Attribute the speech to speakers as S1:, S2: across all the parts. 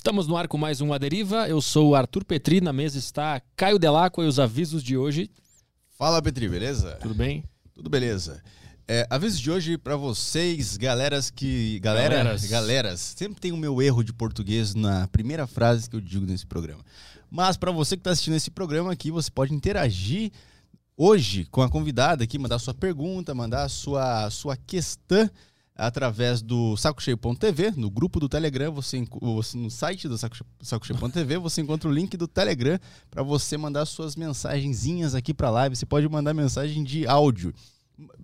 S1: Estamos no ar com mais um A Deriva. Eu sou o Arthur Petri, na mesa está Caio Delacqua e os avisos de hoje.
S2: Fala, Petri, beleza?
S1: Tudo bem?
S2: Tudo beleza. É, aviso de hoje para vocês, galeras que. Galera,
S1: Galeras.
S2: galeras. Sempre tem o meu erro de português na primeira frase que eu digo nesse programa. Mas para você que está assistindo esse programa aqui, você pode interagir hoje com a convidada aqui, mandar sua pergunta, mandar sua, sua questão através do sacocheio.tv, no grupo do Telegram, você, no site do sacoche- sacocheio.tv, você encontra o link do Telegram para você mandar suas mensagenzinhas aqui para live. Você pode mandar mensagem de áudio.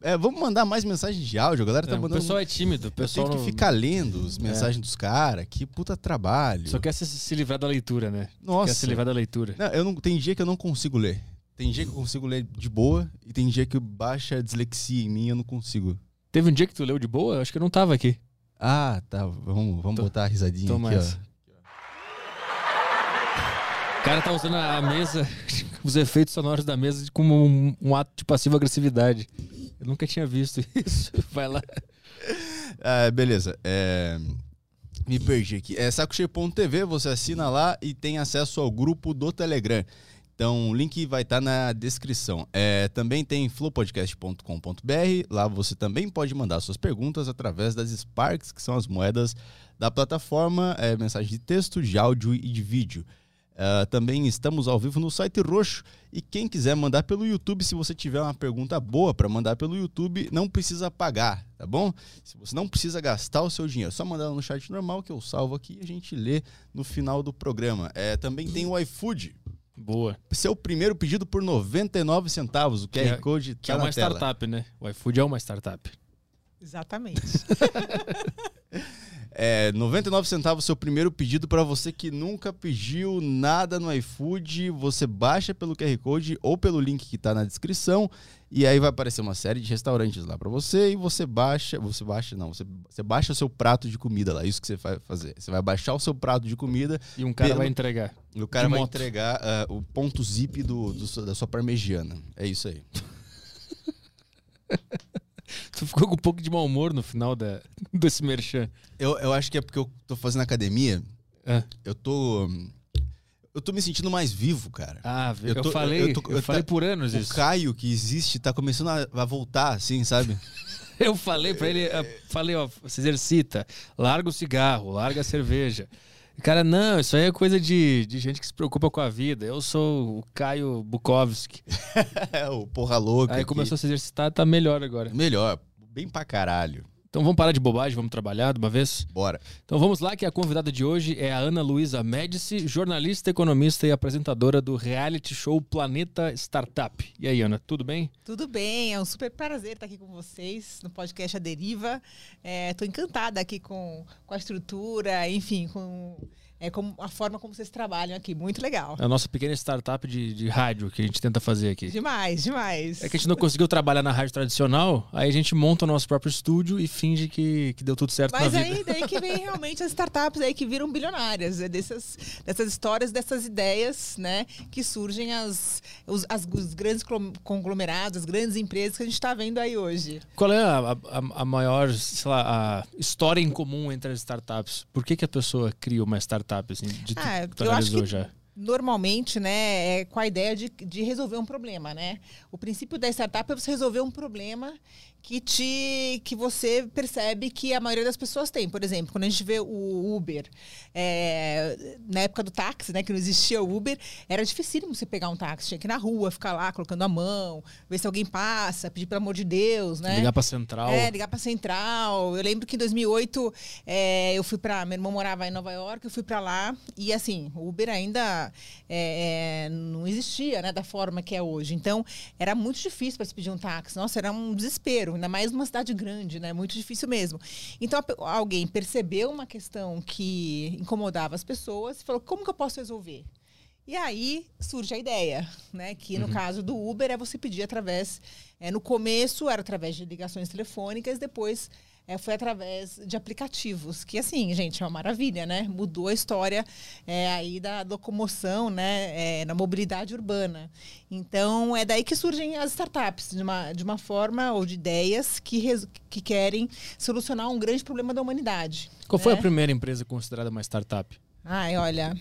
S2: É, vamos mandar mais mensagens de áudio, a galera tá
S1: o
S2: mandando.
S1: pessoal é tímido, o pessoal
S2: tenho que
S1: não-
S2: ficar lendo as mensagens dos caras, que puta trabalho.
S1: só quer se, se livrar da leitura, né?
S2: Nossa.
S1: Quer se livrar da leitura.
S2: Não, eu não, tem dia que eu não consigo ler. Tem dia que eu consigo ler de boa e tem dia que baixa a dislexia em mim e eu não consigo.
S1: Teve um dia que tu leu de boa? Eu Acho que eu não tava aqui.
S2: Ah, tá. Vamos, vamos
S1: Tô-
S2: botar a risadinha
S1: Toma
S2: aqui,
S1: essa. O cara tá usando a mesa, os efeitos sonoros da mesa como um, um ato de passiva agressividade. Eu nunca tinha visto isso. Vai lá.
S2: ó. Ah, beleza. É, Me perdi aqui. É sacocheio.tv, você assina lá e tem acesso ao grupo do Telegram. Então, o link vai estar na descrição. É, também tem flowpodcast.com.br. Lá você também pode mandar suas perguntas através das Sparks, que são as moedas da plataforma, é, mensagem de texto, de áudio e de vídeo. Ah, também estamos ao vivo no site Roxo. E quem quiser mandar pelo YouTube, se você tiver uma pergunta boa para mandar pelo YouTube, não precisa pagar, tá bom? Se você não precisa gastar o seu dinheiro, é só mandar no chat normal que eu salvo aqui e a gente lê no final do programa. É, também tem o iFood.
S1: Boa.
S2: Seu primeiro pedido por 99 centavos. O QR
S1: Que é-
S2: Code
S1: Que
S2: tá
S1: é
S2: na
S1: uma
S2: tela.
S1: startup, né? O iFood é uma startup.
S3: Exatamente.
S2: É, 99 centavos seu primeiro pedido para você que nunca pediu nada no iFood. Você baixa pelo QR Code ou pelo link que tá na descrição e aí vai aparecer uma série de restaurantes lá para você e você baixa, você baixa não, você, você baixa o seu prato de comida lá. Isso que você vai fazer. Você vai baixar o seu prato de comida
S1: E um cara
S2: Pelo-
S1: vai entregar.
S2: e o cara vai
S1: moto.
S2: entregar ah, o ponto zip do, do da sua parmegiana. É isso aí.
S1: Tu ficou com um pouco de mau humor no final da, desse merchan.
S2: Eu, eu acho que é porque eu tô fazendo academia.
S1: Ah.
S2: Eu tô eu tô me sentindo mais vivo, cara.
S1: Ah, eu,
S2: Eu tô-
S1: falei,
S2: eu
S1: eu,
S2: tô- eu
S1: falei
S2: tá-
S1: por anos
S2: o
S1: isso.
S2: Caio que existe tá começando a, a voltar, assim, sabe?
S1: Eu falei pra ele, eu falei, ó, se exercita, larga o cigarro, larga a cerveja. Cara, não, isso aí é coisa de, de gente que se preocupa com a vida. Eu sou o Caio Bukowski.
S2: É, o porra louca.
S1: Aí
S2: aqui.
S1: começou a se exercitar, tá melhor agora.
S2: Melhor, bem pra caralho.
S1: Então vamos parar de bobagem, vamos trabalhar de uma vez?
S2: Bora.
S1: Então vamos lá, que a convidada de hoje é a Ana Luísa Médici, jornalista, economista e apresentadora do reality show Planeta Startup. E aí, Ana, tudo bem?
S3: Tudo bem, é um super prazer estar aqui com vocês no podcast A Deriva. Estou encantada aqui com, com a estrutura, enfim, com é, com a forma como vocês trabalham aqui. Muito legal.
S1: É a nossa pequena startup de, de rádio que a gente tenta fazer aqui.
S3: Demais, demais.
S1: É que a gente não conseguiu trabalhar na rádio tradicional, aí a gente monta o nosso próprio estúdio e finge que, que deu tudo certo
S3: Mas
S1: na vida.
S3: aí daí que vem realmente as startups aí que viram bilionárias, é dessas, dessas histórias, dessas ideias, né, que surgem as, os, as- os grandes conglomerados, as grandes empresas que a gente está vendo aí hoje.
S1: Qual é a, a- a maior, lá, a história em comum entre as startups? Por que, que a pessoa cria uma startup, assim, de tu,
S3: Ah,
S1: tu analisou
S3: que
S1: já?
S3: normalmente, né, é com a ideia de, de resolver um problema, né? O princípio da startup é você resolver um problema que te que você percebe que a maioria das pessoas tem. Por exemplo, quando a gente vê o Uber, é, na época do táxi, né, que não existia o Uber, era dificílimo você pegar um táxi, tinha que ir na rua, ficar lá colocando a mão, ver se alguém passa, pedir pelo amor de Deus, né?
S1: Ligar pra central.
S3: É, ligar pra central. Eu lembro que em 2008 é, eu fui pra. Meu irmão morava em Nova York, eu fui pra lá e assim, o Uber ainda é, é, não existia, né, da forma que é hoje. Então, era muito difícil para se pedir um táxi. Nossa, era um desespero, ainda mais numa cidade grande, né? Muito difícil mesmo. Então, alguém percebeu uma questão que incomodava as pessoas e falou: como que eu posso resolver? E aí surge a ideia, né? Que no caso do Uber é você pedir através. é, no começo era através de ligações telefônicas, depois é, foi através de aplicativos. Que assim, gente, é uma maravilha, né? Mudou a história é, aí da locomoção, né? é, na mobilidade urbana. Então é daí que surgem as startups, de uma, de uma forma ou de ideias que, res- que querem solucionar um grande problema da humanidade.
S1: Qual foi a
S3: né?
S1: primeira empresa considerada uma startup?
S3: Ai, olha,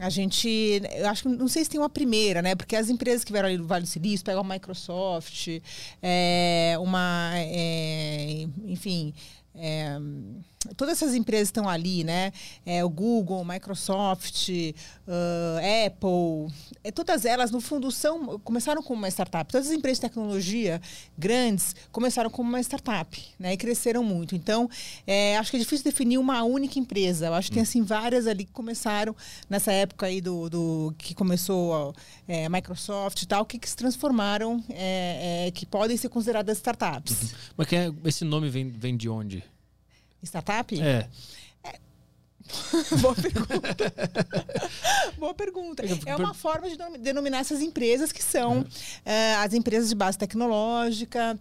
S3: a gente, eu acho que não sei se tem uma primeira, né? Porque as empresas que vieram ali do Vale do Silício, pegam a Microsoft, é, uma, é, enfim, é, todas essas empresas estão ali, né? É, o Google, Microsoft, uh, Apple, é, todas elas, no fundo, são começaram como uma startup. Todas as empresas de tecnologia grandes começaram como uma startup, né? E cresceram muito. Então, é, acho que é difícil definir uma única empresa. Eu acho que tem assim várias ali que começaram nessa época aí do, do que começou é, Microsoft e tal, que, que se transformaram, é, é, que podem ser consideradas startups.
S1: Uhum. Mas que esse nome vem, vem de onde?
S3: Startup?
S1: É.
S3: é. Boa pergunta. Boa pergunta. É uma forma de denominar essas empresas que são uhum. uh, as empresas de base tecnológica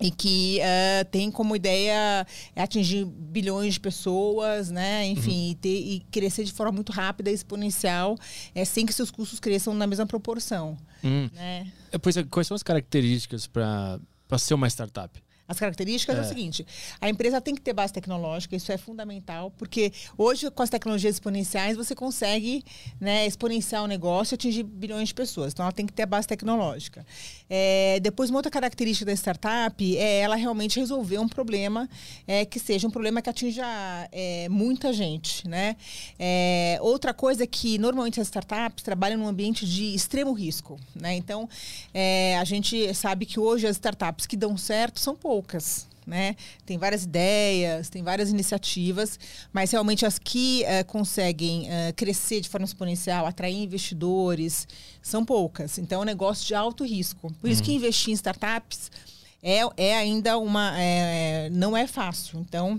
S3: e que uh, tem como ideia atingir bilhões de pessoas, né? Enfim, uhum. e, ter, e crescer de forma muito rápida e exponencial, é, sem que seus custos cresçam na mesma proporção. Uhum. Né?
S1: É, pois, quais são as características para ser uma startup?
S3: As características é. é. o seguinte: a empresa tem que ter base tecnológica, isso é fundamental, porque hoje, com as tecnologias exponenciais, você consegue né, exponenciar o negócio e atingir bilhões de pessoas. Então, ela tem que ter base tecnológica. É, depois, uma outra característica da startup é ela realmente resolver um problema é, que seja um problema que atinja é, muita gente. Né? É, outra coisa é que, normalmente, as startups trabalham num ambiente de extremo risco. Né? Então, é, a gente sabe que hoje as startups que dão certo são poucas poucas. Né? Tem várias ideias, tem várias iniciativas, mas realmente as que uh, conseguem uh, crescer de forma exponencial, atrair investidores, são poucas. Então é um negócio de alto risco. Por isso que uhum. investir em startups é, é ainda uma. É, não é fácil. Então,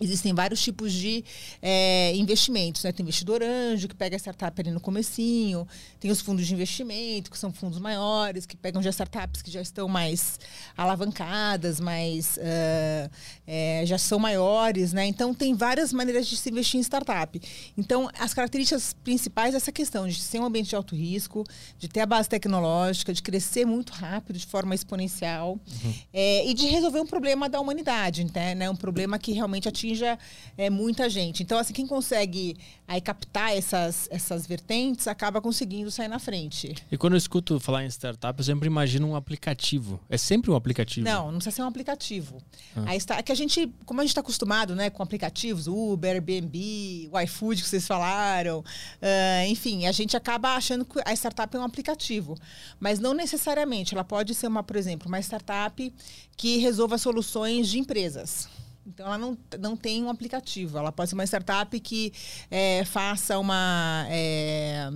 S3: Existem vários tipos de é, investimentos, né? Tem investidor anjo, que pega a startup ali no comecinho. Tem os fundos de investimento, que são fundos maiores, que pegam já startups que já estão mais alavancadas, mais uh, é, já são maiores, né? Então, tem várias maneiras de se investir em startup. Então, as características principais é essa questão de ser um ambiente de alto risco, de ter a base tecnológica, de crescer muito rápido, de forma exponencial, uhum. é, e de resolver um problema da humanidade, né? Um problema que realmente atinge atinja é, muita gente. Então, assim, quem consegue aí captar essas, essas vertentes acaba conseguindo sair na frente.
S1: E quando eu escuto falar em startup, eu sempre imagino um aplicativo. É sempre um aplicativo?
S3: Não, não precisa ser um aplicativo. Ah. Aí está, é que a gente, como a gente está acostumado né, com aplicativos, Uber, Airbnb, o iFood que vocês falaram, uh, enfim, a gente acaba achando que a startup é um aplicativo. Mas não necessariamente. Ela pode ser, uma, por exemplo, uma startup que resolva soluções de empresas. Então, ela não, não tem um aplicativo. Ela pode ser uma startup que é, faça uma. É,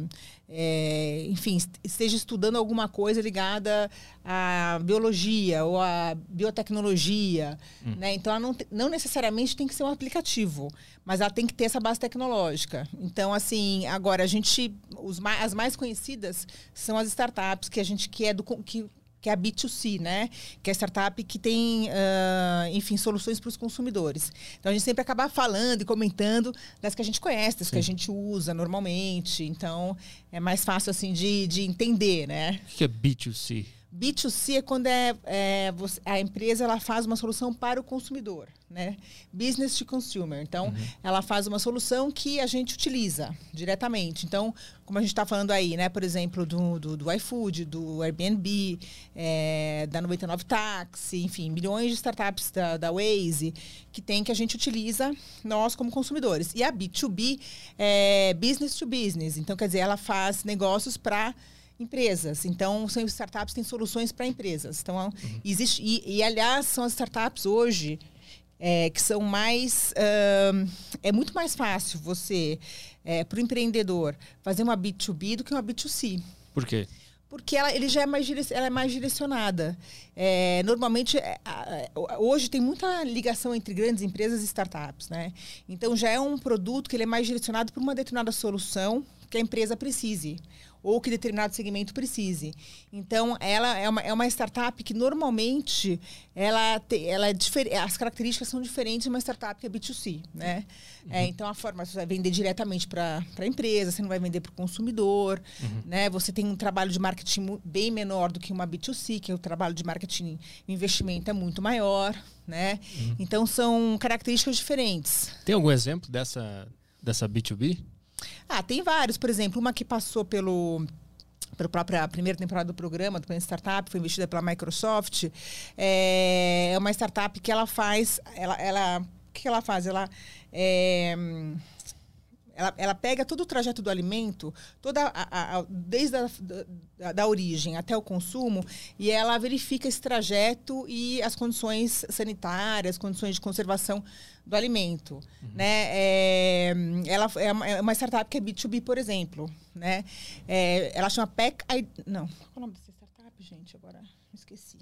S3: é, enfim, esteja estudando alguma coisa ligada à biologia ou à biotecnologia. Hum. Né? Então, ela não, não necessariamente tem que ser um aplicativo, mas ela tem que ter essa base tecnológica. Então, assim, agora, a gente. Os, as mais conhecidas são as startups que a gente que é do. Que, que é a B2C, né? Que é a startup que tem, uh, enfim, soluções para os consumidores. Então a gente sempre acaba falando e comentando das que a gente conhece, das Sim. que a gente usa normalmente. Então é mais fácil assim de, de entender, né?
S1: O que é B2C?
S3: B2C é quando é, é a empresa ela faz uma solução para o consumidor, né? Business to consumer. Então, uhum. ela faz uma solução que a gente utiliza diretamente. Então, como a gente está falando aí, né? Por exemplo, do, do, do iFood, do Airbnb, é, da 99 Taxi, enfim, milhões de startups da, da Waze que tem que a gente utiliza nós como consumidores. E a B2B é business to business. Então, quer dizer, ela faz negócios para empresas. Então, são startups que têm soluções para empresas. Então, uhum. existe. E, e, aliás, são as startups hoje é, que são mais. Uh, é muito mais fácil você, é, para o empreendedor, fazer uma B2B do que uma B2C.
S1: Por quê?
S3: porque ela, ele já é mais, ela é mais direcionada. É, normalmente, é, hoje tem muita ligação entre grandes empresas e startups, né? Então, já é um produto que ele é mais direcionado para uma determinada solução que a empresa precise ou que determinado segmento precise. Então, ela é uma, é uma startup que normalmente ela, te, ela é as características são diferentes de uma startup que é B2C, né? Uhum. É, então, a forma você vai vender diretamente para a empresa, você não vai vender para o consumidor, uhum. né? Você tem um trabalho de marketing bem menor do que uma B2C, que é o trabalho de marketing investimento é muito maior, né? Uhum. Então, são características diferentes.
S1: Tem algum exemplo dessa, dessa B2B?
S3: Ah, tem vários. Por exemplo, uma que passou pelo pela própria primeira temporada do programa, do Plano Startup, foi investida pela Microsoft. É, é uma startup que ela faz. Ela, ela, o que ela faz? Ela. É, ela, ela pega todo o trajeto do alimento, toda a, a, desde a da, da, origem até o consumo, e ela verifica esse trajeto e as condições sanitárias, condições de conservação do alimento. Uhum. Né? É, ela é, é uma startup que é B2B, por exemplo. Né? É, ela chama PEC... Não, qual é o nome dessa startup, gente? Agora, esqueci.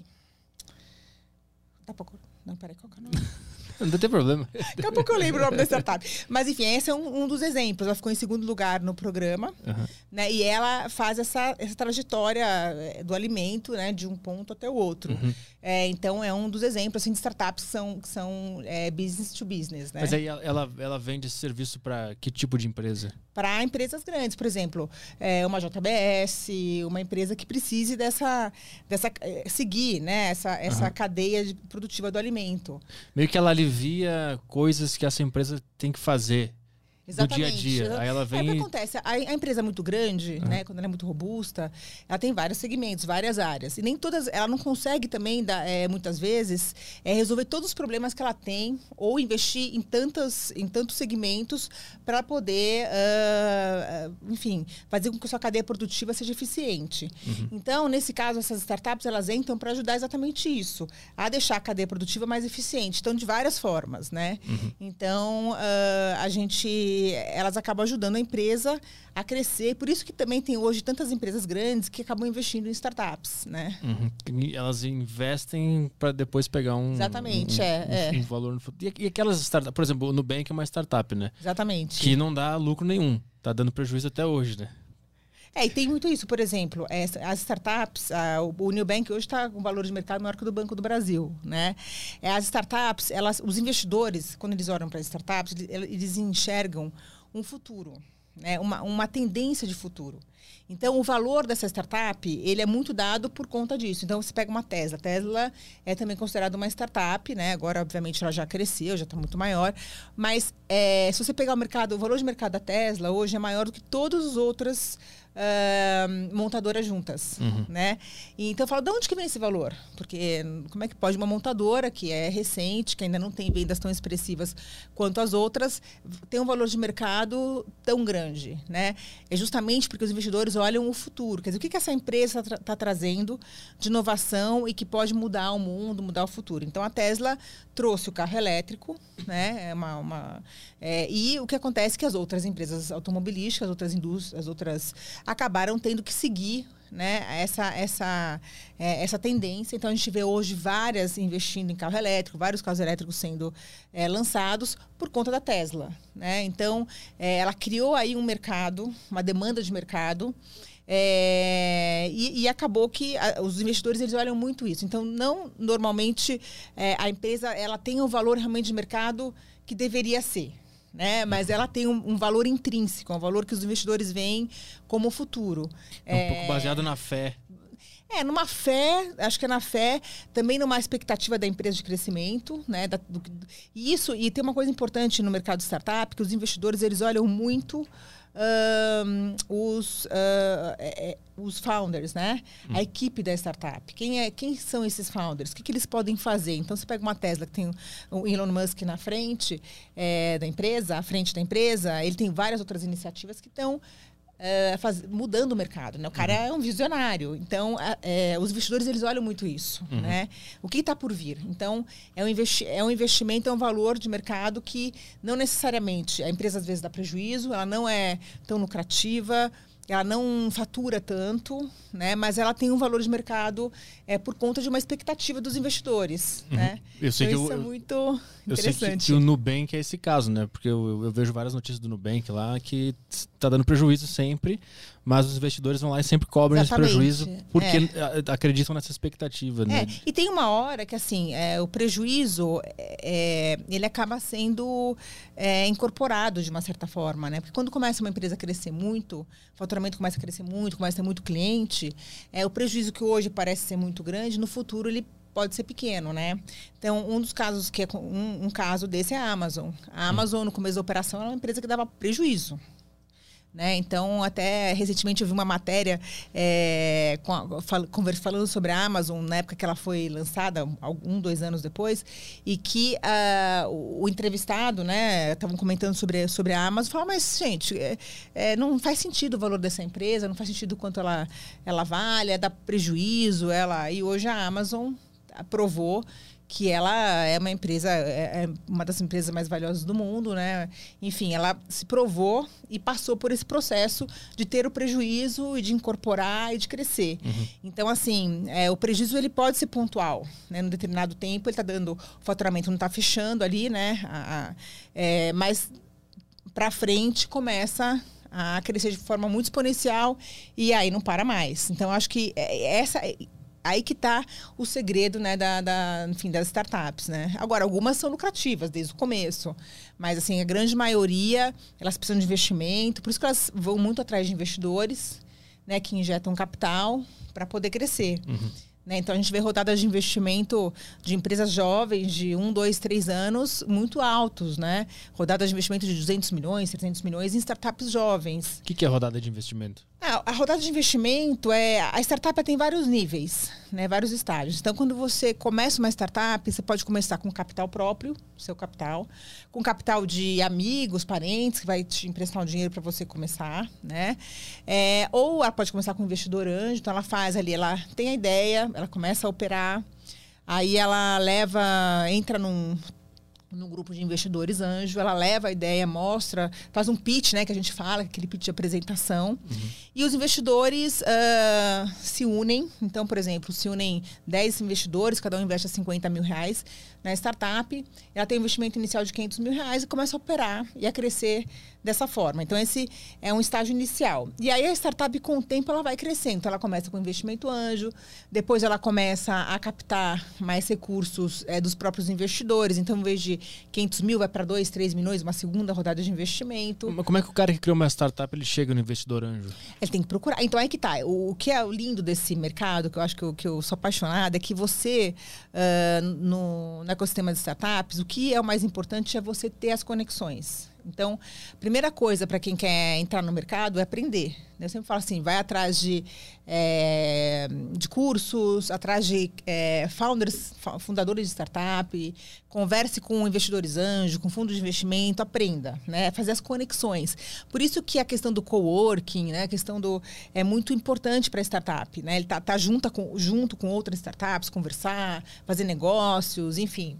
S3: Dá pra... Não, peraí, qual é o nome?
S1: Não tem problema.
S3: Daqui a pouco eu lembro o nome da startup. Mas, enfim, esse é um, um dos exemplos. Ela ficou em segundo lugar no programa. Uhum. Né? E ela faz essa, essa trajetória eh, do alimento, né? De um ponto até o outro. Uhum. É, então, é um dos exemplos assim, de startups que são, que são é, business to business. Né?
S1: Mas aí ela, ela vende esse serviço para que tipo de empresa?
S3: Para empresas grandes, por exemplo, é, uma JBS, uma empresa que precise dessa, dessa eh, seguir né? essa, essa uhum. cadeia produtiva do alimento.
S1: Meio que ela alivia coisas que essa empresa tem que fazer Exatamente. do dia a dia. Aí ela vem.
S3: É o que acontece. A, a, empresa é muito grande, uhum. né? Quando ela é muito robusta, ela tem vários segmentos, várias áreas. E nem todas. Ela não consegue também, dar, é, muitas vezes, é, resolver todos os problemas que ela tem ou investir em, tantas, em tantos segmentos para poder, uh, enfim, fazer com que a sua cadeia produtiva seja eficiente. Uhum. Então, nesse caso, essas startups elas entram para ajudar exatamente isso, a deixar a cadeia produtiva mais eficiente. Então, de várias formas, né? Uhum. Então, uh, a gente elas acabam ajudando a empresa a crescer. Por isso que também tem hoje tantas empresas grandes que acabam investindo em startups, né?
S1: Uhum. Elas investem para depois pegar um
S3: exatamente
S1: um,
S3: é,
S1: um, um é. valor no futuro. E, aquelas startups, por exemplo, o Nubank é uma startup, né?
S3: Exatamente.
S1: Que não dá lucro nenhum, tá dando prejuízo até hoje, né?
S3: É, e tem muito isso. Por exemplo, as startups, o Nubank hoje está com valor de mercado maior que o do Banco do Brasil, né? É, as startups, elas, os investidores, quando eles olham para as startups, eles enxergam um futuro, né? uma, uma tendência de futuro. Então, o valor dessa startup, ele é muito dado por conta disso. Então, você pega uma Tesla. A Tesla é também considerada uma startup, né? Agora, obviamente, ela já cresceu, já está muito maior. Mas, é, se você pegar o mercado, o valor de mercado da Tesla hoje é maior do que todas as outras uh, montadoras juntas, uhum. né? E, então eu falo, de onde que vem esse valor? Porque como é que pode uma montadora que é recente, que ainda não tem vendas tão expressivas quanto as outras, ter um valor de mercado tão grande, né? É justamente porque os investidores olham o futuro. Quer dizer, o que, que essa empresa está tá trazendo de inovação e que pode mudar o mundo, mudar o futuro? Então a Tesla trouxe o carro elétrico, né? É uma, uma é, e o que acontece é que as outras empresas automobilísticas, as outras indústrias, as outras acabaram tendo que seguir né, essa, essa, é, essa tendência. Então, a gente vê hoje várias investindo em carro elétrico, vários carros elétricos sendo é, lançados por conta da Tesla. Né? Então, é, ela criou aí um mercado, uma demanda de mercado. É, e, e, acabou que a, os investidores eles olham muito isso. Então, não normalmente é, a empresa ela tem o valor realmente de mercado que deveria ser né? Mas ela tem um, um, valor intrínseco, um valor que os investidores veem como futuro.
S1: É um é... pouco baseado na fé.
S3: É, numa fé, acho que é na fé, também numa expectativa da empresa de crescimento, né? Da, do, e isso, e tem uma coisa importante no mercado de startup, que os investidores eles olham muito um, os, uh, é, os founders, né? Hum. A equipe da startup. Quem, é, quem são esses founders? O que, que eles podem fazer? Então, você pega uma Tesla que tem o Elon Musk na frente é, da empresa, à frente da empresa, ele tem várias outras iniciativas que estão é, faz, mudando o mercado. Né? O cara uhum. é um visionário. Então, é, os investidores eles olham muito isso. Uhum. Né? O que está por vir? Então, é um, investi é um investimento, é um valor de mercado que não necessariamente a empresa às vezes dá prejuízo, ela não é tão lucrativa ela não fatura tanto, né? Mas ela tem um valor de mercado é, por conta de uma expectativa dos investidores, uhum. né?
S1: Eu sei
S3: então,
S1: que
S3: isso
S1: eu,
S3: é muito interessante.
S1: Eu sei que, que, o Nubank é esse caso, né? Porque eu, eu vejo várias notícias do Nubank lá que está dando prejuízo sempre, mas os investidores vão lá e sempre cobram Exatamente. esse prejuízo porque é. acreditam nessa expectativa. Né?
S3: É. E tem uma hora que assim é, o prejuízo é, ele acaba sendo é, incorporado de uma certa forma, né? Porque quando começa uma empresa a crescer muito, o faturamento começa a crescer muito, começa a ter muito cliente, é o prejuízo que hoje parece ser muito grande, no futuro ele pode ser pequeno, né? Então, um dos casos que é um, um caso desse é a Amazon. A Amazon, no começo da operação, era uma empresa que dava prejuízo Né? Então, até recentemente eu vi uma matéria é, a, fal, falando sobre a Amazon, na época que ela foi lançada, um, dois anos depois, e que uh, o, o, entrevistado, né, estavam comentando sobre, sobre a Amazon, falou, mas, gente, é, é, não faz sentido o valor dessa empresa, não faz sentido quanto ela, ela vale, é dá prejuízo, ela... E hoje a Amazon aprovou que ela é uma empresa, é, é uma das empresas mais valiosas do mundo, né? Enfim, ela se provou e passou por esse processo de ter o prejuízo e de incorporar e de crescer. Uhum. Então, assim, é, o prejuízo ele pode ser pontual, né? Num determinado tempo ele está dando, o faturamento não está fechando ali, né? A, a, é, mas para frente começa a crescer de forma muito exponencial e aí não para mais. Então, acho que é, essa aí que está o segredo né, da, da, enfim, das startups. Né? Agora, algumas são lucrativas desde o começo, mas assim, a grande maioria elas precisam de investimento, por isso que elas vão muito atrás de investidores né, que injetam capital para poder crescer. Uhum. Né? Então, a gente vê rodadas de investimento de empresas jovens de 1, 2, 3 anos muito altos, né? Rodadas de investimento de 200 milhões, 300 milhões em startups jovens.
S1: O que, que é rodada de investimento?
S3: Ah, a rodada de investimento é. A startup tem vários níveis, né? vários estágios. Então, quando você começa uma startup, você pode começar com capital próprio, seu capital, com capital de amigos, parentes, que vai te emprestar um dinheiro para você começar, né? É, ou ela pode começar com investidor anjo, então ela faz ali, ela tem a ideia, ela começa a operar, aí ela leva, entra num num grupo de investidores anjo, ela leva a ideia, mostra, faz um pitch, né, que a gente fala, aquele pitch de apresentação. Uhum. E os investidores uh, se unem. Então, por exemplo, se unem 10 investidores, cada um investe 50 mil reais na startup. Ela tem um investimento inicial de 500 mil reais e começa a operar e a crescer dessa forma. Então, esse é um estágio inicial. E aí, a startup, com o tempo, ela vai crescendo. Então, ela começa com investimento anjo, depois ela começa a captar mais recursos é, dos próprios investidores. Então, em vez de 500 mil, vai para 2, 3 milhões, uma segunda rodada de investimento.
S1: Mas como é que o cara que criou uma startup, ele chega no investidor anjo?
S3: Ele tem que procurar. Então, é que tá. O, o que é lindo desse mercado, que eu acho que eu, que eu sou apaixonada, é que você, uh, no, no ecossistema de startups, o que é o mais importante é você ter as conexões. Então, primeira coisa para quem quer entrar no mercado é aprender. Eu sempre falo assim, vai atrás de, é, de cursos, atrás de é, founders, fundadores de startup, converse com investidores anjo, com fundos de investimento, aprenda, né? Fazer as conexões. Por isso que a questão do coworking, né? A questão do é muito importante para a startup, né? Ele tá, tá com, junto com outras startups, conversar, fazer negócios, enfim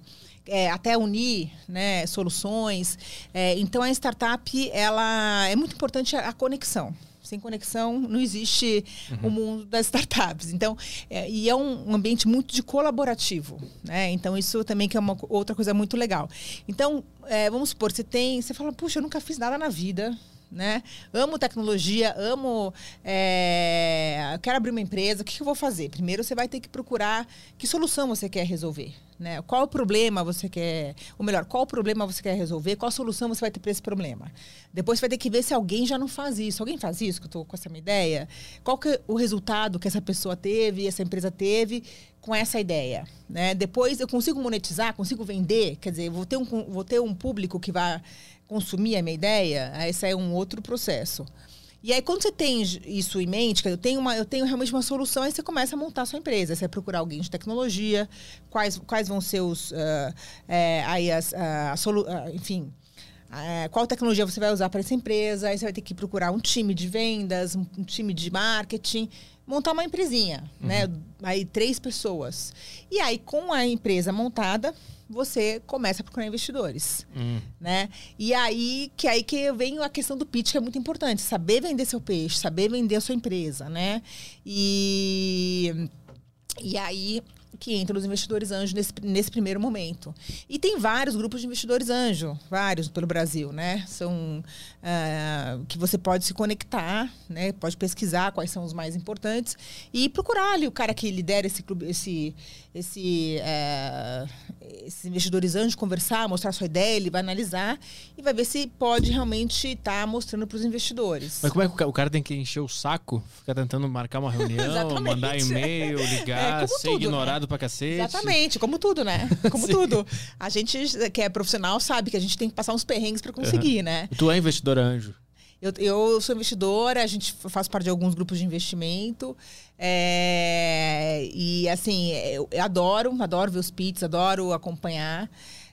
S3: é, até unir né, soluções. É, então, a startup ela é muito importante a, a conexão. Sem conexão não existe uhum. o mundo das startups. Então, é, e é um, um ambiente muito de colaborativo, né? Então isso também que é uma outra coisa muito legal. Então, é, vamos supor, você tem, você fala, puxa, eu nunca fiz nada na vida, né? Amo tecnologia, amo. É, quero abrir uma empresa. O que, que, eu vou fazer? Primeiro você vai ter que procurar que solução você quer resolver. Né? Qual o problema você quer. Ou melhor, qual o problema você quer resolver? Qual solução você vai ter para esse problema? Depois você vai ter que ver se alguém já não faz isso. Alguém faz isso, que eu estou com essa minha ideia? Qual que é o resultado que essa pessoa teve, essa empresa teve com essa ideia? Né? Depois eu consigo monetizar, consigo vender, quer dizer, vou ter um, vou ter um público que vai consumir a minha ideia, esse é um outro processo. E aí, quando você tem isso em mente, que eu tenho, uma, eu tenho realmente uma solução, aí você começa a montar a sua empresa. Você vai procurar alguém de tecnologia, quais, quais vão ser os. Uh, é, aí as, uh, uh, enfim. qual tecnologia você vai usar para essa empresa? Aí você vai ter que procurar um time de vendas, um, um time de marketing, montar uma empresinha, né? uhum. né? Aí três pessoas. E aí, com a empresa montada, você começa a procurar investidores, hum. né? E aí que aí que vem a questão do pitch que é muito importante, saber vender seu peixe, saber vender a sua empresa, né? E e aí que entram os investidores anjo nesse, nesse primeiro momento. E tem vários grupos de investidores anjo, vários pelo Brasil, né? São uh, que você pode se conectar, né? Pode pesquisar quais são os mais importantes e procurar ali o cara que lidera esse clube, esse, esse, uh, esses investidores anjos, conversar, mostrar sua ideia, ele vai analisar e vai ver se pode realmente estar tá mostrando para os investidores.
S1: Mas como é que o cara tem que encher o saco, ficar tentando marcar uma reunião, mandar e-mail, ligar, é, ser tudo, né? ignorado né? pra cacete?
S3: Exatamente, como tudo, né? Como tudo. A gente que é profissional sabe que a gente tem que passar uns perrengues para conseguir, uhum. né?
S1: Tu é investidor anjo?
S3: Eu, eu sou investidora, a gente faz parte de alguns grupos de investimento. É, e assim, eu, eu, adoro, adoro ver os pits, adoro acompanhar.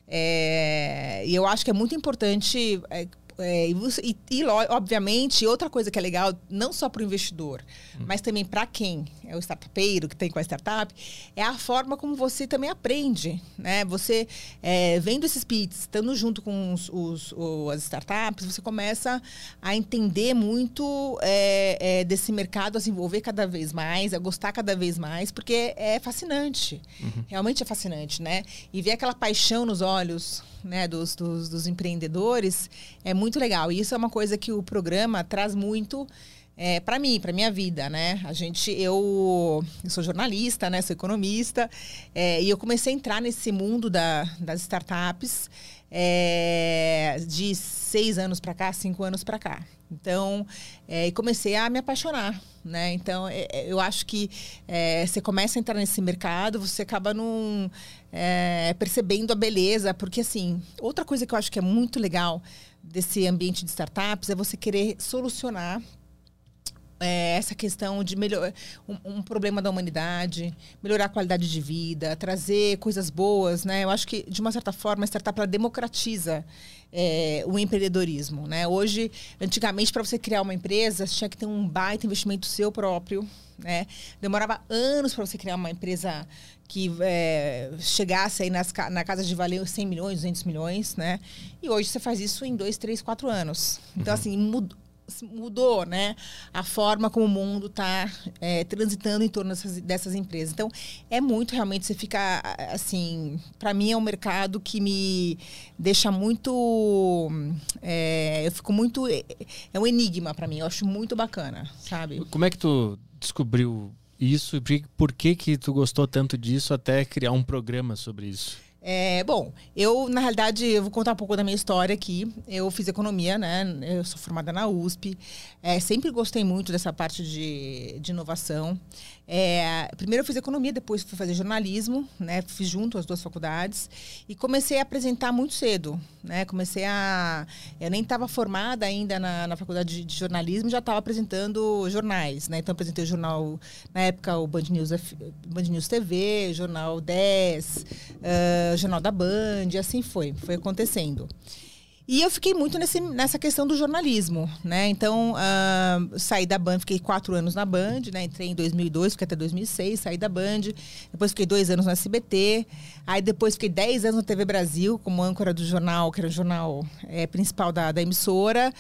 S3: É, e eu acho que é muito importante é, é, e, e, obviamente, outra coisa que é legal, não só para o investidor, hum. mas também para quem é o startupeiro que tem com a startup, é a forma como você também aprende. Né? Você, é, vendo esses pits, estando junto com os, os, os, as startups, você começa a entender muito é, é, desse mercado, a se envolver cada vez mais, a gostar cada vez mais, porque é fascinante. Uhum. Realmente é fascinante, né? E ver aquela paixão nos olhos né, dos, dos, dos empreendedores é muito legal. E isso é uma coisa que o programa traz muito é, para mim, para minha vida, né? A gente, eu, eu sou jornalista, né? Sou economista é, e eu comecei a entrar nesse mundo da, das startups é, de seis anos para cá, cinco anos para cá. Então, é, comecei a me apaixonar, né? Então, é, é eu acho que é, você começa a entrar nesse mercado, você acaba num, percebendo a beleza, porque assim, outra coisa que eu acho que é muito legal desse ambiente de startups é você querer solucionar é, essa questão de melhorar um, um, problema da humanidade, melhorar a qualidade de vida, trazer coisas boas, né? Eu acho que de uma certa forma a startup ela democratiza é, o empreendedorismo, né? Hoje, antigamente para você criar uma empresa, você tinha que ter um baita investimento seu próprio, né? Demorava anos para você criar uma empresa que é, chegasse aí nas, na casa de valer 100 milhões, 200 milhões, né? E hoje você faz isso em dois, três, quatro anos. Então, uhum. assim, mudou mudou, né? A forma como o mundo está é, transitando em torno dessas, dessas, empresas. Então, é muito realmente, você fica, assim, para mim é um mercado que me deixa muito, é, eu fico muito, é, é um enigma para mim, eu acho muito bacana, sabe?
S1: Como é que tu descobriu isso e por que que tu gostou tanto disso até criar um programa sobre isso?
S3: É, bom, eu, na realidade, eu vou contar um pouco da minha história aqui. Eu fiz economia, né? Eu sou formada na USP. É, sempre gostei muito dessa parte de, de inovação. É, primeiro eu fiz economia, depois fui fazer jornalismo, né? Fiz junto as duas faculdades e comecei a apresentar muito cedo, né? Comecei a, eu nem estava formada ainda na, na faculdade de jornalismo, já estava apresentando jornais, né? Então apresentei o jornal na época o Band News, Band News TV, jornal 10, uh, jornal da Band, e assim foi, foi acontecendo. E eu fiquei muito nesse, nessa questão do jornalismo, né? Então, uh, saí da Band, fiquei quatro anos na Band, né? Entrei em 2002, fiquei até 2006, saí da Band. Depois fiquei dois anos no SBT. Aí depois fiquei dez anos na TV Brasil, como âncora do jornal, que era o jornal é, principal da, da emissora.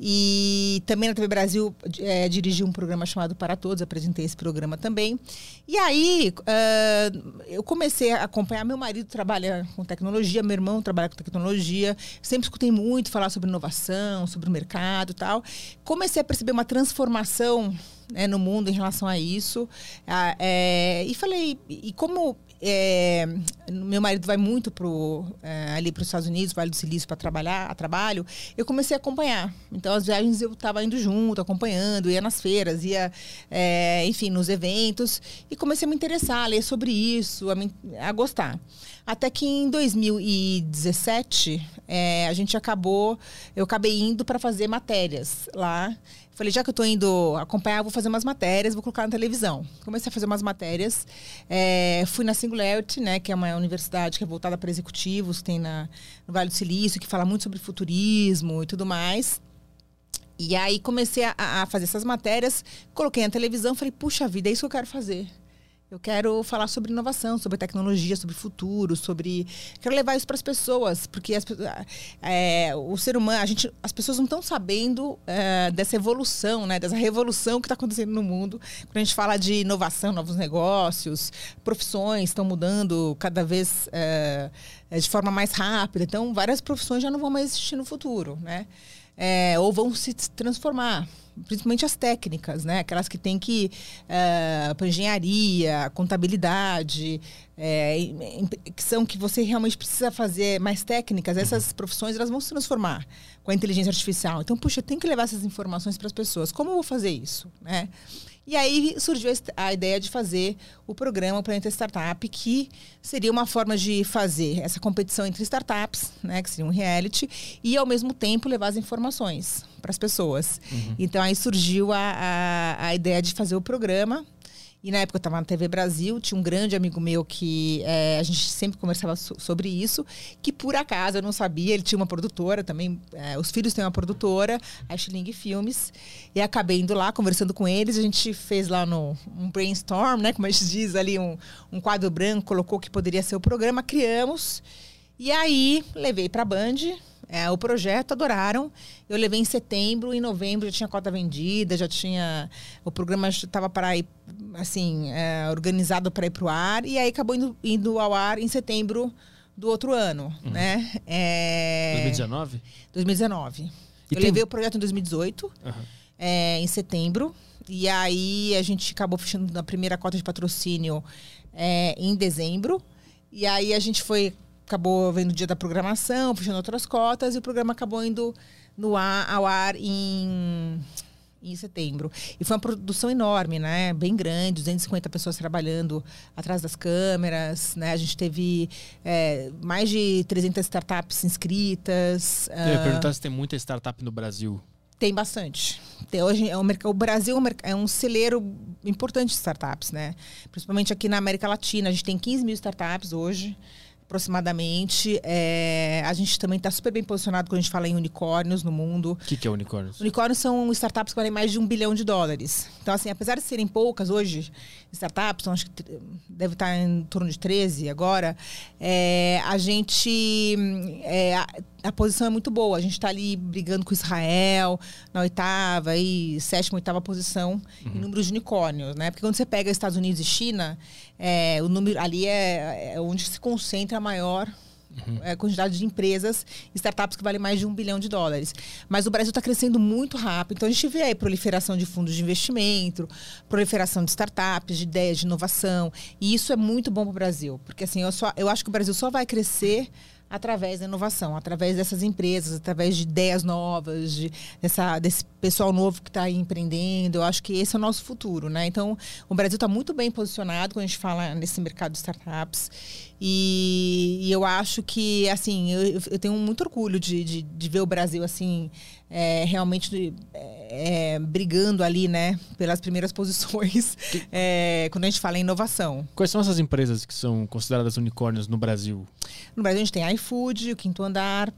S3: E também na TV Brasil é, dirigi um programa chamado Para Todos, apresentei esse programa também. E aí, uh, eu comecei a acompanhar. Meu marido trabalha com tecnologia, meu irmão trabalha com tecnologia. Sempre escutei muito falar sobre inovação, sobre o mercado e tal. Comecei a perceber uma transformação né, no mundo em relação a isso. Ah, é, e falei, e como é, meu marido vai muito pro, é, ali para os Estados Unidos, Vale do Silício, para trabalhar, a trabalho, eu comecei a acompanhar. Então, as viagens eu estava indo junto, acompanhando, ia nas feiras, ia, é, enfim, nos eventos, e comecei a me interessar, a ler sobre isso, a, me, a gostar. Até que em 2017, é, a gente acabou, eu acabei indo para fazer matérias lá. Falei, já que eu estou indo acompanhar, vou fazer umas matérias, vou colocar na televisão. Comecei a fazer umas matérias. É, fui na Singularity, né, que é uma universidade que é voltada para executivos, tem na, no Vale do Silício, que fala muito sobre futurismo e tudo mais. E aí comecei a, a fazer essas matérias, coloquei na televisão, falei, puxa vida, é isso que eu quero fazer. Eu quero falar sobre inovação, sobre tecnologia, sobre futuro, sobre. Quero levar isso para as pessoas, porque as, é, o ser humano, a gente, as pessoas não estão sabendo é, dessa evolução, né, dessa revolução que está acontecendo no mundo. Quando a gente fala de inovação, novos negócios, profissões estão mudando cada vez é, de forma mais rápida. Então, várias profissões já não vão mais existir no futuro, né? Ou vão se transformar principalmente as técnicas, né? Aquelas que têm que uh, para engenharia, contabilidade, é, que são que você realmente precisa fazer mais técnicas. Essas uhum. profissões elas vão se transformar com a inteligência artificial. Então, puxa, tem que levar essas informações para as pessoas. Como eu vou fazer isso, né? E aí surgiu a ideia de fazer o programa Planeta Startup, que seria uma forma de fazer essa competição entre startups, né, que seria um reality, e ao mesmo tempo levar as informações para as pessoas. Uhum. Então aí surgiu a, a, a ideia de fazer o programa. E na época eu estava na TV Brasil, tinha um grande amigo meu que é, a gente sempre conversava so sobre isso, que por acaso eu não sabia, ele tinha uma produtora também, é, os filhos têm uma produtora, a Schling Filmes, e acabei indo lá conversando com eles, a gente fez lá no, um brainstorm, né, como a gente diz ali, um, um quadro branco, colocou que poderia ser o programa, criamos, e aí levei para a Band, é, o projeto adoraram. Eu levei em setembro, em novembro já tinha cota vendida, já tinha. O programa estava para ir, assim, é, organizado para ir para o ar, e aí acabou indo, indo, ao ar em setembro do outro ano, uhum. né?
S1: É... 2019?
S3: 2019. E eu tem... levei o projeto em 2018, uhum. é, em setembro, e aí a gente acabou fechando a primeira cota de patrocínio é, em dezembro. E aí a gente foi acabou vendo o dia da programação, puxando outras cotas, e o programa acabou indo no ar, ao ar em, em setembro. E foi uma produção enorme, né? Bem grande, 250 pessoas trabalhando atrás das câmeras, né? A gente teve é, mais de 300 startups inscritas.
S1: Eu ia uh... perguntar se tem muita startup no Brasil.
S3: Tem bastante. Tem, hoje é um, o Brasil é um celeiro importante de startups, né? Principalmente aqui na América Latina. A gente tem 15 mil startups hoje aproximadamente. É, a gente também está super bem posicionado quando a gente fala em unicórnios no mundo.
S1: O que, que é unicórnios?
S3: Unicórnios são startups que valem mais de um bilhão de dólares. Então, assim, apesar de serem poucas hoje, startups, então, acho que deve estar em torno de 13 agora, é, a gente. É, a, posição é muito boa. A gente está ali brigando com Israel na oitava e sétima, oitava posição uhum. em número de unicórnios, né? Porque quando você pega Estados Unidos e China, é, o número ali é, é onde se concentra a maior Uhum. É, quantidade de empresas, startups que valem mais de um bilhão de dólares. Mas o Brasil está crescendo muito rápido. Então a gente vê aí proliferação de fundos de investimento, proliferação de startups, de ideias, de inovação. E isso é muito bom para o Brasil. Porque assim, eu, só, eu acho que o Brasil só vai crescer através da inovação, através dessas empresas, através de ideias novas, de, dessa, desse pessoal novo que está empreendendo. Eu acho que esse é o nosso futuro, né? Então, o Brasil está muito bem posicionado quando a gente fala nesse mercado de startups. E, e eu acho que, assim, eu, eu tenho muito orgulho de, de, de, ver o Brasil, assim, é, realmente é, é, brigando ali, né, pelas primeiras posições é, quando a gente fala em inovação.
S1: Quais são essas empresas que são consideradas unicórnios no Brasil?
S3: No Brasil a gente tem iFood, o Quinto Andar,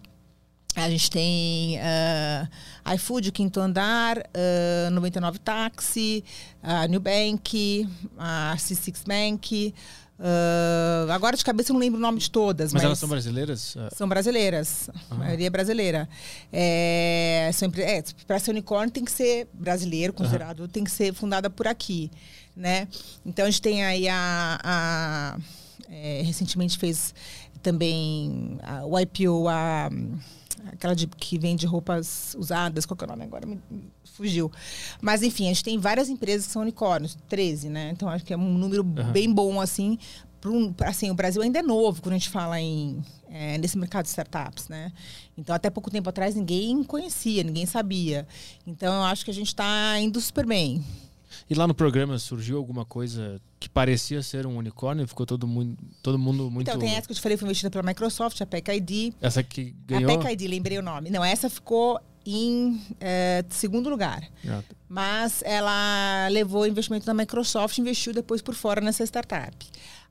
S3: a gente tem uh, iFood, o Quinto Andar, uh, 99 Táxi, a New Bank, a C6 Bank, Uh, agora de cabeça eu não lembro o nome de todas.
S1: Mas, mas elas são brasileiras?
S3: São brasileiras. A maioria é brasileira. É, é, para ser unicórnio tem que ser brasileiro, considerado, uhum. tem que ser fundada por aqui. Né? Então a gente tem aí a. a é, recentemente fez também a, o IPO, a, aquela de, que vende roupas usadas, qual que é o nome agora? Me, fugiu. Mas, enfim, a gente tem várias empresas que são unicórnios, 13, né? Então, acho que é um número uhum. bem bom, assim. Um, assim, o Brasil ainda é novo quando a gente fala em, é, nesse mercado de startups, né? Então, até pouco tempo atrás, ninguém conhecia, ninguém sabia. Então, eu acho que a gente está indo super bem.
S1: E lá no programa surgiu alguma coisa que parecia ser um unicórnio? Ficou todo mundo, todo mundo muito...
S3: Então, tem essa que eu te falei, foi investida pela Microsoft, a PEC-ID.
S1: Essa que ganhou?
S3: A PEC-ID, lembrei o nome. Não, essa ficou em é, segundo lugar. Ah. Mas ela levou investimento da Microsoft e investiu depois por fora nessa startup.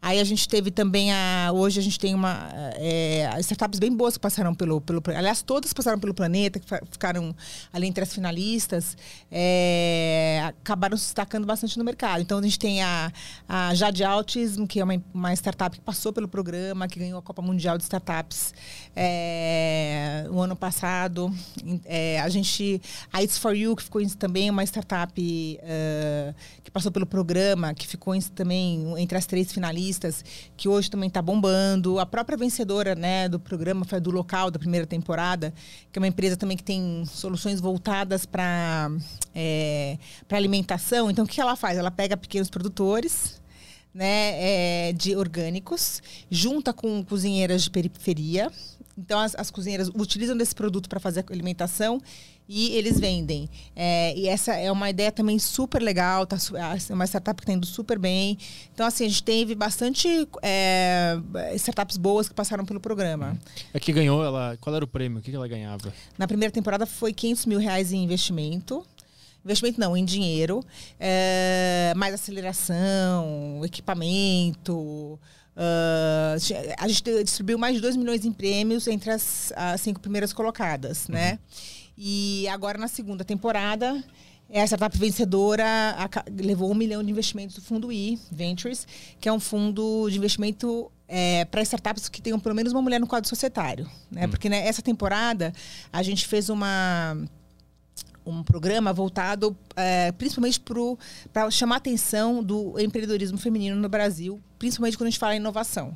S3: Aí a gente teve também a. Hoje a gente tem uma. É, startups bem boas que passaram pelo, pelo. Aliás, todas passaram pelo planeta, que ficaram ali entre as finalistas, é, acabaram se destacando bastante no mercado. Então a gente tem a, a Jade Autism, que é uma, uma startup que passou pelo programa, que ganhou a Copa Mundial de Startups é, o ano passado. É, a gente. A It's For You, que ficou também uma startup uh, que passou pelo programa, que ficou também entre as três finalistas que hoje também está bombando. A própria vencedora né, do programa foi do local da primeira temporada, que é uma empresa também que tem soluções voltadas para é, alimentação. Então, o que ela faz? Ela pega pequenos produtores. Né, é, de orgânicos, junta com cozinheiras de periferia. Então, as, as cozinheiras utilizam desse produto para fazer a alimentação e eles vendem. É, e essa é uma ideia também super legal, tá, é uma startup que está indo super bem. Então, assim, a gente teve bastante é, startups boas que passaram pelo programa.
S1: É que ganhou, ela, qual era o prêmio? O que ela ganhava?
S3: Na primeira temporada foi 500 mil reais em investimento. Investimento não, em dinheiro. É, mais aceleração, equipamento. Uh, a gente distribuiu mais de 2 milhões em prêmios entre as, as cinco primeiras colocadas, uhum. né? E agora, na segunda temporada, a startup vencedora levou um milhão de investimentos do Fundo I Ventures, que é um fundo de investimento é, para startups que tenham pelo menos uma mulher no quadro societário. Né? Hum. Porque nessa né, temporada a gente fez uma um programa voltado é, principalmente para chamar a atenção do empreendedorismo feminino no Brasil, principalmente quando a gente fala em inovação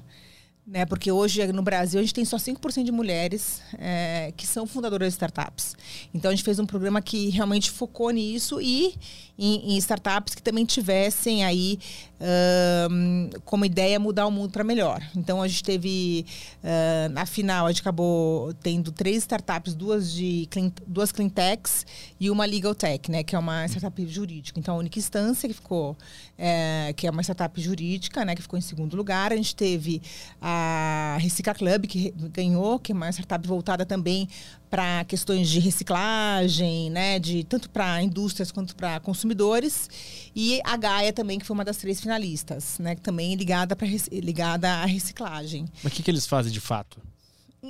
S3: né? Porque hoje no Brasil a gente tem só 5% de mulheres é, que são fundadoras de startups. Então a gente fez um programa que realmente focou nisso e em, em startups que também tivessem aí um, como ideia mudar o mundo para melhor. Então a gente teve uh, na final a gente acabou tendo três startups, duas de clean, duas clean techs e uma legal tech, né? Que é uma startup jurídica. Então a única instância que ficou é, que é uma startup jurídica, né? Que ficou em segundo lugar. A gente teve a Recicla Club, que ganhou, que é uma startup voltada também para questões de reciclagem, né, de tanto para indústrias quanto para consumidores, e a Gaia também, que foi uma das três finalistas, né, também ligada para ligada à reciclagem.
S1: Mas o que, que eles fazem de fato?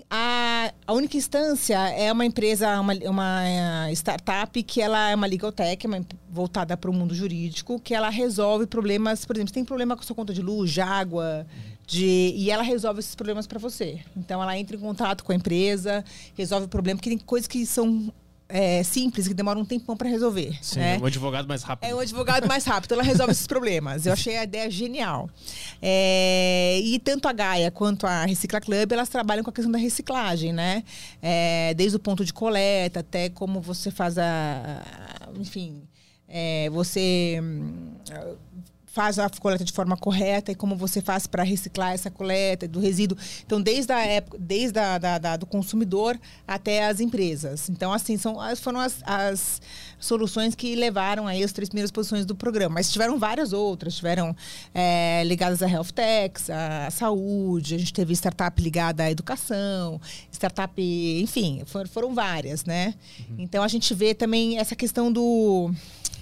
S3: A, a única instância é uma empresa, uma, uma eh, startup que ela é uma legal tech, uma, voltada para o mundo jurídico, que ela resolve problemas, por exemplo, tem problema com sua conta de luz, de água, de, e ela resolve esses problemas para você. Então ela entra em contato com a empresa, resolve o problema, porque tem coisas que são é, simples, que demoram um tempão para resolver.
S1: Sim,
S3: né?
S1: um advogado mais rápido.
S3: É um advogado mais rápido, ela resolve esses problemas. Eu achei a ideia genial. É, e tanto a Gaia quanto a Recicla Club, elas trabalham com a questão da reciclagem, né? É, desde o ponto de coleta até como você faz a. Enfim, é, você faz a coleta de forma correta e como você faz para reciclar essa coleta do resíduo. Então, desde a época, desde a, da, da, do consumidor até as empresas. Então, assim, são, foram as, as soluções que levaram aí as três primeiras posições do programa. Mas tiveram várias outras, tiveram é, ligadas à health techs, à saúde, a gente teve startup ligada à educação, startup, enfim, foram, foram várias, né? Uhum. Então, a gente vê também essa questão do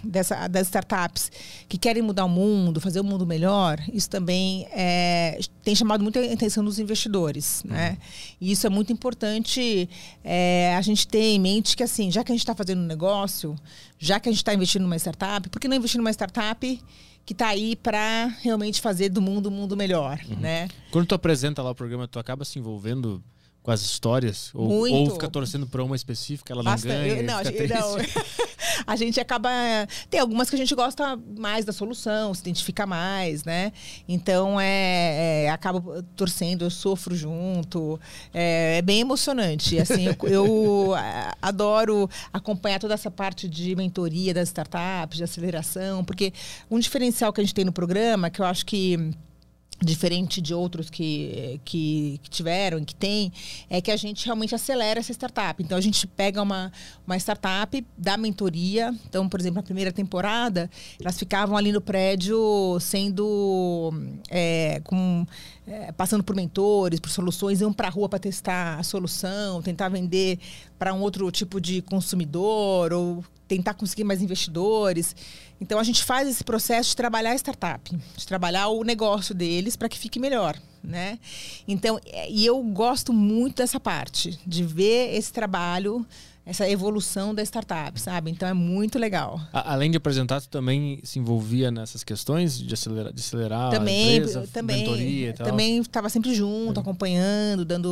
S3: dessa, das startups que querem mudar o mundo, fazer o mundo melhor, isso também é, tem chamado muita atenção dos investidores. Né? Uhum. E isso é muito importante é, a gente ter em mente que, assim, já que a gente está fazendo um negócio, já que a gente está investindo numa startup, por que não investir numa startup que está aí para realmente fazer do mundo um mundo melhor, uhum. né?
S1: Quando tu apresenta lá o programa, tu acaba se envolvendo com as histórias? Ou,
S3: Muito.
S1: ou fica torcendo para uma específica, ela não Bastante. ganha? Eu, não, não.
S3: a gente acaba. Tem algumas que a gente gosta mais da solução, se identifica mais, né? Então é, é acaba torcendo, eu sofro junto. É, é bem emocionante. Assim, eu, eu adoro acompanhar toda essa parte de mentoria das startups, de aceleração, porque um diferencial que a gente tem no programa, que eu acho que diferente de outros que, que, que, tiveram e que tem, é que a gente realmente acelera essa startup. Então, a gente pega uma, uma startup, dá mentoria. Então, por exemplo, na primeira temporada, elas ficavam ali no prédio sendo... É, com, é, passando por mentores, por soluções, iam para a rua para testar a solução, tentar vender para um outro tipo de consumidor ou tentar conseguir mais investidores. Então a gente faz esse processo de trabalhar a startup, de trabalhar o negócio deles para que fique melhor, né? Então, e eu gosto muito dessa parte, de ver esse trabalho essa evolução da startup, sabe? Então é muito legal.
S1: além de apresentar, tu também se envolvia nessas questões de acelerar, de acelerar
S3: também,
S1: a empresa,
S3: também,
S1: mentoria e tal?
S3: Também estava sempre junto, é. acompanhando, dando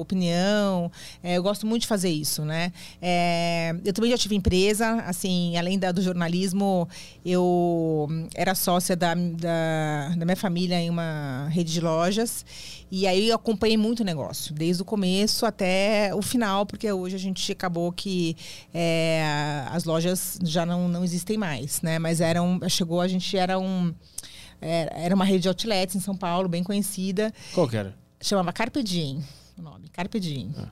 S3: opinião. É, eu gosto muito de fazer isso, né? É, eu também já tive empresa, assim, além da, do jornalismo, eu era sócia da, da, da minha família em uma rede de lojas. E aí eu acompanhei muito o negócio, desde o começo até o final, porque hoje a gente acabou que é, as lojas já não, não existem mais, né? Mas eram, chegou, a gente era um. Era uma rede de outlets em São Paulo, bem conhecida.
S1: Qual que era?
S3: Chamava Carpe Diem, o nome, Carpe Diem. Ah.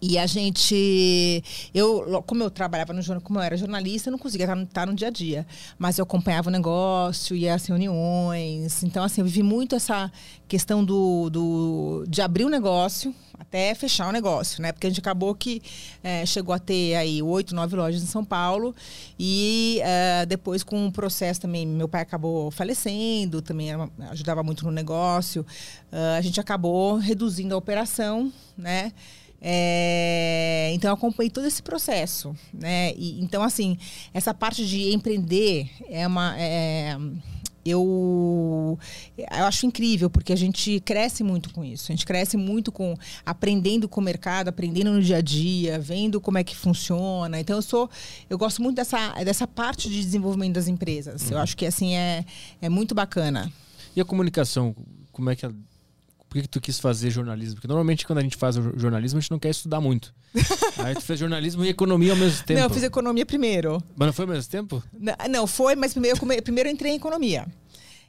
S3: E a gente. Eu, como eu trabalhava no jornal, como eu era jornalista, eu não conseguia estar, estar no dia a dia. Mas eu acompanhava o negócio, ia às reuniões. Então, assim, eu vivi muito essa questão do, do, de abrir o negócio até fechar o negócio, né? Porque a gente acabou que é, chegou a ter aí oito, nove lojas em São Paulo. E uh, depois, com o processo também, meu pai acabou falecendo, também ajudava muito no negócio. Uh, a gente acabou reduzindo a operação, né? É, então eu acompanhei todo esse processo, né? E, então assim essa parte de empreender é uma é, eu, eu acho incrível, porque a gente cresce muito com isso. A gente cresce muito com aprendendo com o mercado, aprendendo no dia a dia, vendo como é que funciona. Então, eu sou. Eu gosto muito dessa, dessa parte de desenvolvimento das empresas. Uhum. Eu acho que assim é, é muito bacana.
S1: E a comunicação, como é que ela por que, tu quis fazer jornalismo? Porque normalmente quando a gente faz jornalismo, a gente não quer estudar muito. Aí tu fez jornalismo e economia ao mesmo tempo.
S3: Não, eu fiz economia primeiro.
S1: Mas não foi ao mesmo tempo?
S3: Não, não foi, mas primeiro, eu, primeiro eu entrei em economia.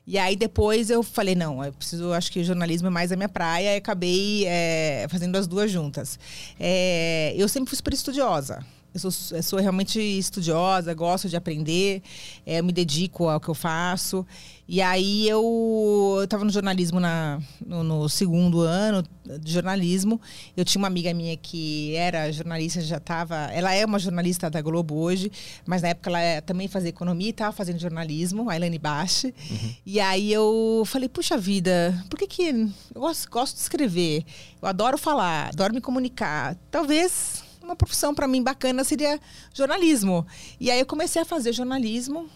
S3: E aí depois eu falei, não, eu preciso, acho que jornalismo é mais a minha praia, e acabei é, fazendo as duas juntas. É, eu sempre fui super estudiosa. Eu sou, eu sou realmente estudiosa, gosto de aprender, é, me dedico ao que eu faço. E aí eu estava no jornalismo na, no, no, segundo ano de jornalismo. Eu tinha uma amiga minha que era jornalista, já estava. Ela é uma jornalista da Globo hoje, mas na época ela é, também fazia economia e estava fazendo jornalismo, a Elaine Bache. Uhum. E aí eu falei, puxa vida, por que que. Eu gosto, gosto de escrever, eu adoro falar, adoro me comunicar. Talvez uma profissão para mim bacana seria jornalismo. E aí eu comecei a fazer jornalismo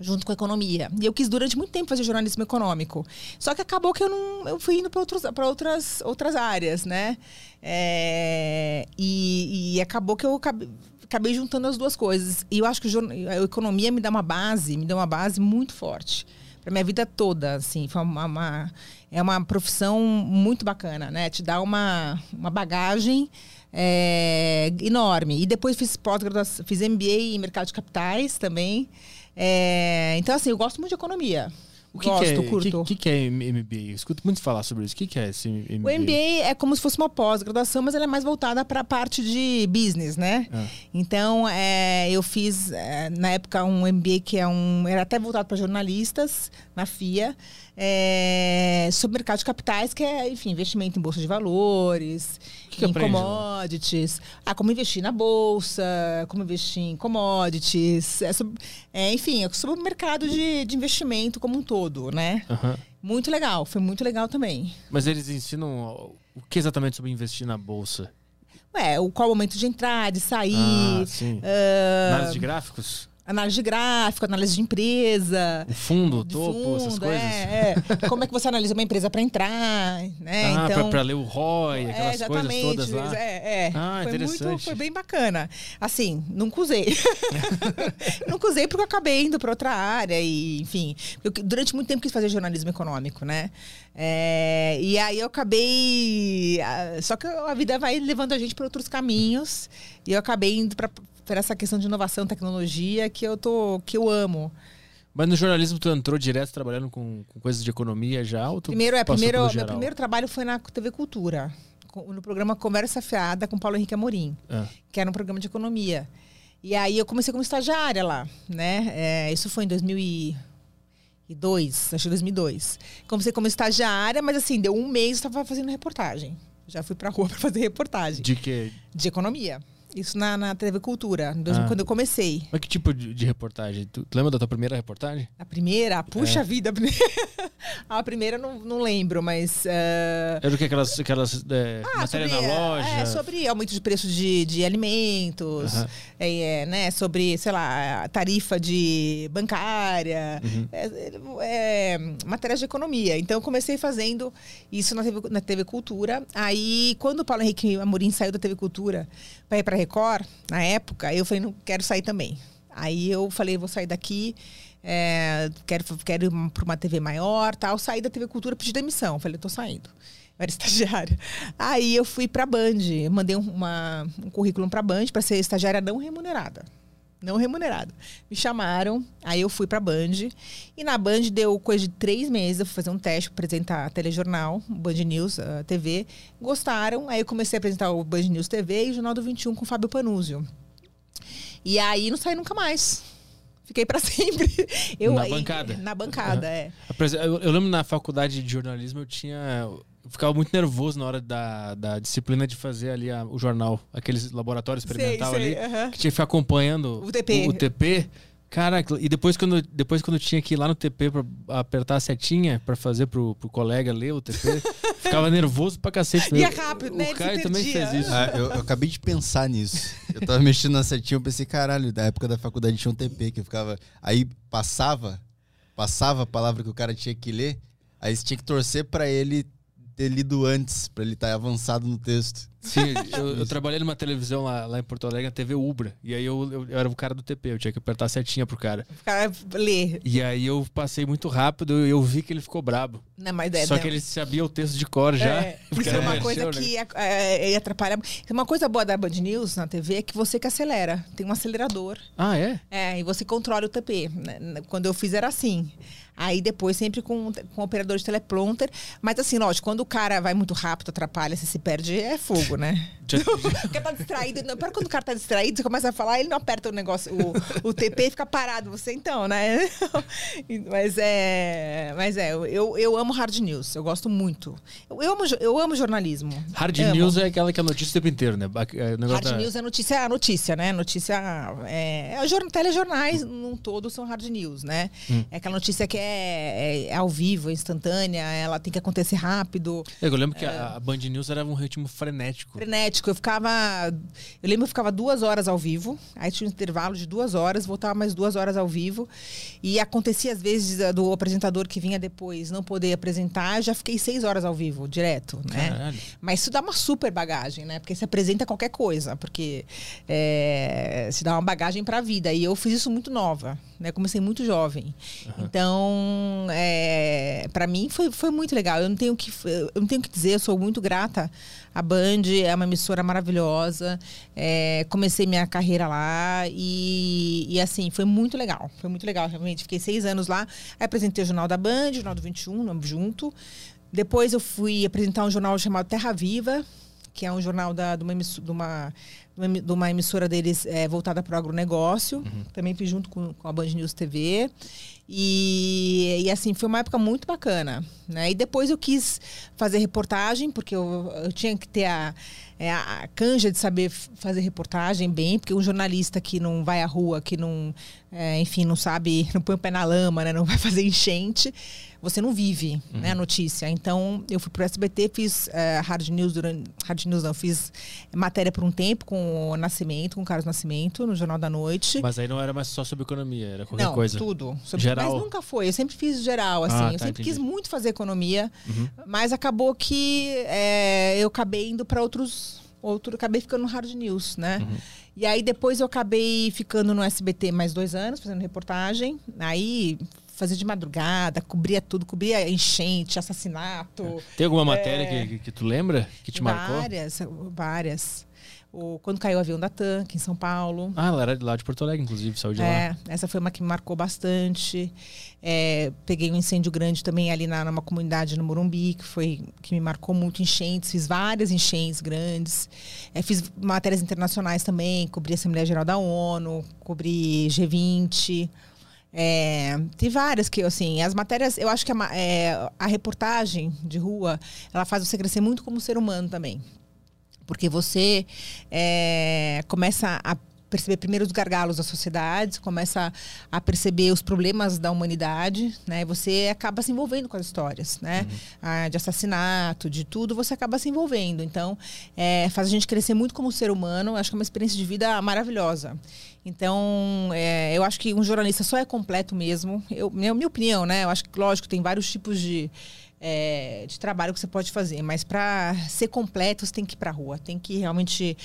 S3: junto com a economia. E eu quis durante muito tempo fazer jornalismo econômico. Só que acabou que eu não eu fui indo para outras outras áreas, né? É, e, e, acabou que eu acabei, acabei, juntando as duas coisas. E eu acho que a economia me dá uma base, me dá uma base muito forte para minha vida toda, assim, foi uma, uma, é uma profissão muito bacana, né? Te dá uma, uma bagagem é, enorme. E depois fiz pós-graduação, fiz MBA em mercado de capitais também. É, então, assim, eu gosto muito de economia.
S1: O que, Gosto, que é, curto. O que, que, é MBA? Eu escuto muito falar sobre isso. O que, que é esse MBA?
S3: O MBA é como se fosse uma pós-graduação, mas ela é mais voltada para a parte de business, né? Ah. Então, é, eu fiz, é, na época, um MBA que é um, era até voltado para jornalistas, na FIA é, sobre mercado de capitais, que é, enfim, investimento em bolsa de valores, que em commodities. Ah, como investir na bolsa, como investir em commodities. É sobre, é, enfim, é sobre o mercado de, de investimento como um todo, né? Uhum. Muito legal, foi muito legal também.
S1: Mas eles ensinam o que exatamente sobre investir na bolsa?
S3: Ué, o qual o momento de entrar, de sair.
S1: Ah, sim. Uh, Análise de gráficos?
S3: Análise de gráfico, análise de empresa.
S1: O fundo, o topo, fundo, essas coisas.
S3: É, é. Como é que você analisa uma empresa para entrar, né?
S1: Ah, então, para ler o ROI, aquelas é, coisas todas lá.
S3: É, é. Ah, foi interessante. Muito, foi bem bacana. Assim, nunca usei. nunca usei porque eu acabei indo para outra área e, enfim, eu, durante muito tempo quis fazer jornalismo econômico, né? É, e aí eu acabei, ah, só que a vida vai levando a gente para outros caminhos e eu acabei indo para por essa questão de inovação, tecnologia que eu tô que eu amo.
S1: Mas no jornalismo tu entrou direto trabalhando com, com coisas de economia já? Ou
S3: primeiro, é, primeiro, meu primeiro trabalho foi na TV Cultura, no programa Conversa Fiada com Paulo Henrique Amorim, é. que era um programa de economia. E aí eu comecei como estagiária lá, né? É, isso foi em 2002, acho que 2002. Comecei como estagiária, mas assim, deu um mês eu estava fazendo reportagem. Já fui pra rua para fazer reportagem.
S1: De quê?
S3: De economia. Isso na, na TV Cultura, ah. quando eu comecei.
S1: Mas que tipo de, de reportagem? Tu, tu, lembra da tua primeira reportagem?
S3: A primeira? Puxa é. vida! A primeira não, não lembro, mas. Uh...
S1: Era o que? Aquelas, aquelas é, ah, matéria sobre, na loja?
S3: É, sobre aumento de preço de, de alimentos, uhum. é, né, sobre, sei lá, tarifa de bancária, uhum. é, é, matérias de economia. Então eu comecei fazendo isso na TV, na TV Cultura. Aí, quando o Paulo Henrique Amorim saiu da TV Cultura para ir para Record, na época, eu falei, não quero sair também. Aí eu falei, vou sair daqui, é, quero, quero ir para uma TV maior, tal. Saí da TV Cultura, pedi demissão. Falei, tô saindo. Eu era estagiária. Aí eu fui para Band, mandei uma, um currículo para Band para ser estagiária não remunerada. Não remunerado. Me chamaram, aí eu fui pra Band. E na Band deu coisa de três meses, eu fui fazer um teste apresentar telejornal, Band News uh, TV. Gostaram, aí eu comecei a apresentar o Band News TV e o Jornal do 21 com o Fábio Panúzio. E aí não saí nunca mais. Fiquei para sempre.
S1: Eu, na bancada.
S3: Na bancada, uhum. é.
S1: Eu, eu lembro na faculdade de jornalismo eu tinha ficava muito nervoso na hora da, da disciplina de fazer ali a, o jornal, aqueles laboratórios experimental ali, uh -huh. que tinha que ficar acompanhando
S3: o TP.
S1: O, o TP. Cara, e depois quando, depois quando tinha que ir lá no TP pra apertar a setinha pra fazer pro, pro colega ler o TP, ficava nervoso pra cacete.
S3: E é rápido, né?
S1: O Caio também fez isso.
S2: Ah, eu, eu, acabei de pensar nisso. Eu tava mexendo na setinha, eu pensei, caralho, da época da faculdade tinha um TP que eu ficava. Aí passava, passava a palavra que o cara tinha que ler, aí você tinha que torcer pra ele ter lido antes, para ele estar tá avançado no texto.
S1: Sim, eu, eu, trabalhei numa televisão lá, lá em Porto Alegre, a TV Ubra. E aí eu, eu, eu, era o cara do TP, eu tinha que apertar setinha pro cara.
S3: O cara ler.
S1: E aí eu passei muito rápido e eu vi que ele ficou brabo.
S3: Não, mas é,
S1: Só que ele sabia o texto de cor já.
S3: É, isso é uma coisa mexeu, que né? é, é, atrapalha. Uma coisa boa da Band News na TV é que você que acelera. Tem um acelerador.
S1: Ah, é?
S3: É, e você controla o TP. Quando eu fiz era assim. Aí depois sempre com, com operador de teleprompter. Mas assim, lógico, quando o cara vai muito rápido, atrapalha, você se perde, é fogo, né? Porque tá distraído. Não, quando o cara tá distraído, você começa a falar, ele não aperta o negócio, o, o TP e fica parado. Você então, né? mas é. Mas é, eu, eu amo hard news. Eu gosto muito. Eu, eu amo, eu amo jornalismo.
S1: Hard
S3: amo.
S1: news é aquela que é notícia o tempo inteiro, né?
S3: É, hard da... news é notícia, é a notícia, né? Notícia. É, é, telejornais, num todo, são hard news, né? Hum. É aquela notícia que é é, é, ao vivo, é instantânea, ela tem que acontecer rápido.
S1: Eu lembro que a, a Band News era um ritmo frenético.
S3: Frenético. Eu ficava. Eu lembro que eu ficava duas horas ao vivo, aí tinha um intervalo de duas horas, voltava mais duas horas ao vivo. E acontecia, às vezes, do apresentador que vinha depois não poder apresentar, já fiquei seis horas ao vivo, direto, né? Caralho. Mas isso dá uma super bagagem, né? Porque se apresenta qualquer coisa, porque é, se dá uma bagagem para a vida. E eu fiz isso muito nova, né? Comecei muito jovem. Uhum. Então, é, para mim foi, foi muito legal. Eu não tenho que eu não tenho que dizer, eu sou muito grata. A Band é uma emissora maravilhosa. É, comecei minha carreira lá e, e, assim foi muito legal. Foi muito legal realmente. Fiquei seis anos lá. Aí apresentei o jornal da Band, o jornal do 21, junto. Depois eu fui apresentar um jornal chamado Terra Viva, que é um jornal da, de, uma, de, uma, de uma emissora deles é, voltada para o agronegócio. Uhum. Também fiz junto com, com a Band News TV. E, e, assim, foi uma época muito bacana. Né? E depois eu quis fazer reportagem, porque eu, eu tinha que ter a, é, a canja de saber fazer reportagem bem, porque um jornalista que não vai à rua, que não, é, enfim, não sabe, não põe o pé na lama, né? não vai fazer enchente, você não vive uhum. né, a notícia. Então, eu fui para o SBT, fiz uh, Hard News durante. Hard News não, fiz matéria por um tempo com o Nascimento, com o Carlos Nascimento, no Jornal da Noite.
S1: Mas aí não era mais só sobre economia, era qualquer
S3: não,
S1: coisa.
S3: Tudo. Sobre, geral. Mas nunca foi. Eu sempre fiz geral, assim. Ah, tá, eu sempre entendi. quis muito fazer economia, uhum. mas acabou que é, eu acabei indo para outros. Outro, acabei ficando no Hard News, né? Uhum. E aí depois eu acabei ficando no SBT mais dois anos, fazendo reportagem. Aí fazia de madrugada, cobria tudo, cobria enchente, assassinato.
S1: Tem alguma matéria é... que, que tu lembra que te
S3: várias,
S1: marcou?
S3: Várias, várias. O, quando caiu o avião da TAM, aqui em São Paulo.
S1: Ah, ela era de lá de Porto Alegre, inclusive, saiu de
S3: é,
S1: lá.
S3: Essa foi uma que me marcou bastante. É, peguei um incêndio grande também ali na, numa comunidade no Morumbi, que foi que me marcou muito enchentes. Fiz várias enchentes grandes. É, fiz matérias internacionais também, cobri a Assembleia Geral da ONU, cobri G20. É, tem várias que, assim, as matérias, eu acho que a, é, a reportagem de rua, ela faz você crescer muito como ser humano também. Porque você é, começa a perceber primeiro os gargalos da sociedade, começa a perceber os problemas da humanidade, né? Você acaba se envolvendo com as histórias, né? Uhum. Ah, de assassinato, de tudo, você acaba se envolvendo. Então, é, faz a gente crescer muito como ser humano. Acho que é uma experiência de vida maravilhosa. Então, é, eu acho que um jornalista só é completo mesmo. Eu, minha, minha opinião, né? Eu acho que, lógico, tem vários tipos de é, de trabalho que você pode fazer, mas para ser completo você tem que ir para a rua, tem que realmente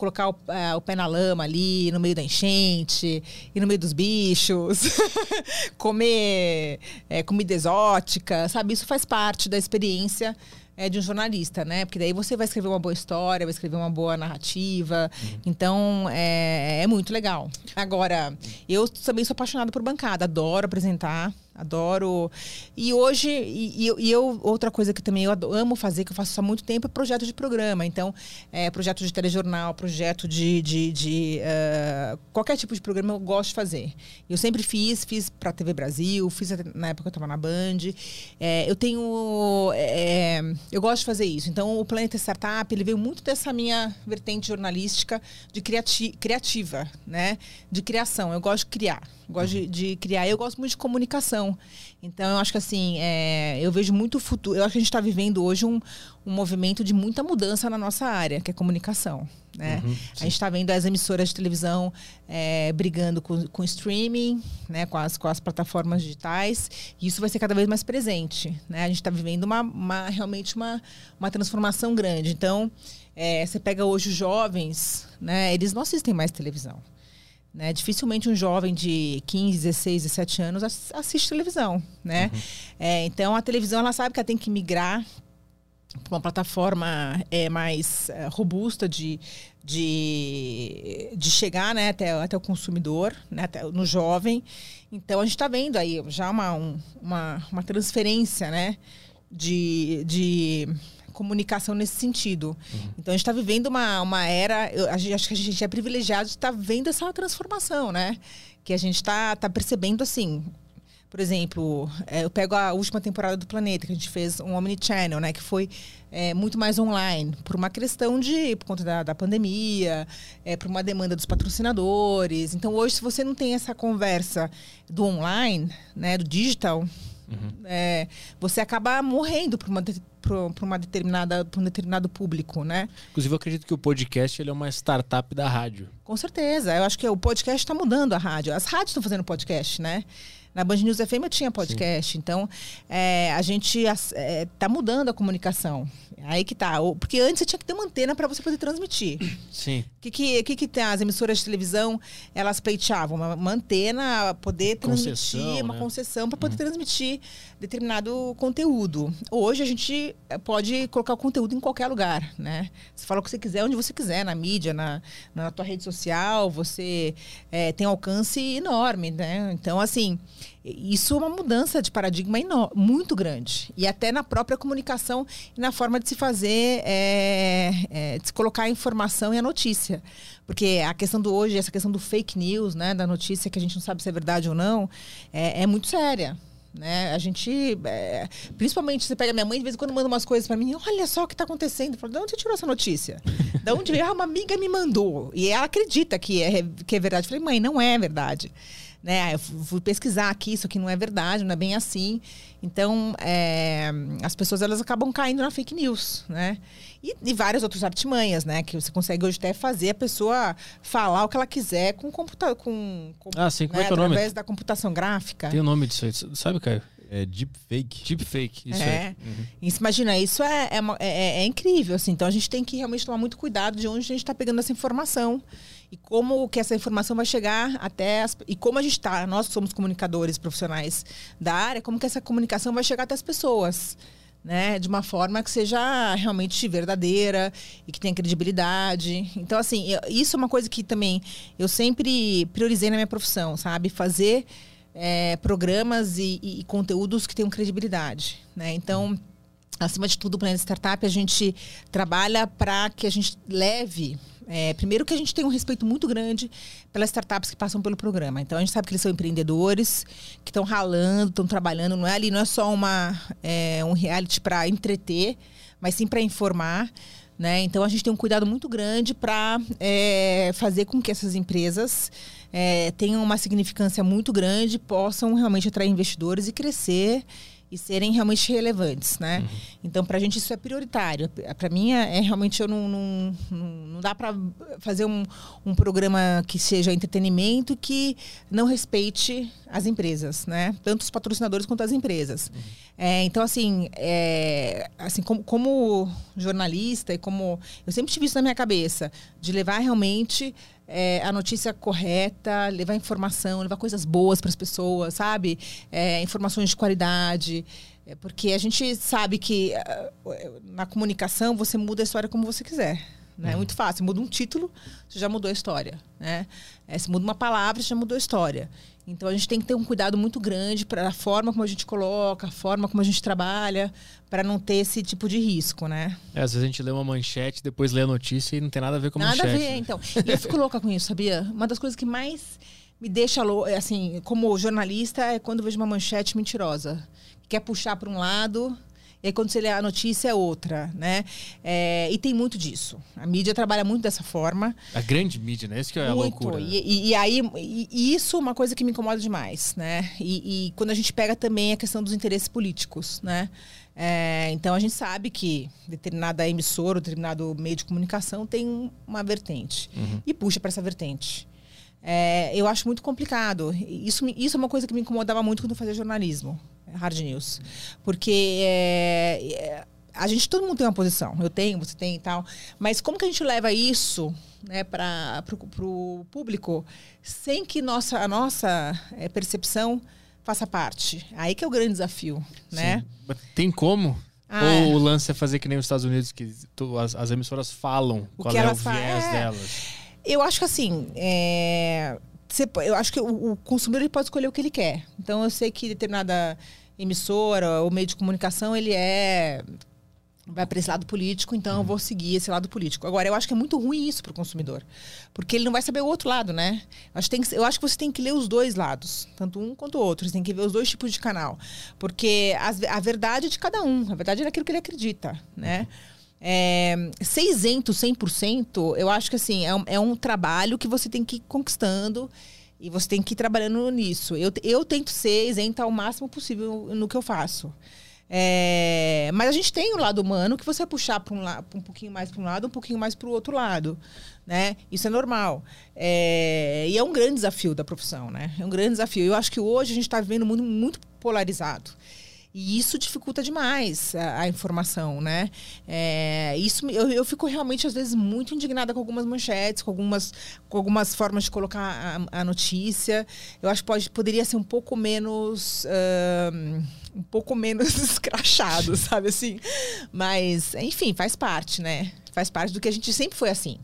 S3: colocar o, é, o, pé na lama ali, no meio da enchente, e no meio dos bichos, comer é, comida exótica, sabe? Isso faz parte da experiência é, de um jornalista, né? Porque daí você vai escrever uma boa história, vai escrever uma boa narrativa. Uhum. Então, é, é muito legal. Agora, eu também sou apaixonada por bancada, adoro apresentar adoro. E hoje, e, e, eu, outra coisa que também eu amo fazer, que eu faço há muito tempo, é projeto de programa. Então, é, projeto de telejornal, projeto de, de, de uh, qualquer tipo de programa eu gosto de fazer. Eu sempre fiz, fiz para a TV Brasil, fiz na época que eu estava na Band. É, eu tenho, é, eu gosto de fazer isso. Então, o Planeta Startup, ele veio muito dessa minha vertente jornalística de criati criativa, né? De criação. Eu gosto de criar gosto de, de, criar. Eu gosto muito de comunicação. Então, eu acho que assim, é, eu vejo muito futuro. Eu acho que a gente está vivendo hoje um, um movimento de muita mudança na nossa área, que é comunicação. Né? Uhum, a gente está vendo as emissoras de televisão é, brigando com, com streaming, né? com, as, com as plataformas digitais, e isso vai ser cada vez mais presente. Né? A gente está vivendo uma, uma, realmente uma, uma transformação grande. Então, é, você pega hoje os jovens, né? eles não assistem mais televisão. Né? Dificilmente um jovem de 15, 16, 17 anos assiste televisão. Né? Uhum. É, então, a televisão ela sabe que ela tem que migrar para uma plataforma é, mais é, robusta de, de, de chegar né, até, até o consumidor, né, até, no jovem. Então, a gente está vendo aí já uma, um, uma, uma transferência né, de, de comunicação nesse sentido. Uhum. Então a gente está vivendo uma, uma era, eu acho que a gente é privilegiado de estar tá vendo essa transformação, né? Que a gente está tá percebendo assim. Por exemplo, é, eu pego a última temporada do Planeta, que a gente fez um Omnichannel, né? Que foi é, muito mais online, por uma questão de. por conta da, da pandemia, é, por uma demanda dos patrocinadores. Então, hoje, se você não tem essa conversa do online, né, do digital, Uhum. É, você acaba morrendo para uma, uma determinada, um determinado público, né?
S1: Inclusive, eu acredito que o podcast ele é uma startup da rádio.
S3: Com certeza. Eu acho que o podcast está mudando a rádio. As rádios estão fazendo podcast, né? Na Band News FM eu tinha podcast. Sim. Então, é, a gente está é, mudando a comunicação. Aí que tá. Porque antes você tinha que ter uma antena para você poder transmitir.
S1: Sim.
S3: O que, que, que, que tem? As emissoras de televisão, elas pleiteavam uma, uma antena, poder transmitir, concessão, uma né? concessão para poder uhum. transmitir determinado conteúdo. Hoje a gente eh, pode colocar o conteúdo em qualquer lugar, né? Você fala o que você quiser, onde você quiser, na mídia, na, na tua rede social, você é, tem alcance enorme, né? Então, assim, isso é uma mudança de paradigma muito grande. E até na própria comunicação e na forma de se fazer, é, é, de se colocar a informação e a notícia. Porque a questão do hoje, essa questão do fake news, né, da notícia que a gente não sabe se é verdade ou não, é, é muito séria. Né? A gente, é, principalmente, você pega minha mãe, de vez em quando manda umas coisas para mim, olha só o que está acontecendo. Eu falo, de onde você tirou essa notícia? de onde veio? Ah, uma amiga me mandou. E ela acredita que é, que é verdade. Eu falei, mãe, não é verdade né? Eu fui pesquisar aqui, isso aqui não é verdade, não é bem assim. Então, é, as pessoas elas acabam caindo na fake news, né? E, e várias outras artimanhas, né? Que você consegue hoje até fazer a pessoa falar o que ela quiser com computador, com, com
S1: ah, sim, como né? é que é o
S3: nome? Através da computação gráfica.
S1: Tem o nome disso aí, sabe, Caio?
S2: É deepfake.
S1: Deepfake, isso
S3: é. Uhum. Isso, imagina, isso é, é, é, é, incrível, assim. Então a gente tem que realmente tomar muito cuidado de onde a gente está pegando essa informação e como que essa informação vai chegar até as, e como a gente está, nós somos comunicadores profissionais da área, como que essa comunicação vai chegar até as pessoas. Né, de uma forma que seja realmente verdadeira e que tenha credibilidade. Então, assim, eu, isso é uma coisa que também eu sempre priorizei na minha profissão, sabe? Fazer é, programas e, e, conteúdos que tenham credibilidade. Né? Então, acima de tudo, o Planeta Startup, a gente trabalha para que a gente leve é, primeiro que a gente tem um respeito muito grande pelas startups que passam pelo programa. Então a gente sabe que eles são empreendedores, que estão ralando, estão trabalhando. Não é ali, não é só uma, é, um reality para entreter, mas sim para informar. Né? Então a gente tem um cuidado muito grande para é, fazer com que essas empresas é, tenham uma significância muito grande, possam realmente atrair investidores e crescer e serem realmente relevantes, né? Uhum. Então, para a gente isso é prioritário. Para mim, é, é, realmente eu não, não, não dá para fazer um, um programa que seja entretenimento que não respeite as empresas, né? Tanto os patrocinadores quanto as empresas. Uhum. É, então, assim, é, assim como, como, jornalista e como eu sempre tive isso na minha cabeça de levar realmente é, a notícia correta, levar informação, levar coisas boas para as pessoas, sabe? É, informações de qualidade. É, porque a gente sabe que uh, na comunicação você muda a história como você quiser. Né? É muito fácil. Muda um título, você já mudou a história. Né? É, se muda uma palavra, você já mudou a história. Então a gente tem que ter um cuidado muito grande para a forma como a gente coloca, a forma como a gente trabalha, para não ter esse tipo de risco, né?
S1: É, às vezes a gente lê uma manchete, depois lê a notícia e não tem nada a ver com a
S3: nada
S1: manchete.
S3: Nada a ver,
S1: né?
S3: então. E eu fico louca com isso, sabia? Uma das coisas que mais me deixa louca, assim, como jornalista, é quando eu vejo uma manchete mentirosa. Quer puxar para um lado e aí, quando você lê a notícia, é outra, né? É, e tem muito disso. A mídia trabalha muito dessa forma.
S1: A grande mídia, né? Isso que é a
S3: muito.
S1: loucura.
S3: E, e, e aí, e, isso é uma coisa que me incomoda demais, né? E, e, quando a gente pega também a questão dos interesses políticos, né? É, então, a gente sabe que determinada emissora, determinado meio de comunicação tem uma vertente. Uhum. E puxa para essa vertente. É, eu acho muito complicado. Isso, isso é uma coisa que me incomodava muito quando eu fazia jornalismo hard news. Porque é, é, a gente, todo mundo tem uma posição. Eu tenho, você tem e tal. Mas como que a gente leva isso né, para o público sem que nossa, a nossa é, percepção faça parte? Aí que é o grande desafio, né?
S1: Mas tem como? Ah, Ou o lance é fazer que nem os Estados Unidos, que tu, as, as, emissoras falam o qual é o viés é, delas?
S3: Eu acho que assim, é, eu acho que o, o consumidor ele pode escolher o que ele quer. Então eu sei que determinada emissora ou meio de comunicação, ele é vai para esse lado político, então eu vou seguir esse lado político. Agora, eu acho que é muito ruim isso para o consumidor, porque ele não vai saber o outro lado, né? Eu acho, que, eu acho que você tem que ler os dois lados, tanto um quanto o outro. Você tem que ver os dois tipos de canal, porque a, a verdade é de cada um, a verdade é daquilo que ele acredita, né? É, ser isento 100%, eu acho que assim, é um, é um trabalho que você tem que ir conquistando e você tem que ir trabalhando nisso. Eu, eu tento ser isenta ao máximo possível no que eu faço. É, mas a gente tem o lado humano que você puxar para um, um pouquinho mais para um lado, um pouquinho mais para o outro lado. Né? Isso é normal. É, e é um grande desafio da profissão, né? É um grande desafio. Eu acho que hoje a gente está vivendo um mundo muito polarizado. E isso dificulta demais a, a informação, né? É, isso eu, eu fico realmente, às vezes, muito indignada com algumas manchetes, com algumas, com algumas formas de colocar a, a notícia. Eu acho que pode, poderia ser um pouco menos. Uh, um pouco menos escrachado, sabe assim? Mas, enfim, faz parte, né? Faz parte do que a gente sempre foi assim.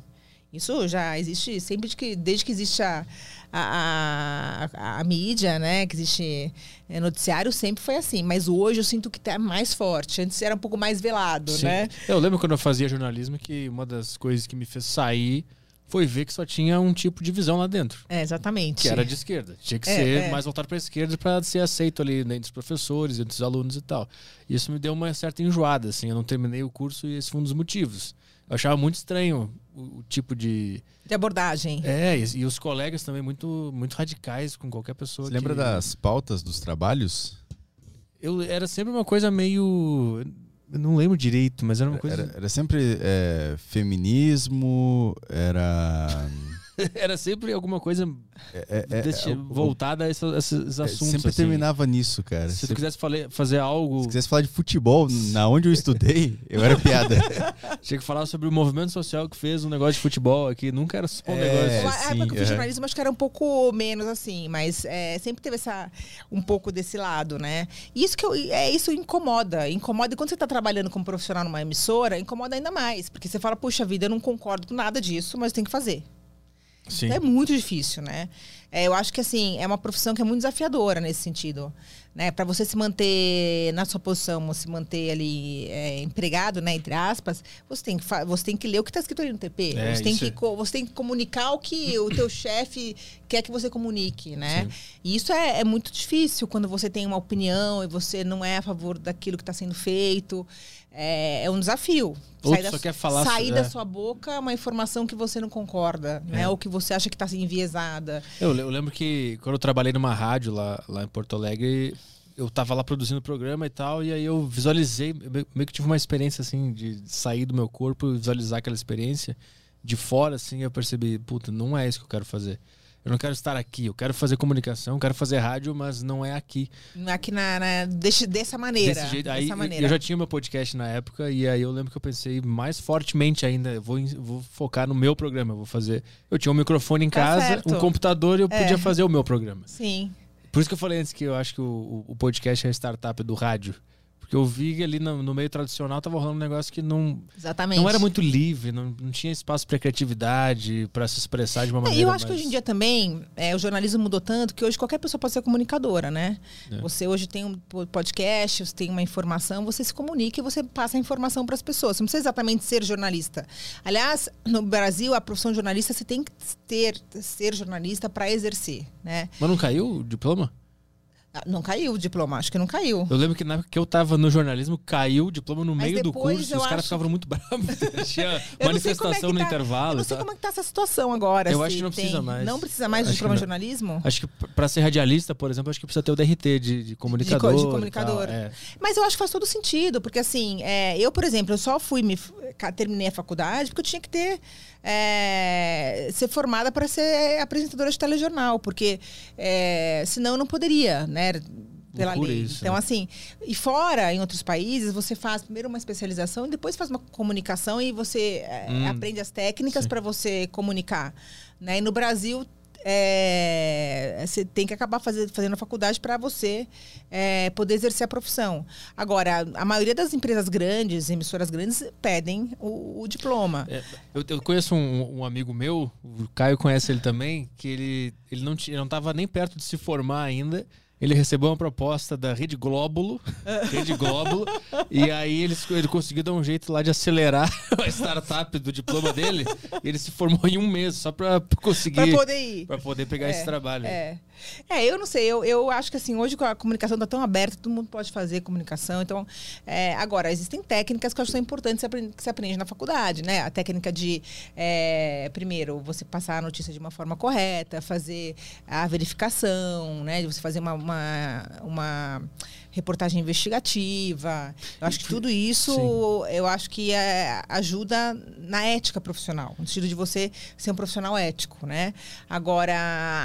S3: Isso já existe sempre de que, desde que existe a, a, a, a, mídia, né? Que existe é, noticiário, sempre foi assim. Mas hoje eu sinto que está mais forte. Antes era um pouco mais velado, Sim. né?
S1: Eu lembro quando eu fazia jornalismo que uma das coisas que me fez sair foi ver que só tinha um tipo de visão lá dentro.
S3: É, exatamente.
S1: Que era de esquerda. Tinha que é, ser é. mais voltado para a esquerda para ser aceito ali entre os professores, entre os alunos e tal. E isso me deu uma certa enjoada, assim. Eu não terminei o curso e esse foi um dos motivos. Eu achava muito estranho o, o tipo de.
S3: De abordagem.
S1: É, e, e, os colegas também muito, muito radicais com qualquer pessoa.
S2: Você que... lembra das pautas dos trabalhos?
S1: Eu, era sempre uma coisa meio. Eu não lembro direito, mas era uma coisa.
S2: Era, era sempre é, feminismo, era.
S1: era sempre alguma coisa é, é, é, voltada a esses, esses é, assuntos.
S2: Sempre
S1: assim.
S2: terminava nisso, cara.
S1: Se você quisesse fazer algo.
S2: Se quisesse falar de futebol, na onde eu estudei, eu era piada.
S1: Tinha que falar sobre o movimento social que fez um negócio de futebol aqui. Nunca era só um
S3: é,
S1: negócio.
S3: A época que eu jornalismo acho que era um pouco menos assim, mas sempre teve essa, um pouco desse lado, né? E isso que eu, é, isso incomoda. Incomoda. E quando você está trabalhando como profissional numa emissora, incomoda ainda mais. Porque você fala, puxa vida, eu não concordo com nada disso, mas tem que fazer. Sim. Então é muito difícil, né? É, eu acho que assim é uma profissão que é muito desafiadora nesse sentido, né? Para você se manter na sua posição, se manter ali é, empregado, né? Entre aspas, você tem que você tem que ler o que está escrito ali no TP. É, você tem que é. você tem que comunicar o que o teu chefe quer que você comunique, né? Sim. E isso é, é muito difícil quando você tem uma opinião e você não é a favor daquilo que está sendo feito é, é um desafio.
S1: Sair, da, quer falar
S3: sair da é. sua boca uma informação que você não concorda, né? é. né? Ou que você acha que está enviesada.
S1: Eu, eu, lembro que quando eu trabalhei numa rádio lá, lá em Porto Alegre, eu estava lá produzindo o programa e tal, e aí eu visualizei, meio que tive uma experiência assim de sair do meu corpo e visualizar aquela experiência de fora, assim, eu percebi, puta, não é isso que eu quero fazer. Eu não quero estar aqui. Eu quero fazer comunicação, quero fazer rádio, mas não é aqui.
S3: Não é aqui na, na desse, dessa maneira.
S1: Desse jeito. Aí
S3: maneira.
S1: eu já tinha meu podcast na época e aí eu lembro que eu pensei mais fortemente ainda. Eu vou, vou focar no meu programa. Eu vou fazer. Eu tinha um microfone em
S3: Tá
S1: casa,
S3: certo.
S1: um computador e eu
S3: É.
S1: podia fazer o meu programa.
S3: Sim.
S1: Por isso que eu falei antes que eu acho que o, o- o podcast é a startup do rádio. Porque eu vi ali no, no meio tradicional tava rolando um negócio que não,
S3: Exatamente.
S1: não era muito livre, não, não tinha espaço para criatividade, para se expressar de uma
S3: É,
S1: maneira.
S3: E eu acho que
S1: mais-
S3: hoje em dia também é, o jornalismo mudou tanto que hoje qualquer pessoa pode ser comunicadora, né?
S1: É.
S3: Você hoje tem um po- podcast, você tem uma informação, você se comunica e você passa a informação para as pessoas. Você não precisa exatamente ser jornalista. Aliás, no Brasil, a profissão de jornalista você tem que ter ser jornalista para exercer, né?
S1: Mas não caiu o diploma?
S3: Ah, Não caiu o diploma, acho que não caiu.
S1: Eu lembro que na época que eu tava no jornalismo, caiu o diploma no
S3: Mas
S1: meio do curso os caras
S3: acho
S1: ficavam muito bravos. Tinha
S3: Eu não sei como é
S1: manifestação
S3: que
S1: no
S3: tá-
S1: intervalo.
S3: Eu não sei
S1: tal.
S3: como é que tá essa situação agora.
S1: Eu acho que não
S3: tem-
S1: precisa mais.
S3: Não precisa mais
S1: Acho que
S3: diploma de jornalismo?
S1: Acho que pra ser radialista, por exemplo, acho que precisa ter o DRT de, de comunicador.
S3: de
S1: e tal,
S3: comunicador.
S1: é.
S3: Mas eu acho que faz todo sentido, porque assim, é, eu, por exemplo, eu só fui me terminei a faculdade porque eu tinha que ter é, ser formada para ser apresentadora de telejornal, porque é, senão eu não poderia, né? Pela
S1: Loucura
S3: lei.
S1: isso,
S3: então,
S1: né?
S3: assim, e fora, em outros países, você faz primeiro uma especialização e depois faz uma comunicação e você é,
S1: Hum,
S3: aprende as técnicas para você comunicar. Né? E no Brasil, é, você tem que acabar faze- fazendo a faculdade para você é, poder exercer a profissão. Agora, a maioria das empresas grandes, emissoras grandes, pedem o, o diploma.
S1: É, eu, eu conheço um, um amigo meu, o Caio conhece ele também, que ele, ele não estava nem perto de se formar ainda. Ele recebeu uma proposta da Rede Glóbulo, Rede Glóbulo, e aí ele, ele conseguiu dar um jeito lá de acelerar a startup do diploma dele. E ele se formou em um mês, só para conseguir,
S3: Para poder ir.
S1: pra poder pegar
S3: É,
S1: esse trabalho.
S3: É. É, eu não sei, eu, eu acho que assim, hoje a comunicação está tão aberta, todo mundo pode fazer comunicação. Então, é, agora, existem técnicas que eu acho que são importantes que você aprende na faculdade, né? A técnica de, é, primeiro, você passar a notícia de uma forma correta, fazer a verificação, né? De você fazer uma, uma, uma reportagem investigativa. Eu acho que tudo isso, eu acho que é, ajuda na ética profissional, no sentido de você ser um profissional ético, né? Agora,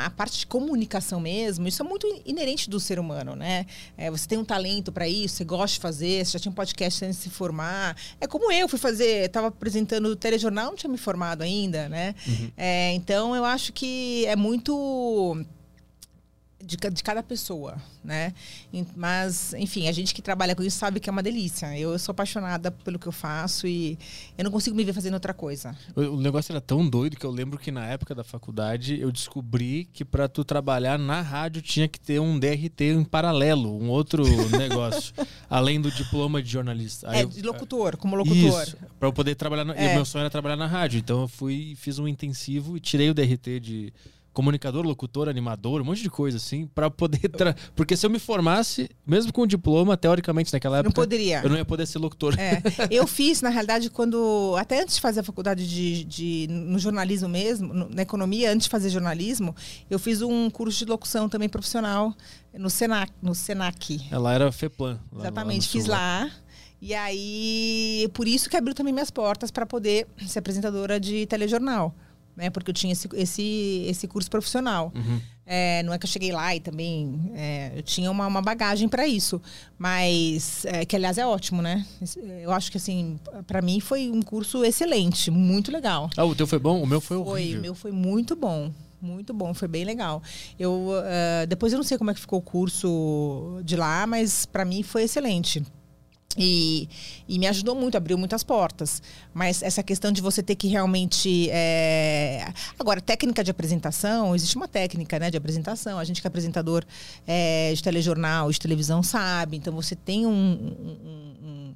S3: a parte de comunicação mesmo, isso é muito inerente do ser humano, né? É, você tem um talento para isso, você gosta de fazer, você já tinha um podcast antes de se formar. É como eu fui fazer, estava apresentando o telejornal, não tinha me formado ainda, né? É, então, eu acho que é muito de, de cada pessoa, né? Mas, enfim, a gente que trabalha com isso sabe que é uma delícia. Eu sou apaixonada pelo que eu faço e eu não consigo me ver fazendo outra coisa.
S1: O o negócio era tão doido que eu lembro que na época da faculdade eu descobri que pra tu trabalhar na rádio tinha que ter um DRT em paralelo, um outro negócio, além do diploma de jornalista. Aí
S3: é,
S1: eu-
S3: de locutor, como locutor.
S1: Isso, pra eu poder trabalhar. Na... E
S3: É.
S1: o meu sonho era trabalhar na rádio. Então eu fui e fiz um intensivo e tirei o DRT de comunicador, locutor, animador, um monte de coisa assim, pra poder. Tra... Porque se eu me formasse, mesmo com o diploma, teoricamente naquela
S3: Não
S1: época.
S3: poderia.
S1: Eu não ia poder ser locutor.
S3: É, eu fiz, na realidade, quando. Até antes de fazer a faculdade de, de- no jornalismo mesmo, no- na economia, antes de fazer jornalismo, eu fiz um curso de locução também profissional no Senac. No Senac.
S1: Ela era FEPLAN. lá lá
S3: Exatamente,
S1: sul,
S3: fiz lá. E aí, por isso que abriu também minhas portas para poder ser apresentadora de telejornal. Né? Porque eu tinha esse, esse, esse curso profissional.
S1: Uhum.
S3: É, não é que eu cheguei lá e também é, eu tinha uma, uma bagagem para isso, mas é, que aliás é ótimo, né? Eu acho que assim, para mim foi um curso excelente, muito legal.
S1: Ah, o teu foi bom? O meu foi
S3: Foi,
S1: horrível.
S3: o meu foi muito bom. Muito bom, foi bem legal. Eu ah, depois eu não sei como é que ficou o curso de lá, mas para mim foi excelente. E, e me ajudou muito, abriu muitas portas. Mas essa questão de você ter que realmente. é, Agora, técnica de apresentação, existe uma técnica né, de apresentação. A gente que é apresentador é, de telejornal, de televisão, sabe. Então você tem um. um- um-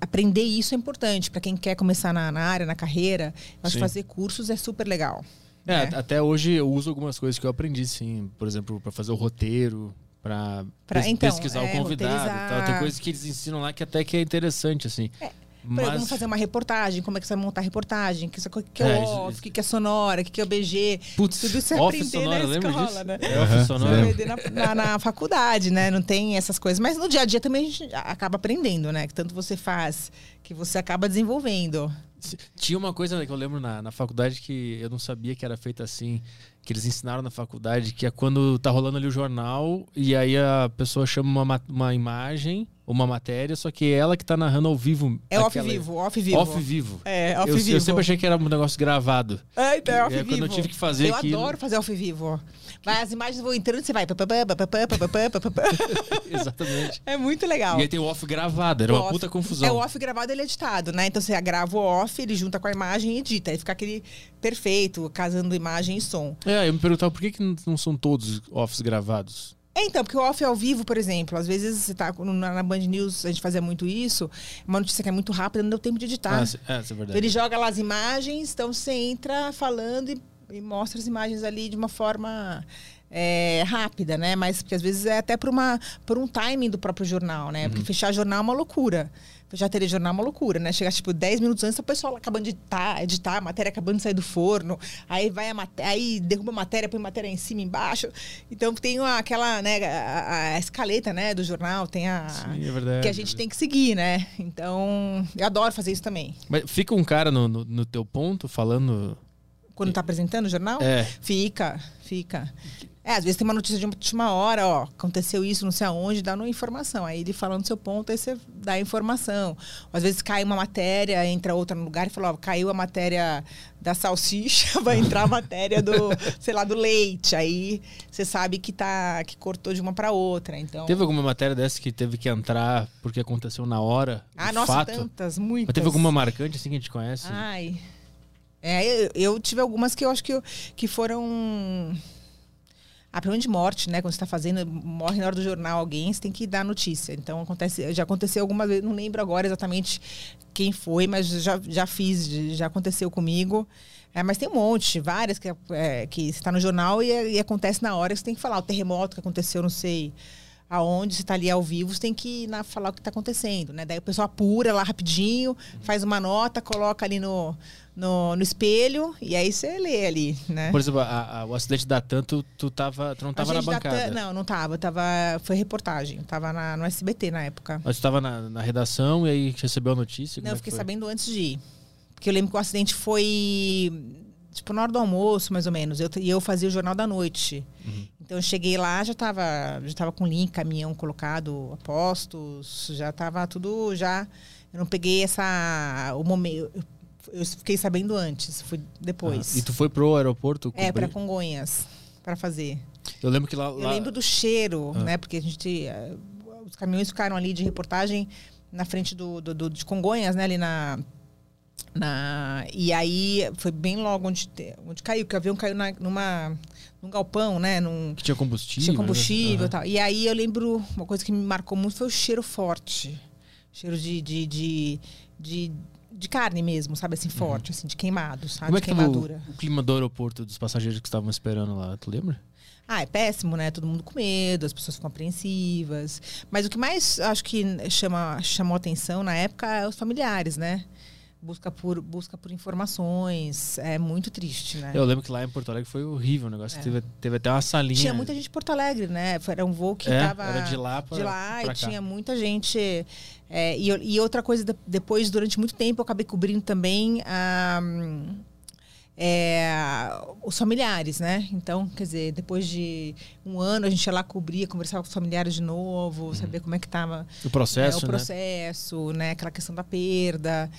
S3: Aprender isso é importante para quem quer começar na, na área, na carreira. Que fazer cursos é super legal.
S1: É, at- até hoje eu uso algumas coisas que eu aprendi, sim. Por exemplo, pra fazer o roteiro, pra,
S3: Pra-
S1: pes-
S3: então,
S1: pesquisar
S3: é,
S1: o convidado e
S3: roteirizar.
S1: Tem coisas que eles ensinam lá que até que é interessante, assim.
S3: Exemplo,
S1: Mas
S3: como fazer uma reportagem, como é que você vai montar a reportagem, que, o que, que é,
S1: É,
S3: o off, o que, que é sonora, o que, que é o BG.
S1: Putz,
S3: Tudo isso é
S1: off
S3: aprender
S1: sonora,
S3: na escola,
S1: disso?
S3: né?
S1: É, off sonora.
S3: aprender na, na, na faculdade, né? Não tem essas coisas. Mas no dia a dia também a gente acaba aprendendo, né? Que tanto você faz, que você acaba desenvolvendo.
S1: Tinha uma coisa que eu lembro na, na faculdade que eu não sabia que era feita assim, que eles ensinaram na faculdade, que é quando tá rolando ali o jornal e aí a pessoa chama uma, ma- uma imagem, uma matéria, só que é ela que tá narrando ao vivo.
S3: É off vivo, off vivo.
S1: Off vivo.
S3: É, off
S1: eu,
S3: vivo.
S1: eu sempre achei que era um negócio gravado.
S3: É, então é off vivo.
S1: quando eu tive que fazer
S3: eu
S1: aquilo-
S3: adoro fazer off vivo. Vai, as imagens vão entrando e você vai.
S1: Exatamente.
S3: É muito legal.
S1: E aí tem o off gravado, era
S3: o
S1: uma
S3: off,
S1: puta confusão.
S3: É o off gravado ele é editado, né? Então você grava o off, ele junta com a imagem e edita. Aí fica aquele perfeito, casando imagem e som.
S1: É, eu me perguntava por que, que não são todos offs gravados?
S3: É, então, porque o off ao vivo, por exemplo, às vezes você tá na Band News, a gente fazia muito isso, uma notícia que é muito rápida, não deu tempo de editar.
S1: Ah, é, é verdade.
S3: Ele joga lá as imagens, então você entra falando e e mostra as imagens ali de uma forma é, rápida, né? Mas porque às vezes é até por, uma, por um timing do próprio jornal, né?
S1: Uhum.
S3: Porque fechar jornal é uma loucura. Fechar telejornal é uma loucura, né? Chegar, tipo, 10 minutos antes, o pessoal acabando de editar, editar, a matéria acabando de sair do forno, aí vai a matéria, aí derruba a matéria, põe a matéria em cima, embaixo. Então tem aquela, né, a, a escaleta, né, do jornal, tem a.
S1: Sim, é verdade.
S3: que a gente tem que seguir, né? Então, eu adoro fazer isso também.
S1: Mas fica um cara no, no, no teu ponto falando.
S3: Quando tá apresentando o jornal?
S1: É.
S3: Fica, fica. É, às vezes tem uma notícia de última hora, ó, aconteceu isso, não sei aonde, dá uma informação. Aí ele falando seu ponto, aí você dá a informação. Às vezes cai uma matéria, entra outra no lugar e fala, ó, caiu a matéria da salsicha, vai entrar a matéria do, sei lá, do leite. Aí você sabe que tá que cortou de uma para outra. Então,
S1: Teve alguma matéria dessa que teve que entrar porque aconteceu na hora?
S3: ah, nossa,
S1: fato?
S3: tantas,
S1: Mas
S3: muitas.
S1: teve alguma marcante assim que a gente conhece?
S3: Ai. É, eu, eu tive algumas que eu acho que, que foram. Ah, problema de morte, né? Quando você está fazendo, morre na hora do jornal alguém, você tem que dar notícia. Então, acontece, já aconteceu algumas vezes, não lembro agora exatamente quem foi, mas já, já fiz, já aconteceu comigo. É, mas tem um monte, várias que, é, que você está no jornal e, e acontece na hora, você tem que falar o terremoto que aconteceu, não sei aonde, você está ali ao vivo, você tem que na, falar o que está acontecendo, né? Daí o pessoal apura lá rapidinho, faz uma nota, coloca ali no, no, no espelho e aí você lê ali, né?
S1: Por exemplo, a- a- o acidente da Tanto, tu, tava, tu não tava
S3: A
S1: na bancada.
S3: Não, não tava. tava foi reportagem. Tava na, no SBT na época.
S1: Mas tu tava na, na redação e aí recebeu a notícia?
S3: não,
S1: como
S3: eu
S1: é
S3: fiquei sabendo antes de ir. Porque eu lembro que o acidente foi tipo na hora do almoço, mais ou menos. Eu, e eu fazia o jornal da noite.
S1: Uhum.
S3: Então eu cheguei lá, já tava, já tava com link, caminhão colocado, a postos, já tava tudo já. Eu não peguei essa o momento. Eu, fiquei sabendo antes, fui depois.
S1: Ah, e tu foi pro aeroporto?
S3: É, para? Congonhas, para fazer.
S1: Eu lembro que lá...
S3: Eu
S1: lá-
S3: lembro do cheiro,
S1: Ah.
S3: né? Porque a gente. eh, Os caminhões ficaram ali de reportagem na frente do, do, do- de Congonhas, né? Ali na. Na e aí foi bem logo onde, onde caiu, que o avião caiu na, numa, num galpão, né? Num,
S1: Que tinha combustível.
S3: tinha combustível
S1: né?
S3: e tal. E aí eu lembro, uma coisa que me marcou muito foi o cheiro forte. Cheiro de. de, de, de, de carne mesmo, sabe? Assim, forte, assim, de queimado, sabe?
S1: Como é
S3: de
S1: que tava
S3: queimadura.
S1: o, o clima do aeroporto dos passageiros que estavam esperando lá? Tu lembra?
S3: Ah, é péssimo, né? Todo mundo com medo, as pessoas ficam apreensivas. Mas o que mais acho que chama, chamou atenção na época é os familiares, né? Busca por, busca por informações. É muito triste, né?
S1: Eu lembro que lá em Porto Alegre foi horrível o negócio.
S3: É.
S1: Teve, teve até uma salinha.
S3: Tinha muita gente em Porto Alegre, né? Era um voo que
S1: É,
S3: tava
S1: era de lá pra,
S3: de lá
S1: pra
S3: e
S1: cá.
S3: tinha muita gente. é, e, e outra coisa, de- depois, durante muito tempo, eu acabei cobrindo também ah, é, os familiares, né? Então, quer dizer, depois de um ano, a gente ia lá cobrir, conversava com os familiares de novo, saber como é que estava
S1: O processo,
S3: o
S1: né?
S3: processo, né? Aquela questão da perda.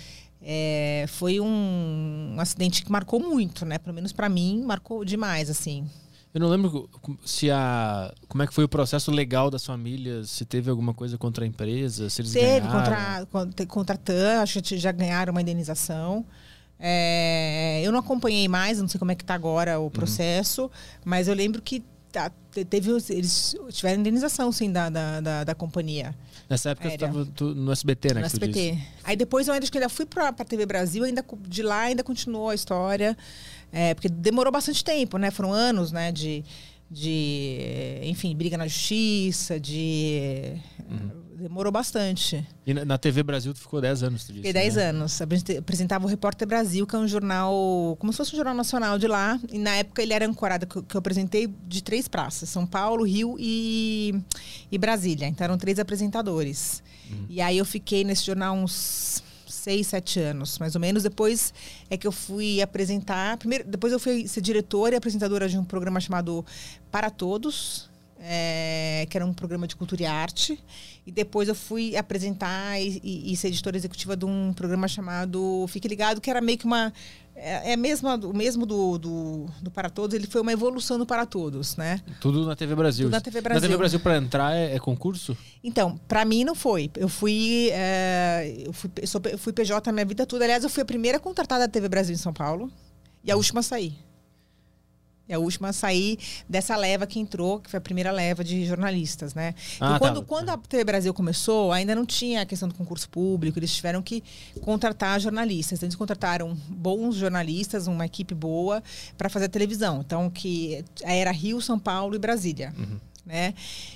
S3: É, foi um, um acidente que marcou muito, né? Pelo menos para mim, marcou demais, assim.
S1: Eu não lembro se a. Como é que foi o processo legal das famílias, se teve alguma coisa contra a empresa, se eles
S3: Teve
S1: ganharam.
S3: contra, contra, a TAM, acho que já ganharam uma indenização. É, eu não acompanhei mais, não sei como é que está agora
S1: Uhum.
S3: o processo, mas eu lembro que tá, te- teve, eles tiveram indenização, sim, da, da, da, da companhia,
S1: Nessa época tu
S3: Aérea.
S1: tava tu- no SBT, né?
S3: no. SBT. Aí depois eu ainda, acho que ainda fui para a TV Brasil, ainda de lá ainda continuou a história, é, porque demorou bastante tempo, né? Foram anos, né, de, de enfim, briga na justiça, de...
S1: Uhum.
S3: Demorou bastante.
S1: E na, na TV Brasil tu ficou 10 anos, tu disse.
S3: Fiquei 10
S1: né?
S3: anos. Apresentava o Repórter Brasil, que é um jornal, como se fosse um jornal nacional de lá. E na época ele era ancorado, que eu- que eu apresentei, de três praças: São Paulo, Rio e, e Brasília. Então eram três apresentadores.
S1: Uhum.
S3: E aí eu fiquei nesse jornal uns seis, sete anos, mais ou menos. Depois é que eu fui apresentar. Primeiro, depois eu fui ser diretora e apresentadora de um programa chamado Para Todos, é, que era um programa de cultura e arte. E depois eu fui apresentar e, e, e, ser editora executiva de um programa chamado Fique Ligado, que era meio que uma. É, é mesmo, o mesmo do, do, do, Para Todos, ele foi uma evolução do Para Todos, né?
S1: Tudo na TV Brasil.
S3: Tudo na TV Brasil.
S1: Na TV Brasil, para entrar, é, é, concurso?
S3: Então, para mim não foi. Eu fui, é, eu fui, sou, eu fui PJ a minha vida toda. Aliás, eu fui a primeira contratada da TV Brasil em São Paulo e a última a sair. É a última a sair dessa leva que entrou, que foi a primeira leva de jornalistas, né? Então, ah, quando, tá. quando a TV Brasil começou, ainda não tinha a questão do concurso público, eles tiveram que contratar jornalistas. Então, eles contrataram bons jornalistas, uma equipe boa, para fazer a televisão. Então, que era Rio, São Paulo e Brasília. Uhum né?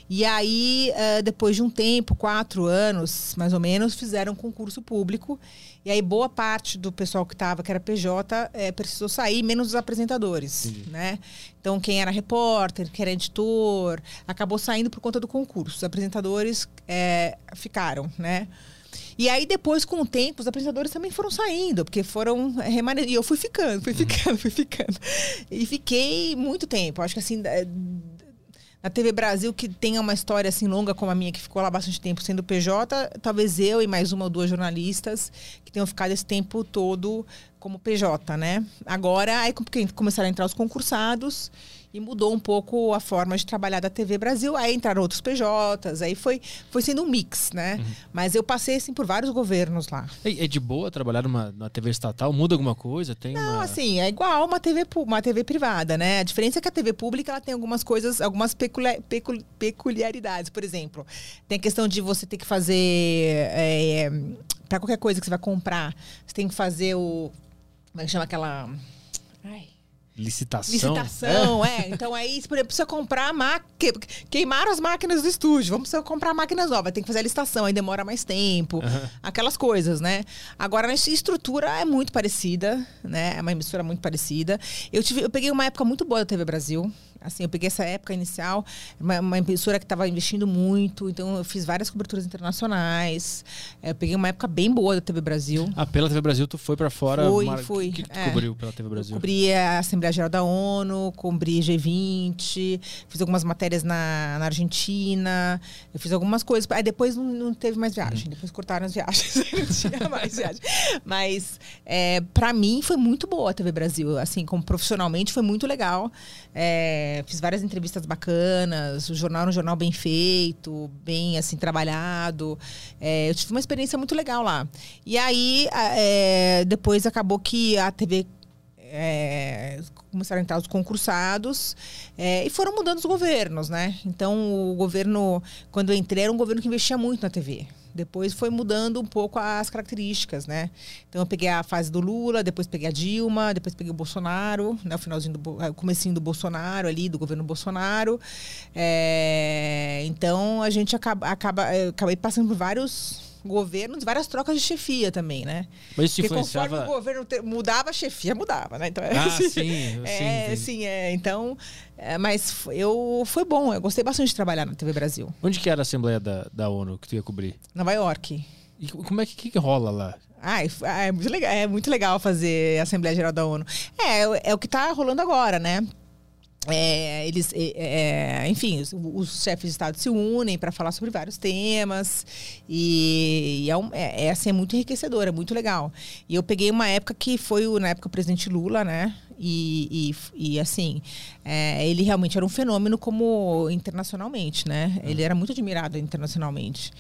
S3: E aí, uh, depois de um tempo, quatro anos, mais ou menos, fizeram um concurso público. E aí, boa parte do pessoal que estava, que era PJ, é, precisou sair, menos os apresentadores, né? Então, quem era repórter, quem era editor, acabou saindo por conta do concurso. Os apresentadores é, ficaram, né? E aí, depois, com o tempo, os apresentadores também foram saindo, porque foram remanejando. E eu fui ficando, fui uhum. ficando, fui ficando. E fiquei muito tempo. Acho que assim na TV Brasil que tenha uma história assim longa como a minha, que ficou lá bastante tempo sendo PJ, talvez eu e mais uma ou duas jornalistas que tenham ficado esse tempo todo como PJ, né? Agora, aí começaram a entrar os concursados e mudou um pouco a forma de trabalhar da TV Brasil. Aí entraram outros PJs, aí foi, foi sendo um mix, né? Uhum. Mas eu passei assim por vários governos lá.
S1: É, é de boa trabalhar numa, numa TV estatal? Muda alguma coisa? Tem
S3: Não,
S1: uma...
S3: assim, é igual uma TV, uma TV privada, né? A diferença é que a TV pública ela tem algumas coisas, algumas peculiar, pecul, peculiaridades. Por exemplo, tem a questão de você ter que fazer. É, para qualquer coisa que você vai comprar, você tem que fazer o. Como é que chama aquela. Ai.
S1: Licitação.
S3: Licitação, é. é. Então aí, por exemplo, precisa comprar máquina. Queimaram as máquinas do estúdio. Vamos precisar comprar máquinas novas. Tem que fazer a licitação, aí demora mais tempo. Uhum. Aquelas coisas, né? Agora, a estrutura é muito parecida, né? É uma emissora muito parecida. Eu, tive, eu peguei uma época muito boa da TV Brasil. Assim, eu peguei essa época inicial, uma, uma emissora que estava investindo muito, então eu fiz várias coberturas internacionais. Eu peguei uma época bem boa da TV Brasil.
S1: Ah, pela TV Brasil tu foi para fora?
S3: Fui, mar... fui.
S1: O que, que tu é. cobriu pela TV Brasil?
S3: Eu cobri a Assembleia Geral da ONU, cobri G20, fiz algumas matérias na, na Argentina, eu fiz algumas coisas. Aí depois não, não teve mais viagem, uhum. depois cortaram as viagens, não tinha mais viagem. Mas é, para mim foi muito boa a TV Brasil, assim, como profissionalmente foi muito legal. É, fiz várias entrevistas bacanas, o jornal era um jornal bem feito, bem assim, trabalhado. É, eu tive uma experiência muito legal lá. E aí, é, depois acabou que a TV é, começaram a entrar os concursados é, e foram mudando os governos, né? Então, o governo, quando eu entrei, era um governo que investia muito na TV. Depois foi mudando um pouco as características, né? Então eu peguei a fase do Lula, depois peguei a Dilma, depois peguei o Bolsonaro, né? O finalzinho do o comecinho do Bolsonaro ali, do governo Bolsonaro. É, então a gente acaba, acaba acabei passando por vários governos, várias trocas de chefia também, né?
S1: Mas isso influenciava...
S3: conforme o governo mudava, a chefia mudava, né?
S1: Então, é, ah, assim, sim,
S3: é, sim, sim, é. Então, é, mas eu foi bom, eu gostei bastante de trabalhar na TV Brasil.
S1: Onde que era a Assembleia da, da ONU que tu ia cobrir?
S3: Nova York.
S1: E como é que, que, que rola lá?
S3: Ah, é muito legal, é muito legal fazer a Assembleia Geral da ONU. É, é o que está rolando agora, né? É, eles, é, é, enfim, os, os, chefes de Estado se unem para falar sobre vários temas e, e é, um, é, é, assim, é muito enriquecedor, é muito legal. E eu peguei uma época que foi na época o presidente Lula, né? E, e, e assim, é, ele realmente era um fenômeno como internacionalmente, né? Ele era muito admirado internacionalmente.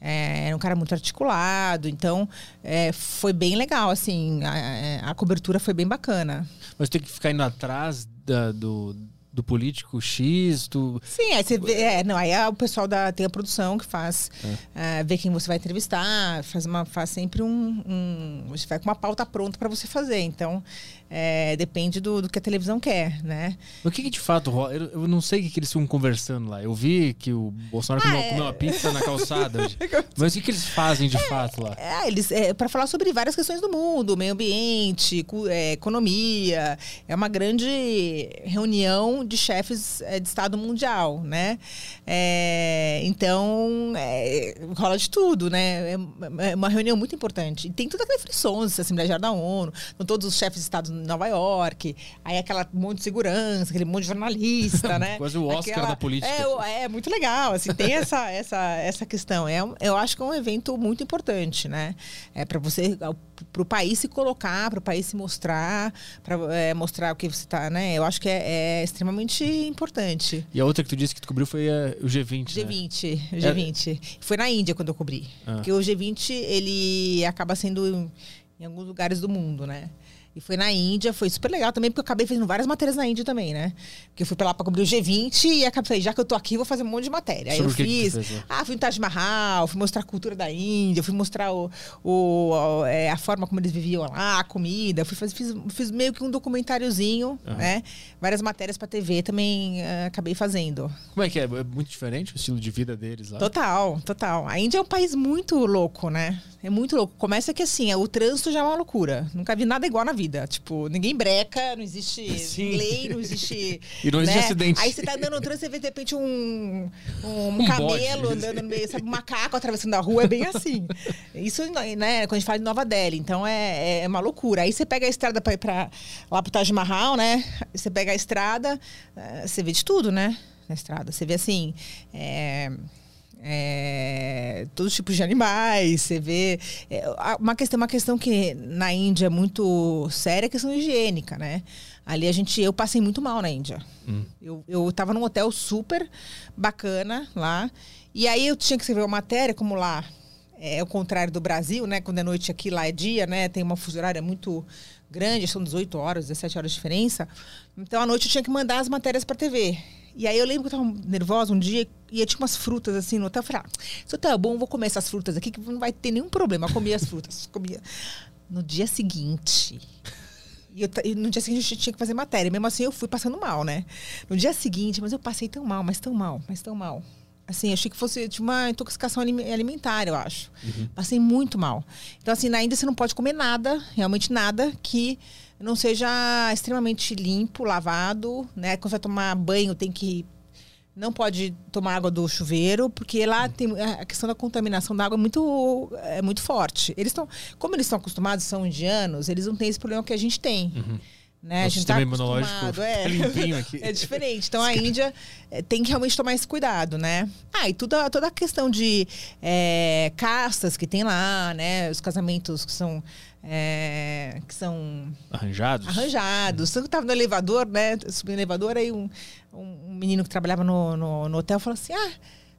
S3: É, era um cara muito articulado, então é, foi bem legal, assim, a, a, cobertura foi bem bacana.
S1: Mas tem que ficar indo atrás da, do, do político X, do...
S3: Sim, aí você vê, é, não, aí é o pessoal da tem a produção que faz, é. uh, vê quem você vai entrevistar, faz uma faz sempre um, um você vai com uma pauta pronta para você fazer, então é, depende do, do, que a televisão quer, né?
S1: O que, que de fato rola? Eu, eu, não sei o que, que eles ficam conversando lá. Eu vi que o Bolsonaro ah, comeu, é... comeu, uma pizza na calçada. Mas o que, que eles fazem de fato lá?
S3: É, eles é, para falar sobre várias questões do mundo, meio ambiente, é, economia. É uma grande reunião de chefes é, de Estado mundial, né? É, então, é, rola de tudo, né? É, é uma reunião muito importante. E tem todas aquelas frições, Assembleia Geral da ONU, com todos os chefes de Estado Nova York, aí aquela monte de segurança, aquele monte de jornalista, né?
S1: Quase o Oscar
S3: Aquela-
S1: da política.
S3: É, é muito legal, assim, tem essa, essa, essa questão. É, eu acho que é um evento muito importante, né? É para você, para o país se colocar, para o país se mostrar, para mostrar o que você está, né? Eu acho que é, é extremamente importante.
S1: E a outra que tu disse que tu cobriu foi o G20, né?
S3: G20, o G20. Foi na Índia quando eu cobri.
S1: Ah.
S3: Porque o G20, ele acaba sendo em alguns lugares do mundo, né? E foi na Índia, foi super legal também, porque eu acabei fazendo várias matérias na Índia também, né? Porque eu fui pra lá pra cobrir o G20 e acabei, já que eu tô aqui, vou fazer um monte de matéria. Aí
S1: Sobre
S3: eu
S1: que que
S3: fiz.
S1: fez lá?
S3: ah, fui no Taj Mahal, fui mostrar a cultura da Índia, fui mostrar o, o, o- é, a forma como eles viviam lá, a comida. Fui fazer, fiz, fiz meio que um documentáriozinho,
S1: Aham.
S3: né? Várias matérias pra TV também eh, acabei fazendo.
S1: Como é que é? É muito diferente o estilo de vida deles lá?
S3: Total, total. A Índia é um país muito louco, né? É muito louco. Começa que assim, o trânsito já é uma loucura. Nunca vi nada igual na vida. Tipo, ninguém breca, não existe
S1: Sim.
S3: lei, não existe.
S1: E não existe
S3: né?
S1: acidente.
S3: Aí você tá andando no trânsito, você vê de repente um, um,
S1: Um
S3: camelo
S1: bode.
S3: andando no meio, sabe? Um macaco atravessando a rua, é bem assim. Isso, né, quando a gente fala de Nova Delhi. Então é, é uma loucura. Aí você pega a estrada pra ir pra, lá pro Taj Mahal, né? Você pega a estrada, eh, você vê de tudo, né? Na estrada. Você vê assim. é, é, todos os tipos de animais, você vê. é, uma, questão, uma questão que na Índia é muito séria é a questão higiênica, né? Ali a gente. Eu passei muito mal na Índia.
S1: Hum.
S3: Eu, eu tava num hotel super bacana lá. E aí eu tinha que escrever uma matéria, como lá é o contrário do Brasil, né? Quando é noite aqui, lá é dia, né? Tem uma fuso horária muito grande, são 18 horas, 17 horas de diferença. Então à noite eu tinha que mandar as matérias para TV. E aí eu lembro que eu tava nervosa um dia e eu tinha umas frutas assim no hotel. Eu falei, ah, se o hotel é bom, vou comer essas frutas aqui que não vai ter nenhum problema. Eu comia as frutas, comia. No dia seguinte, e, eu e no dia seguinte eu tinha que fazer matéria. Mesmo assim, eu fui passando mal, né? No dia seguinte, mas eu passei tão mal, mas tão mal, mas tão mal. Assim, achei que fosse de uma intoxicação alime- alimentar, eu acho. Passei muito mal. Então, assim, na Índia você não pode comer nada, realmente nada, que não seja extremamente limpo, lavado, né? Quando você vai tomar banho, tem que não pode tomar água do chuveiro, porque lá tem a questão da contaminação da água é muito, é muito forte. Eles estão, como eles estão acostumados, são indianos, eles não têm esse problema que a gente tem. Né? a gente tá
S1: imunológico
S3: acostumado, é.
S1: tá limpinho aqui.
S3: É diferente. Então a Índia eh, tem que realmente tomar esse cuidado, né? Ah, e toda, toda a questão de eh, castas que tem lá, né? Os casamentos que são. Eh, que são
S1: Arranjados?
S3: arranjados. Tanto que tava no elevador, né? Subi no elevador, aí um, um menino que trabalhava no, no, no hotel falou assim: Ah,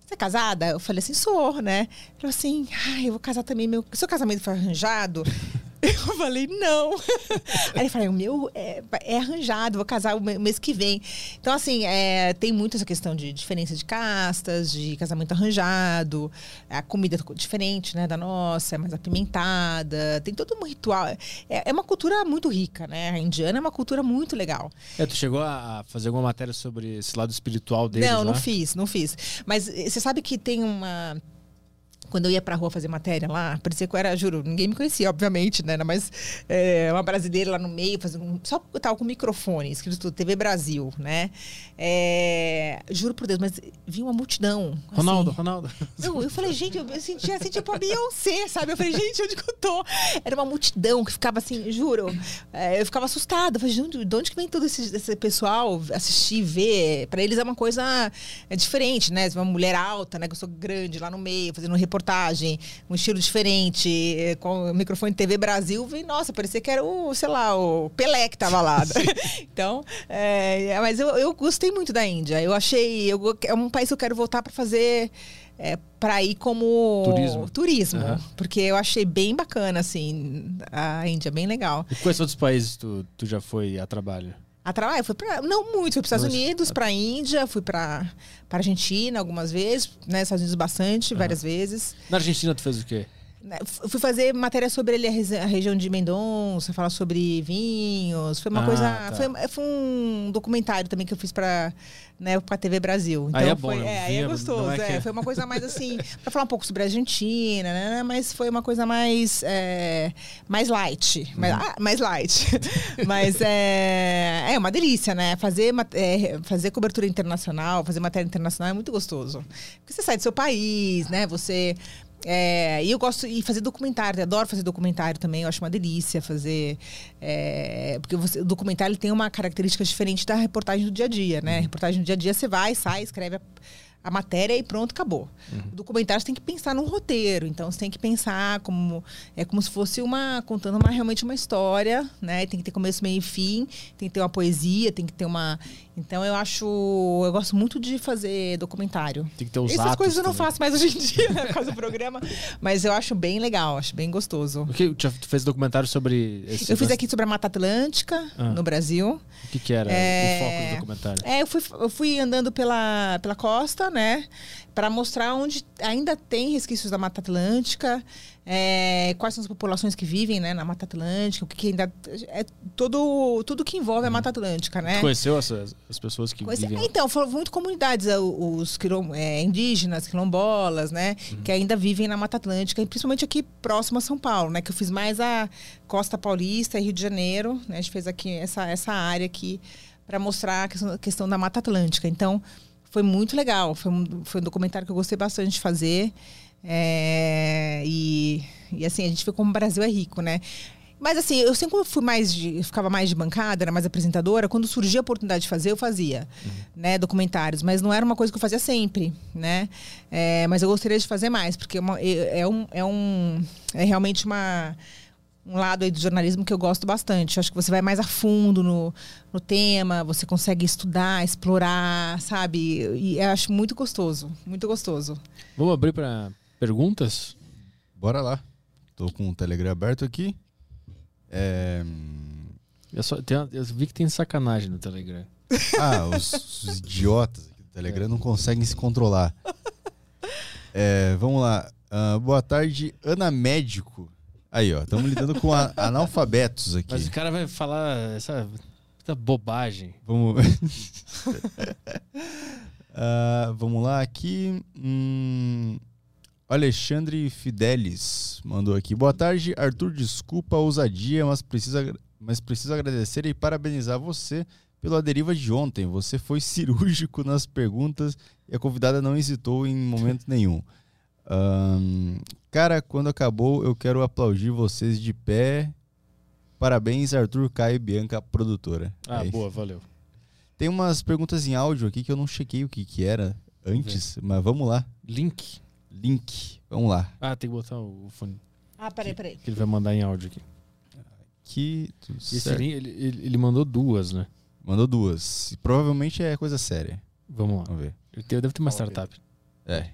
S3: você é casada? Eu falei assim, sou, né? Ele falou assim, ah, eu vou casar também. Meu... Seu casamento foi arranjado? Eu falei, não. Aí ele falou, o meu é, é arranjado, vou casar o mês que vem. Então, assim, é, tem muito essa questão de diferença de castas, de casamento arranjado, a comida é diferente, né, da nossa, é mais apimentada, tem todo um ritual. É, é uma cultura muito rica, né? A indiana é uma cultura muito legal.
S1: É, tu chegou a fazer alguma matéria sobre esse lado espiritual deles
S3: não,
S1: lá?
S3: não fiz, não fiz. Mas eh, você sabe que tem uma. Quando eu ia pra rua fazer matéria lá, parecia que eu era, juro, ninguém me conhecia, obviamente, né? Mas é, uma brasileira lá no meio, fazendo. um- Só eu tava com o microfone, escrito TV Brasil, né? É, juro por Deus, mas vi uma multidão. assim.
S1: Ronaldo, Ronaldo.
S3: Eu, eu falei, gente, eu me sentia assim, tipo a Beyoncé, sabe? Eu falei, gente, onde que eu tô? Era uma multidão que ficava assim, juro. é, eu ficava assustada. Eu falei, gente, de onde que vem todo esse, esse pessoal assistir, ver? Pra eles é uma coisa é diferente, né? Uma mulher alta, né? Que eu sou grande lá no meio, fazendo reportagem, um estilo diferente, é, com o microfone TV Brasil. Vi, nossa, parecia que era o, sei lá, o Pelé que tava lá. então, é, mas eu, eu gostei muito da Índia. Eu achei. Eu, é um país que eu quero voltar pra fazer. É, para ir como
S1: Turismo.
S3: turismo,
S1: Aham.
S3: porque eu achei bem bacana assim a Índia bem legal
S1: E quais outros países tu, tu já foi a trabalho?
S3: A trabalho fui para não muito fui para os Estados Unidos para a Índia fui para para Argentina algumas vezes né Estados Unidos bastante várias vezes.
S1: Na Argentina tu fez o quê?
S3: Né, f- fui fazer matéria sobre ele, a região de Mendonça, falar sobre vinhos. Foi uma
S1: Ah,
S3: coisa.
S1: tá.
S3: Foi, foi um documentário também que eu fiz pra, né, pra TV Brasil. Então
S1: Aí é bom,
S3: foi,
S1: né?
S3: é, aí é gostoso.
S1: é que
S3: é.
S1: é-
S3: Foi uma coisa mais assim, pra falar um pouco sobre a Argentina, né? Mas foi uma coisa mais, é, mais light. Mais,
S1: Uhum.
S3: ah, mais light. Mas é, é uma delícia, né? Fazer, é, fazer cobertura internacional, fazer matéria internacional é muito gostoso. Porque você sai do seu país, né? Você. É, e eu gosto de fazer documentário, adoro fazer documentário também, eu acho uma delícia fazer. é, porque você- o documentário ele tem uma característica diferente da reportagem do dia a dia, né? Reportagem do dia a dia você vai, sai, escreve a, a matéria e pronto, acabou. O documentário você tem que pensar num roteiro, então você tem que pensar como é como se fosse uma contando uma, realmente uma história, né? Tem que ter começo, meio e fim, tem que ter uma poesia, tem que ter uma. Então eu acho, eu gosto muito de fazer documentário.
S1: Tem que ter os
S3: Essas coisas eu não
S1: também.
S3: faço mais hoje em dia, né, por causa do programa, mas eu acho bem legal, acho bem gostoso.
S1: O que, tu fez documentário sobre. Esse
S3: Eu fiz aqui sobre a Mata Atlântica,
S1: Ah.
S3: no Brasil.
S1: O que, que era
S3: É,
S1: o foco do documentário?
S3: É, eu fui, eu fui andando pela, pela costa, né? Para mostrar onde ainda tem resquícios da Mata Atlântica, é, quais são as populações que vivem né, na Mata Atlântica, o que, que ainda. É todo, tudo que envolve a Mata Atlântica, né?
S1: Tu conheceu essas, as pessoas que
S3: Coisa-
S1: vivem?
S3: Então, foram muito comunidades, é, os quilom- é, indígenas, quilombolas, né?
S1: Uhum.
S3: Que ainda vivem na Mata Atlântica, e principalmente aqui próximo a São Paulo, né? Que eu fiz mais a Costa Paulista e Rio de Janeiro, né? A gente fez aqui essa, essa área aqui para mostrar a questão, a questão da Mata Atlântica. Então, foi muito legal. Foi um, foi um documentário que eu gostei bastante de fazer. É, e, e assim, a gente vê como o Brasil é rico, né? Mas assim, eu sempre fui mais de. ficava mais de bancada, era mais apresentadora. Quando surgia a oportunidade de fazer, eu fazia, né? Documentários. Mas não era uma coisa que eu fazia sempre, né? É, mas eu gostaria de fazer mais, porque é, uma- é- é um, é um. É realmente uma. Um lado aí do jornalismo que eu gosto bastante. Eu acho que você vai mais a fundo no, no tema, você consegue estudar, explorar, sabe? E eu acho muito gostoso, muito gostoso.
S1: Vamos abrir para perguntas?
S2: Bora lá. Tô com o Telegram aberto aqui. É...
S1: Eu, só, tem eu vi que tem sacanagem no Telegram.
S2: Ah, os, os idiotas aqui do Telegram não conseguem se controlar. É, vamos lá. Ah, boa tarde, Ana Médico. Aí, ó, estamos lidando com a- analfabetos aqui.
S1: Mas o cara vai falar essa, essa bobagem.
S2: Vamos. Ah, vamos lá aqui. Hum, Alexandre Fidelis mandou aqui. Boa tarde, Arthur. Desculpa a ousadia, mas precisa, mas preciso agradecer e parabenizar você pela deriva de ontem. Você foi cirúrgico nas perguntas e a convidada não hesitou em momento nenhum. Ahn, cara, quando acabou, eu quero aplaudir vocês de pé. Parabéns, Arthur, Caio e Bianca, produtora.
S1: Ah,
S2: É
S1: boa, valeu.
S2: Tem umas perguntas em áudio aqui que eu não chequei o que, que era antes, mas vamos lá.
S1: Link.
S2: Link, vamos lá.
S1: Ah, tem que botar o fone
S3: Ah, peraí, peraí.
S1: que ele vai mandar em áudio aqui.
S2: Aqui, tudo
S1: Esse
S2: certo.
S1: link, ele, ele, ele mandou duas, né?
S2: Mandou duas. Provavelmente é coisa séria.
S1: Vamos lá.
S2: Vamos ver.
S1: Ele deve ter uma startup.
S2: É.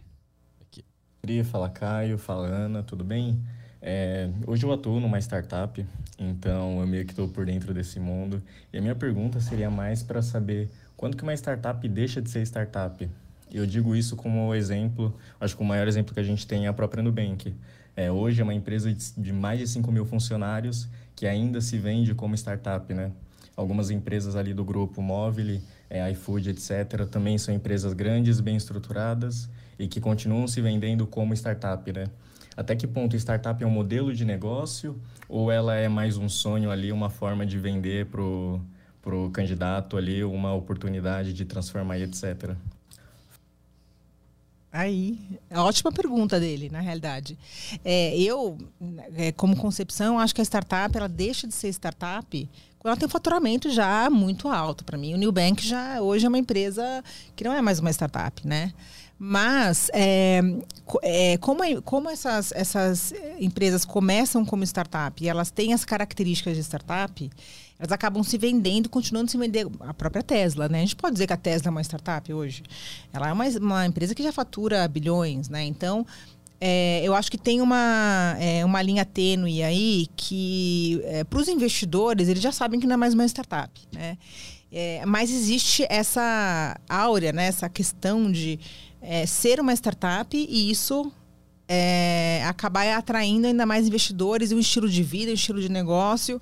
S4: Pri, fala Caio, fala Ana, tudo bem? É, hoje eu atuo numa startup, então eu meio que estou por dentro desse mundo. E a minha pergunta seria mais para saber quando que uma startup deixa de ser startup? Eu digo isso como exemplo, acho que o maior exemplo que a gente tem é a própria Nubank. É, hoje é uma empresa de, mais de 5 mil funcionários que ainda se vende como startup, né? Algumas empresas ali do grupo Móvel, é, iFood, etc., também são empresas grandes, bem estruturadas e que continuam se vendendo como startup, né? Até que ponto startup é um modelo de negócio ou ela é mais um sonho ali, uma forma de vender pro pro candidato ali uma oportunidade de transformar e etc.
S3: Aí, é ótima pergunta dele, na realidade. É, eu, é, como concepção, acho que a startup ela deixa de ser startup quando ela tem um faturamento já muito alto. Para mim, o Nubank já hoje é uma empresa que não é mais uma startup, né? Mas é, é, como, como essas, essas empresas começam como startup e elas têm as características de startup, elas acabam se vendendo, continuando se vender. A própria Tesla, né? A gente pode dizer que a Tesla é uma startup hoje. Ela é uma, uma empresa que já fatura bilhões, né? Então, é, eu acho que tem uma, é, uma linha tênue aí que, para os investidores, eles já sabem que não é mais uma startup, né? É, mas existe essa áurea, né? Essa questão de é, ser uma startup e isso é, acabar atraindo ainda mais investidores e um estilo de vida, um estilo de negócio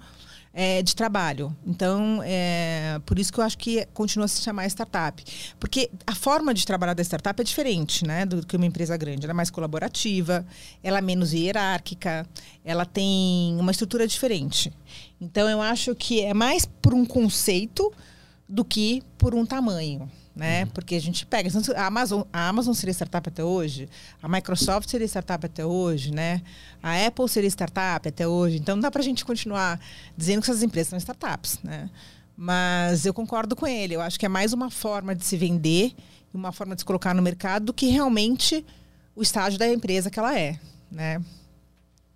S3: é, de trabalho. Então, é, por isso que eu acho que continua a se chamar startup. Porque a forma de trabalhar da startup é diferente né, do que uma empresa grande. Ela é mais colaborativa, ela é menos hierárquica, ela tem uma estrutura diferente. Então, eu acho que é mais por um conceito do que por um tamanho né? Uhum. Porque a gente pega. A Amazon, a Amazon seria startup até hoje, a Microsoft seria startup até hoje, né? A Apple seria startup até hoje. Então não dá para a gente continuar dizendo que essas empresas são startups, né? Mas eu concordo com ele. Eu acho que é mais uma forma de se vender, uma forma de se colocar no mercado do que realmente o estágio da empresa que ela é, né?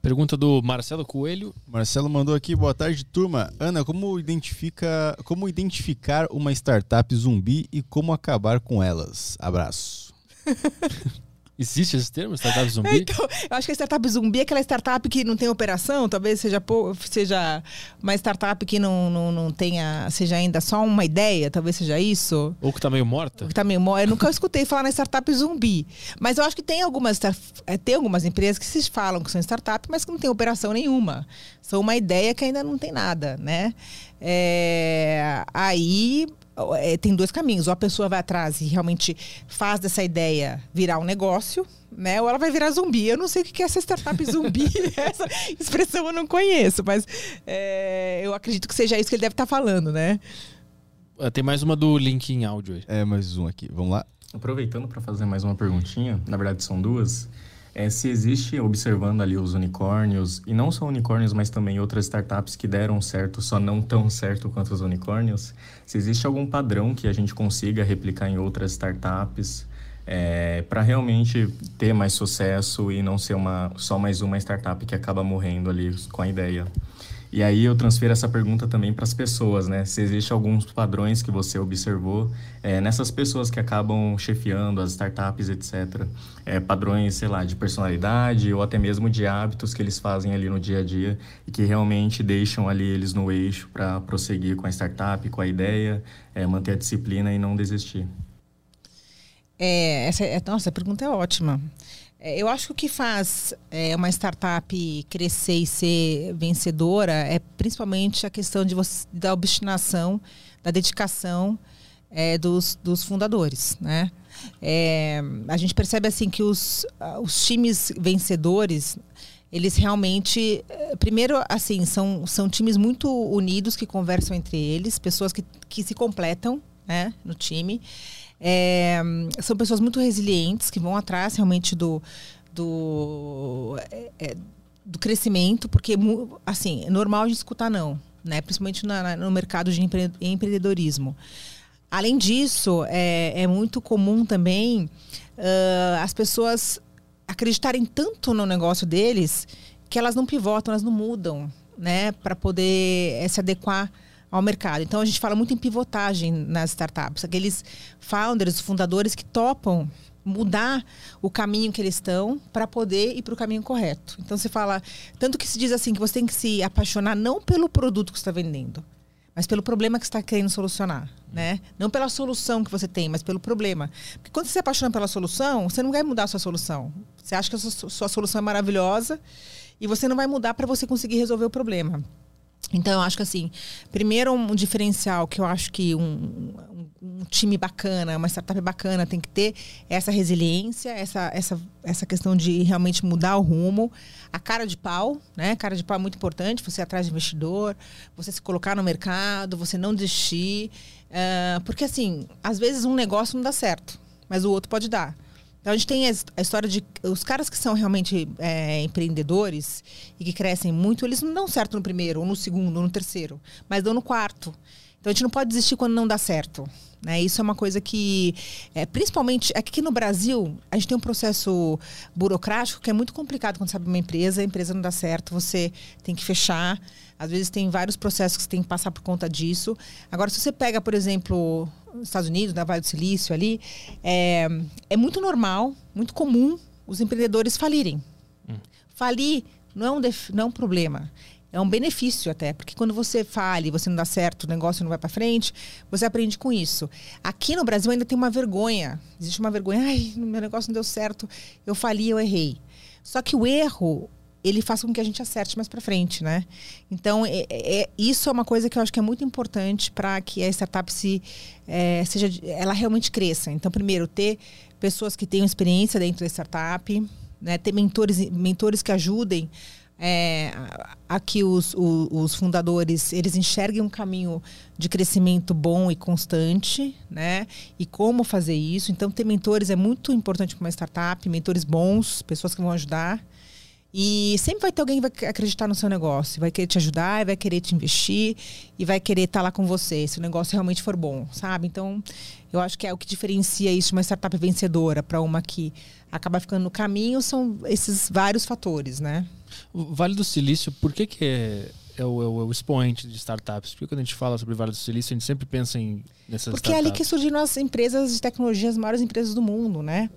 S1: Pergunta do Marcelo Coelho.
S2: Marcelo mandou aqui, boa tarde, turma. Ana, como identifica, como identificar uma startup zumbi e como acabar com elas? Abraço.
S1: Existe esse termo, startup zumbi?
S3: Então, eu acho que a startup zumbi é aquela startup que não tem operação, talvez seja, seja uma startup que não, não, não tenha, seja ainda só uma ideia, talvez seja isso.
S1: Ou que está meio morta?
S3: Ou que está meio morta. Eu nunca escutei falar na startup zumbi. Mas eu acho que tem algumas, é, tem algumas empresas que se falam que são startup, mas que não tem operação nenhuma. São uma ideia que ainda não tem nada, né? É, aí é, tem dois caminhos. Ou a pessoa vai atrás e realmente faz dessa ideia virar um negócio, né? Ou ela vai virar zumbi. Eu não sei o que é essa startup zumbi. essa expressão eu não conheço, mas é, eu acredito que seja isso que ele deve estar tá falando, né?
S1: Ah, tem mais uma do link em áudio aí.
S2: É, mais um aqui. Vamos lá.
S4: Aproveitando para fazer mais uma perguntinha, na verdade são duas é se existe, observando ali os unicórnios, e não só unicórnios, mas também outras startups que deram certo, só não tão certo quanto os unicórnios, se existe algum padrão que a gente consiga replicar em outras startups é, para realmente ter mais sucesso e não ser uma, só mais uma startup que acaba morrendo ali com a ideia. E aí eu transfiro essa pergunta também para as pessoas, né? Se existem alguns padrões que você observou é, nessas pessoas que acabam chefiando as startups, etc. É, padrões, sei lá, de personalidade ou até mesmo de hábitos que eles fazem ali no dia a dia e que realmente deixam ali eles no eixo para prosseguir com a startup, com a ideia, é, manter a disciplina e não desistir.
S3: É, essa, é, nossa, a pergunta é ótima. É, eu acho que o que faz é, uma startup crescer e ser vencedora é principalmente a questão de você, da obstinação, da dedicação é, dos, dos fundadores, né? É, a gente percebe assim que os, os times vencedores eles realmente é, primeiro assim são, são times muito unidos que conversam entre eles pessoas que, que se completam né, no time é, são pessoas muito resilientes que vão atrás realmente do, do, é, é do crescimento, porque assim, é normal a gente escutar não, né? principalmente na, no mercado de empre, empreendedorismo. Além disso, é, é muito comum também uh, as pessoas acreditarem tanto no negócio deles que elas não pivotam, elas não mudam, né, para poder é, se adequar ao mercado. Então a gente fala muito em pivotagem nas startups, aqueles founders, fundadores que topam mudar o caminho que eles estão para poder ir para o caminho correto. Então você fala, tanto que se diz assim que você tem que se apaixonar não pelo produto que está vendendo, mas pelo problema que está querendo solucionar, né? Não pela solução que você tem, mas pelo problema. Porque quando você se apaixona pela solução, você não vai mudar a sua solução. Você acha que a sua, sua solução é maravilhosa e você não vai mudar para você conseguir resolver o problema. Então, eu acho que assim, primeiro um diferencial que eu acho que um, um, um, time bacana, uma startup bacana tem que ter é essa resiliência, essa, essa, essa questão de realmente mudar o rumo, a cara de pau, né? Cara de pau é muito importante, você ir atrás de investidor, você se colocar no mercado, você não desistir. Uh, porque assim, às vezes um negócio não dá certo, mas o outro pode dar. Então a gente tem a história de os caras que são realmente é, empreendedores e que crescem muito, eles não dão certo no primeiro, ou no segundo, ou no terceiro, mas dão no quarto. Então a gente não pode desistir quando não dá certo. Né? Isso é uma coisa que, é, principalmente aqui no Brasil, a gente tem um processo burocrático que é muito complicado quando sabe uma empresa, a empresa não dá certo, você tem que fechar. Às vezes tem vários processos que você tem que passar por conta disso. Agora, se você pega, por exemplo, nos Estados Unidos, na Vale do Silício ali, é, é muito normal, muito comum os empreendedores falirem. Hum. Falir não é um, não é um problema. É um benefício até, porque quando você falha e você não dá certo, o negócio não vai para frente, você aprende com isso. Aqui no Brasil ainda tem uma vergonha. Existe uma vergonha, ai, meu negócio não deu certo, eu fali, eu errei. Só que o erro, ele faz com que a gente acerte mais para frente, né? Então, é, é, é, isso é uma coisa que eu acho que é muito importante para que a startup se é, seja, ela realmente cresça. Então, primeiro, ter pessoas que tenham experiência dentro da startup, né? ter mentores, mentores que ajudem é, aqui os, os, os, fundadores eles enxerguem um caminho de crescimento bom e constante, né? E como fazer isso. Então, ter mentores é muito importante para uma startup, mentores bons, pessoas que vão ajudar. E sempre vai ter alguém que vai acreditar no seu negócio, vai querer te ajudar, vai querer te investir e vai querer estar tá lá com você, se o negócio realmente for bom, sabe? Então, eu acho que é o que diferencia isso de uma startup vencedora para uma que acaba ficando no caminho, são esses vários fatores, né?
S1: O Vale do Silício, por que, que é, é, o, é o, é o expoente de startups? Porque quando a gente fala sobre Vale do Silício, a gente sempre pensa em nessas
S3: Porque startups. é ali que surgiram as empresas de tecnologia, as maiores empresas do mundo, né?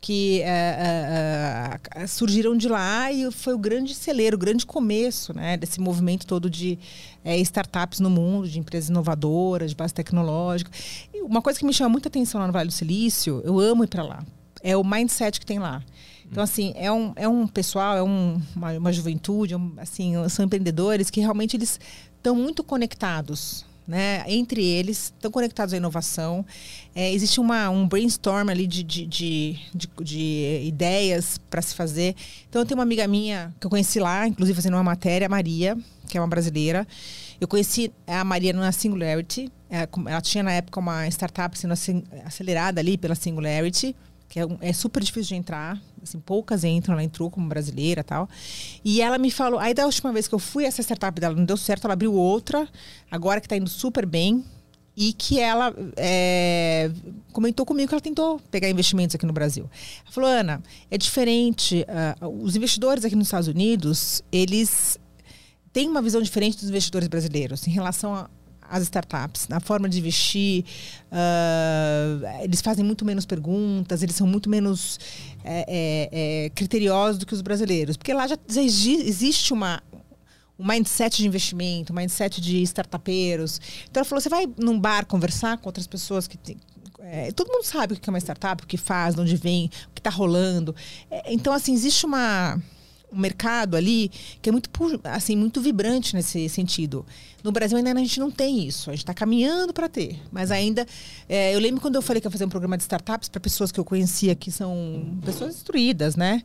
S3: que é, é, surgiram de lá e foi o grande celeiro, o grande começo né, desse movimento todo de é, startups no mundo, de empresas inovadoras, de base tecnológica. E uma coisa que me chama muita atenção lá no Vale do Silício, eu amo ir para lá, é o mindset que tem lá. Então, assim, é um, é um pessoal, é um, uma, uma juventude, um, assim, são empreendedores que realmente eles estão muito conectados, né? Entre eles, estão conectados à inovação. É, existe uma, um brainstorm ali de, de, de, de, de ideias para se fazer. Então, eu tenho uma amiga minha que eu conheci lá, inclusive fazendo uma matéria, a Maria, que é uma brasileira. Eu conheci a Maria na Singularity. É, ela tinha, na época, uma startup sendo acelerada ali pela Singularity que é, é, super difícil de entrar, assim, poucas entram, ela entrou como brasileira tal. E ela me falou, aí da última vez que eu fui, essa startup dela não deu certo, ela abriu outra, agora que está indo super bem, e que ela é, comentou comigo que ela tentou pegar investimentos aqui no Brasil. Ela falou, Ana, é diferente, uh, os investidores aqui nos Estados Unidos, eles têm uma visão diferente dos investidores brasileiros em relação a as startups, na forma de investir. Uh, eles fazem muito menos perguntas, eles são muito menos é, é, é, criteriosos do que os brasileiros. Porque lá já existe uma, um mindset de investimento, um mindset de startupeiros. Então ela falou: você vai num bar conversar com outras pessoas que tem, é, todo mundo sabe o que é uma startup, o que faz, de onde vem, o que está rolando. É, então, assim, existe uma um mercado ali que é muito assim muito vibrante nesse sentido. No Brasil ainda a gente não tem isso. A gente está caminhando para ter, mas ainda é, eu lembro quando eu falei que ia fazer um programa de startups para pessoas que eu conhecia que são pessoas instruídas, né?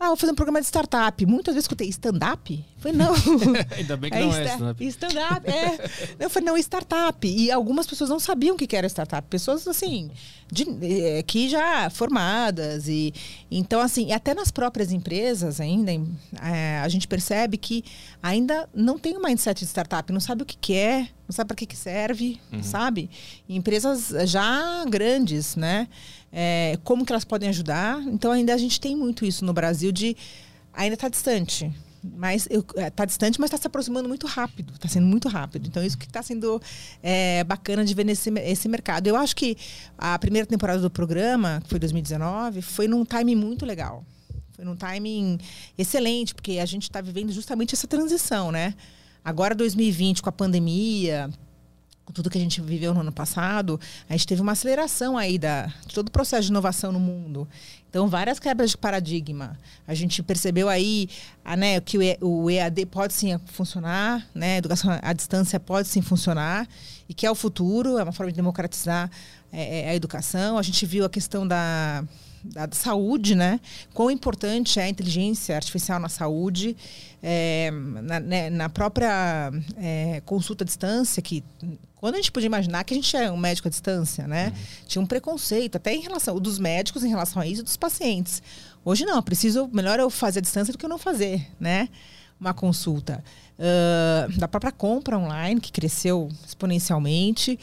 S3: Ah, vou fazer um programa de startup. Muitas vezes escutei stand-up. Falei, não.
S1: Ainda bem que é não é stand-up.
S3: Stand-up, é. Eu falei, não, startup. E algumas pessoas não sabiam o que era startup. Pessoas, assim, de, é, que já formadas. e Então, assim, até nas próprias empresas ainda, é, a gente percebe que ainda não tem um mindset de startup. Não sabe o que, que é, não sabe para que, que serve, uhum. sabe? E empresas já grandes, né? é, como que elas podem ajudar. Então ainda a gente tem muito isso no Brasil de ainda está distante. Mas está é, distante, mas está se aproximando muito rápido. Está sendo muito rápido. Então, isso que está sendo é, bacana de ver nesse esse mercado. Eu acho que a primeira temporada do programa, que foi 2019, foi num timing muito legal. Foi num timing excelente, porque a gente está vivendo justamente essa transição, né? Agora, 2020, com a pandemia, com tudo que a gente viveu no ano passado, a gente teve uma aceleração aí da, de todo o processo de inovação no mundo. Então, várias quebras de paradigma. A gente percebeu aí a, né, que o EAD pode sim funcionar, né, a educação à distância pode sim funcionar, e que é o futuro, é uma forma de democratizar é, é a educação. A gente viu a questão da da saúde, né? Quão importante é a inteligência artificial na saúde, é, na, né, na, própria é, consulta à distância, que quando a gente podia imaginar que a gente é um médico à distância, né? Uhum. Tinha um preconceito, até em relação dos médicos em relação a isso e dos pacientes. Hoje não, preciso, melhor eu fazer à distância do que eu não fazer, né? Uma consulta. Uh, da própria compra online, que cresceu exponencialmente.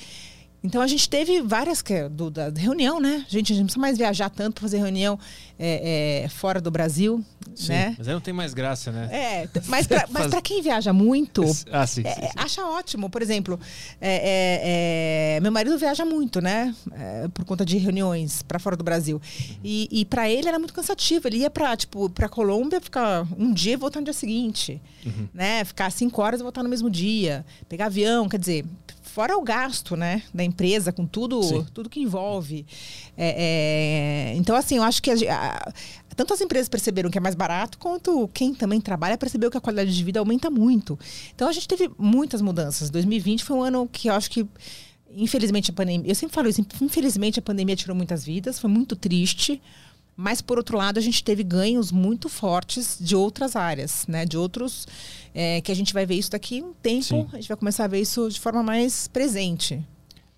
S3: Então a gente teve várias que, do, da reunião, né? Gente, a gente não precisa mais viajar tanto para fazer reunião é, é, fora do Brasil,
S1: Sim,
S3: né?
S1: Mas aí não tem mais graça, né?
S3: É, mas para
S1: Faz-
S3: quem viaja muito,
S1: Ah, sim.
S3: é,
S1: sim,
S3: acha ótimo. Por exemplo, é, é, é, meu marido viaja muito, né? Por conta de reuniões para fora do Brasil. E, e para ele era muito cansativo. Ele ia para tipo, para Colômbia, ficar um dia e voltar no dia seguinte, né? Ficar cinco horas e voltar no mesmo dia, pegar avião, quer dizer. Fora o gasto, né, da empresa com tudo,
S1: Sim.
S3: tudo que envolve. É, é, então, assim, eu acho que a a- tanto as empresas perceberam que é mais barato, quanto quem também trabalha percebeu que a qualidade de vida aumenta muito. Então a gente teve muitas mudanças. 2020 foi um ano que eu acho que, infelizmente, a pandemia. Eu sempre falo isso, infelizmente a pandemia tirou muitas vidas, foi muito triste. Mas, por outro lado, a gente teve ganhos muito fortes de outras áreas, né? De outros. é, que a gente vai ver isso daqui um tempo,
S1: Sim.
S3: a gente vai começar a ver isso de forma mais presente.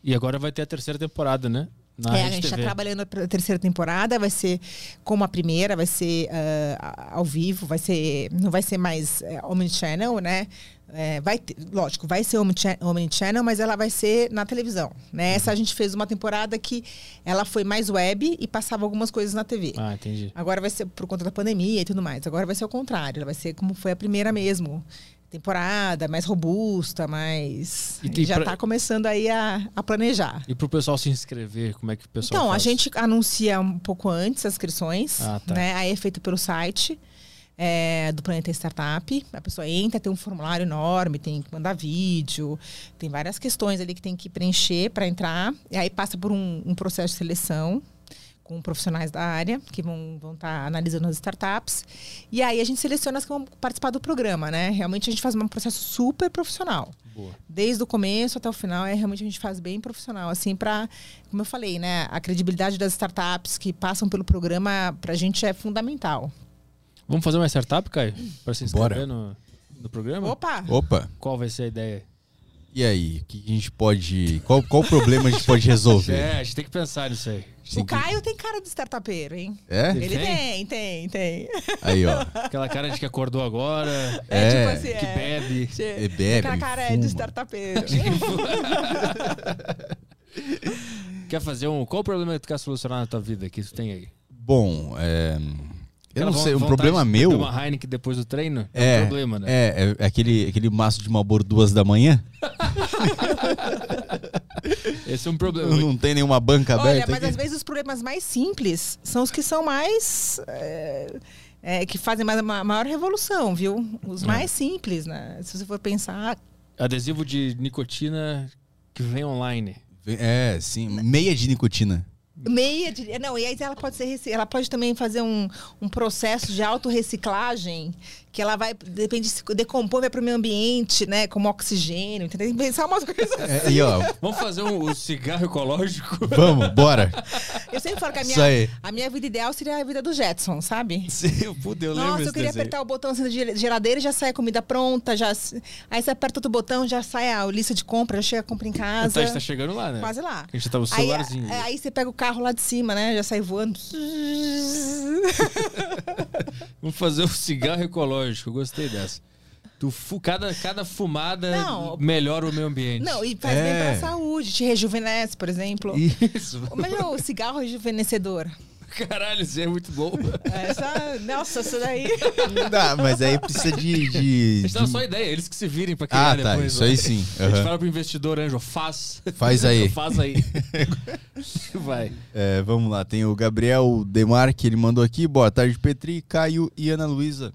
S1: E agora vai ter a terceira temporada, né? Na
S3: É, a gente está trabalhando a terceira temporada, vai ser como a primeira, vai ser ah, ao vivo, vai ser. Não vai ser mais é, omnichannel, né? É, vai ter- lógico, vai ser omnicha- omnichannel, mas ela vai ser na televisão. Né? Essa a gente fez uma temporada que ela foi mais web e passava algumas coisas na TV.
S1: Ah, entendi.
S3: Agora vai ser por conta da pandemia e tudo mais. Agora vai ser o contrário. Ela vai ser como foi a primeira mesmo. Temporada, mais robusta, mais.
S1: E tem
S3: já
S1: pra-
S3: está começando aí a, a planejar.
S1: E pro pessoal se inscrever, como é que o pessoal
S3: Então, a
S1: faz?
S3: gente anuncia um pouco antes as inscrições,
S1: Ah, tá.
S3: né? Aí é feito pelo site é, do Planeta Startup. A pessoa entra, tem um formulário enorme, tem que mandar vídeo, tem várias questões ali que tem que preencher para entrar. E aí passa por um, um processo de seleção com profissionais da área que vão vão estar analisando as startups. E aí a gente seleciona as que vão participar do programa, né? Realmente a gente faz um processo super profissional
S1: Boa.
S3: desde o começo até o final, é realmente a gente faz bem profissional, assim, para, como eu falei, né, a credibilidade das startups que passam pelo programa pra gente é fundamental.
S1: Vamos fazer uma startup, Caio? Pra se
S2: Bora.
S1: inscrever no, no programa?
S3: Opa!
S2: Opa,
S1: Qual vai ser a ideia?
S2: e aí? O que a gente pode. Qual, qual problema a gente pode resolver?
S1: É, a gente tem que pensar nisso aí.
S2: Tem
S3: O
S2: que-
S3: Caio tem cara de startupeiro, hein?
S2: É?
S1: Ele
S3: Ele
S1: tem?
S3: tem, tem, tem.
S2: Aí, ó.
S1: Aquela cara de que acordou agora,
S3: É,
S2: É,
S3: tipo assim,
S1: que
S3: é.
S1: bebe.
S2: E bebe,
S3: Aquela cara é de startupeiro.
S1: Quer fazer um. Qual o problema que tu quer solucionar na tua vida que tu tem aí?
S2: Bom, é. Eu não sei, um problema
S1: de
S2: meu.
S1: uma Heineken depois do treino?
S2: É,
S1: um problema, né?
S2: É, é aquele, aquele maço de Malboro duas da manhã.
S1: Esse é um problema.
S2: Não tem nenhuma banca
S3: Olha,
S2: aberta.
S3: mas
S2: aqui.
S3: às vezes os problemas mais simples são os que são mais. é, é, que fazem mais, uma maior revolução, viu? Os
S2: É.
S3: mais simples, né? Se você for pensar,
S1: Adesivo de nicotina que vem online.
S2: É, sim. Meia de nicotina.
S3: Meia de. Não, e aí ela pode ser. Ela pode também fazer um, um processo de autorreciclagem, que ela vai, depende, se decompõe, vai para o meio ambiente, né? Como oxigênio, entendeu? Tem que pensar umas coisas.
S2: É, e ó,
S1: Vamos fazer um, o cigarro ecológico?
S2: vamos, bora.
S3: Eu sempre falo que a
S2: Isso aí.
S3: minha, a minha vida ideal seria a vida do Jetson, sabe?
S1: Sim, puta, eu lembro
S3: Nossa, eu queria
S1: desenho.
S3: apertar o botão assim, da gel- geladeira e já sai a comida pronta. Já... Aí você aperta outro botão, já sai a lista de compra, já chega a compra em casa.
S1: a gente tá chegando lá, né?
S3: Quase lá.
S1: A gente tá o
S3: Aí,
S1: celularzinho.
S3: aí, aí você pega o carro lá de cima, né? Já sai voando.
S1: Vamos fazer o cigarro ecológico. Eu gostei dessa. Tu fu- cada, cada fumada
S3: Não.
S1: melhora o meio ambiente.
S3: Não, e faz
S2: É.
S3: bem pra saúde, te rejuvenesce, por exemplo.
S1: Isso.
S3: Imagina o cigarro rejuvenescedor.
S1: Caralho, isso é muito bom.
S3: Essa, nossa, isso daí.
S2: Não mas aí precisa de.
S1: A
S2: de,
S1: gente dá
S2: de-
S1: só ideia, eles que se virem pra criar
S2: Ah, tá.
S1: depois.
S2: Isso
S1: né?
S2: aí sim.
S1: A gente fala pro investidor, Anjo, faz.
S2: Faz aí.
S1: faz aí. Vai.
S2: É, vamos lá, tem o Gabriel Demar, que ele mandou aqui. Boa tarde, Petri, Caio e Ana Luísa.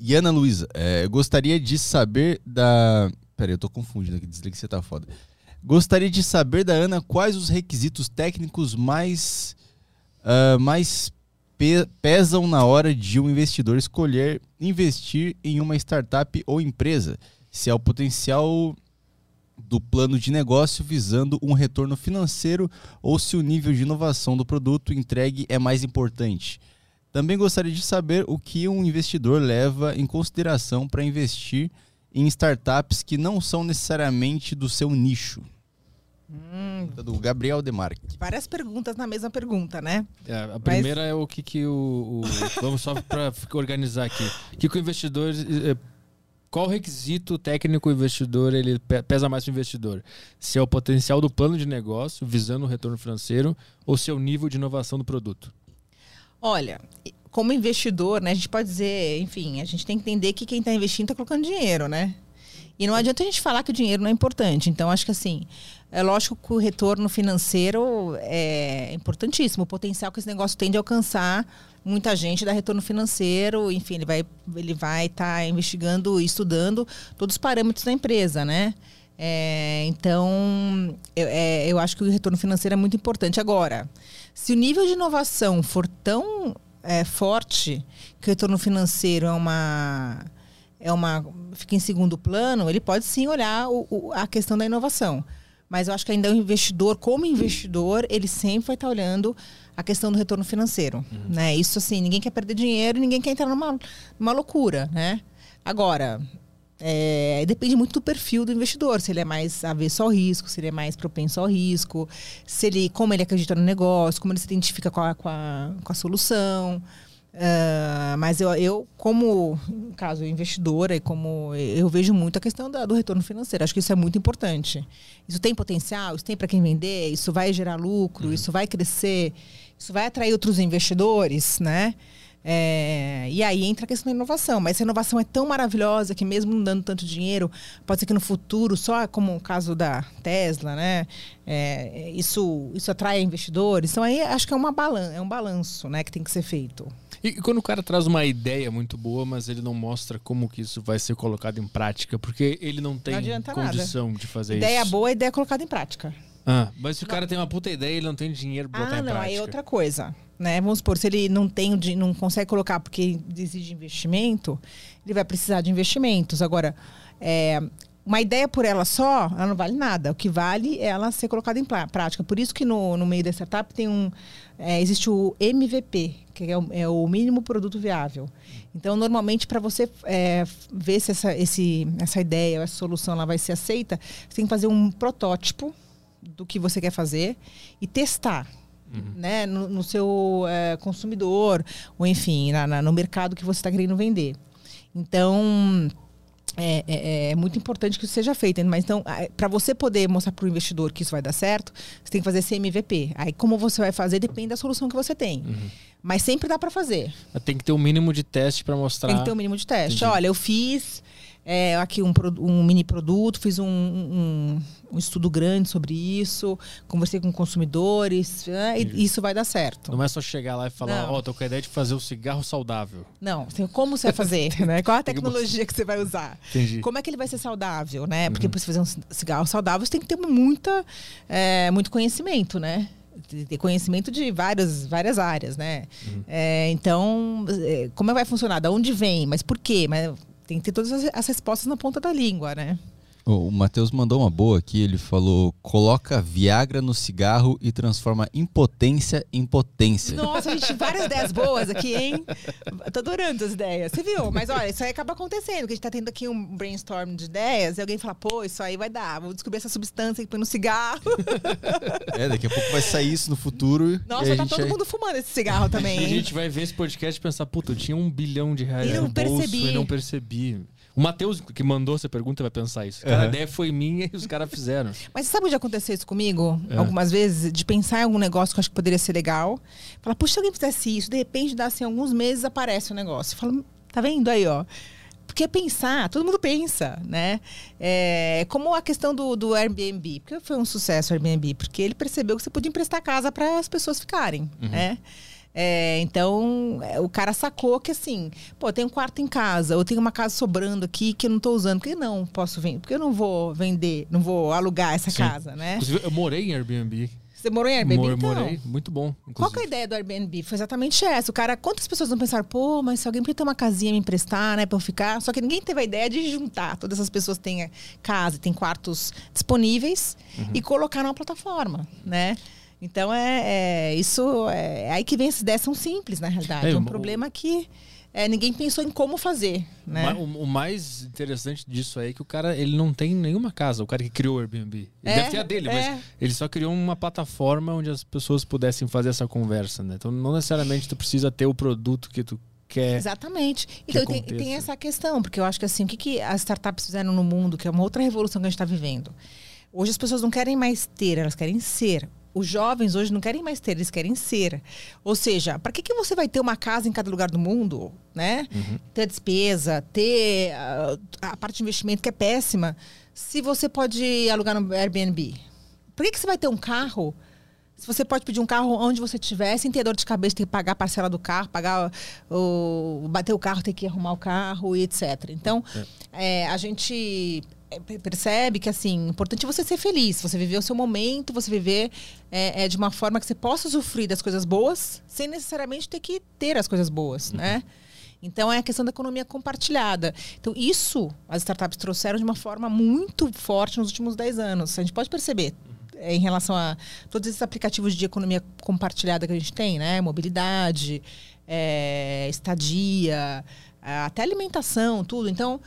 S2: E Ana Luísa, é, gostaria de saber da. Peraí, eu tô confundindo aqui, dislexia tá foda. Gostaria de saber da Ana quais os requisitos técnicos mais, ah, mais pe- pesam na hora de um investidor escolher investir em uma startup ou empresa. Se é o potencial do plano de negócio visando um retorno financeiro ou se o nível de inovação do produto entregue é mais importante. Também gostaria de saber o que um investidor leva em consideração para investir em startups que não são necessariamente do seu nicho.
S3: Hum,
S2: Do Gabriel Demarque.
S3: várias perguntas na mesma pergunta, né?
S1: É, a primeira é o que, que o, o- Vamos só pra organizar aqui. O que, que o investidor qual requisito técnico o investidor ele pesa mais para o investidor? Se é o potencial do plano de negócio visando o retorno financeiro ou se é o nível de inovação do produto?
S3: Olha, como investidor, né, a gente pode dizer, enfim, a gente tem que entender que quem está investindo está colocando dinheiro, né? E não adianta a gente falar que o dinheiro não é importante. Então, acho que assim, é lógico que o retorno financeiro é importantíssimo. O potencial que esse negócio tem de alcançar muita gente dá retorno financeiro, enfim, ele vai ele vai estar tá investigando, estudando todos os parâmetros da empresa, né? É, então, eu, é, eu acho que o retorno financeiro é muito importante. Agora, se o nível de inovação for tão é, forte que o retorno financeiro é uma é uma fica em segundo plano, ele pode sim olhar o, o, a questão da inovação. Mas eu acho que ainda o investidor, como investidor, ele sempre vai estar olhando a questão do retorno financeiro, uhum. né? Isso assim, ninguém quer perder dinheiro, ninguém quer entrar numa, numa loucura, né? Agora, é, depende muito do perfil do investidor, se ele é mais avesso ao risco, se ele é mais propenso ao risco, se ele, como ele acredita no negócio, como ele se identifica com a, com a, com a solução. Uh, mas eu, eu, como no caso investidora e como eu vejo muito a questão da, do retorno financeiro. Acho que isso é muito importante. Isso tem potencial, isso tem para quem vender, isso vai gerar lucro, uhum. isso vai crescer, isso vai atrair outros investidores, né? É, e aí entra a questão da inovação. Mas essa inovação é tão maravilhosa que mesmo não dando tanto dinheiro, pode ser que no futuro, só como o caso da Tesla, né? É, isso, isso atrai investidores. Então aí acho que é, uma balan é um balanço né, que tem que ser feito.
S1: E quando o cara traz uma ideia muito boa, mas ele não mostra como que isso vai ser colocado em prática, porque ele não tem não condição
S3: nada.
S1: de fazer
S3: ideia
S1: isso.
S3: Ideia boa, ideia colocada em prática.
S1: Ah, mas se o cara tem uma puta ideia e ele não tem dinheiro pra botar ah, em
S3: não,
S1: prática.
S3: aí é outra coisa. Né? Vamos supor, se ele não tem, não consegue colocar porque exige investimento, ele vai precisar de investimentos. Agora, é, uma ideia por ela só, ela não vale nada. O que vale é ela ser colocada em prática. Por isso que no, no meio da startup tem um, é, existe o MVP, que é o, é o, mínimo produto viável. Então, normalmente, para você é, ver se essa, esse, essa ideia ou essa solução ela vai ser aceita, você tem que fazer um protótipo do que você quer fazer e testar. Uhum. Né, no, no seu é, consumidor, ou enfim, na, na, no mercado que você está querendo vender. Então, é, é, é, muito importante que isso seja feito. Mas então, para você poder mostrar para o investidor que isso vai dar certo, você tem que fazer esse MVP. Aí, como você vai fazer, depende da solução que você tem. Uhum. Mas sempre dá para fazer.
S1: Tem que ter um mínimo de teste para mostrar.
S3: Tem que ter um mínimo de teste. Entendi. Olha, eu fiz é, aqui um, um, mini produto, fiz um, um, um, estudo grande sobre isso, conversei com consumidores, é, e isso vai dar certo.
S1: Não é só chegar lá e falar, ó, oh, tô com a ideia de fazer o cigarro saudável.
S3: Não, assim, como você vai fazer, né? Qual a tecnologia que você vai usar?
S1: Entendi.
S3: Como é que ele vai ser saudável, né? Porque uhum. para você fazer um cigarro saudável, você tem que ter muita, é, muito conhecimento, né? ter conhecimento de várias, várias áreas, né? Uhum. É, então, é, como é vai funcionar? Da onde vem? Mas por quê? Mas tem que ter todas as respostas na ponta da língua, né?
S2: O Matheus mandou uma boa aqui, ele falou: coloca Viagra no cigarro e transforma impotência em potência.
S3: Nossa, a gente, várias ideias boas aqui, hein? Tô adorando as ideias. Você viu? Mas olha, isso aí acaba acontecendo, que a gente tá tendo aqui um brainstorm de ideias e alguém fala, pô, isso aí vai dar, vou descobrir essa substância que põe no cigarro.
S2: É, daqui a pouco vai sair isso no futuro.
S3: Nossa, tá todo mundo fumando esse cigarro também. Hein?
S1: A gente vai ver esse podcast e pensar, puta, eu tinha um bilhão de reais e no percebi. bolso e não percebi. O Matheus, que mandou essa pergunta, vai pensar isso. Cara, uhum. a ideia foi minha e os caras fizeram.
S3: Mas sabe onde aconteceu isso comigo? É. Algumas vezes, de pensar em algum negócio que eu acho que poderia ser legal. Falar, puxa, se alguém fizesse isso, de repente, dá assim, alguns meses, aparece o um negócio. Fala, tá vendo aí, ó? Porque pensar, todo mundo pensa, né? É, como a questão do, do Airbnb. Por que foi um sucesso o Airbnb? Porque ele percebeu que você podia emprestar casa para as pessoas ficarem, uhum. né? É, então, é, o cara sacou que assim, pô, tem um quarto em casa, ou tem uma casa sobrando aqui que eu não estou usando. Por que não posso vender? Por que eu não vou vender, não vou alugar essa Sim. casa, né?
S1: Inclusive, eu morei em Airbnb.
S3: Você morou em Airbnb? Mor então?
S1: Morei, muito bom.
S3: Inclusive. Qual que é a ideia do Airbnb? Foi exatamente essa. O cara, quantas pessoas não pensaram, pô, mas se alguém podia ter uma casinha me emprestar, né, pra eu ficar. Só que ninguém teve a ideia de juntar. Todas essas pessoas têm casa, têm quartos disponíveis uhum. e colocar numa plataforma, né? Então é, é isso é, é aí que vem essas ideias são simples na realidade. É, é um o, problema que é, ninguém pensou em como fazer. Né?
S1: O, o, mais interessante disso aí é que o cara ele não tem nenhuma casa, o cara que criou o Airbnb. Ele é, deve ter a dele, mas é. ele só criou uma plataforma onde as pessoas pudessem fazer essa conversa, né? Então não necessariamente tu precisa ter o produto que tu quer.
S3: Exatamente. Então, tem, tem essa questão, porque eu acho que assim, o que, que as startups fizeram no mundo, que é uma outra revolução que a gente está vivendo. Hoje as pessoas não querem mais ter, elas querem ser. Os jovens hoje não querem mais ter, eles querem ser. Ou seja, para que, que você vai ter uma casa em cada lugar do mundo, né? Ter despesa, ter ah, a parte de investimento que é péssima, se você pode alugar no Airbnb? Por que, que você vai ter um carro se você pode pedir um carro onde você estiver, sem ter dor de cabeça, ter que pagar a parcela do carro, pagar o. bater o carro, ter que arrumar o carro e etc. Então, é, a gente é, percebe que assim, importante é você ser feliz, você viver o seu momento, você viver é, é, de uma forma que você possa usufruir das coisas boas, sem necessariamente ter que ter as coisas boas, né? Então é a questão da economia compartilhada. Então, isso as startups trouxeram de uma forma muito forte nos últimos 10 anos. A gente pode perceber é, em relação a todos esses aplicativos de economia compartilhada que a gente tem, né? Mobilidade, é, estadia, até alimentação, tudo. Então,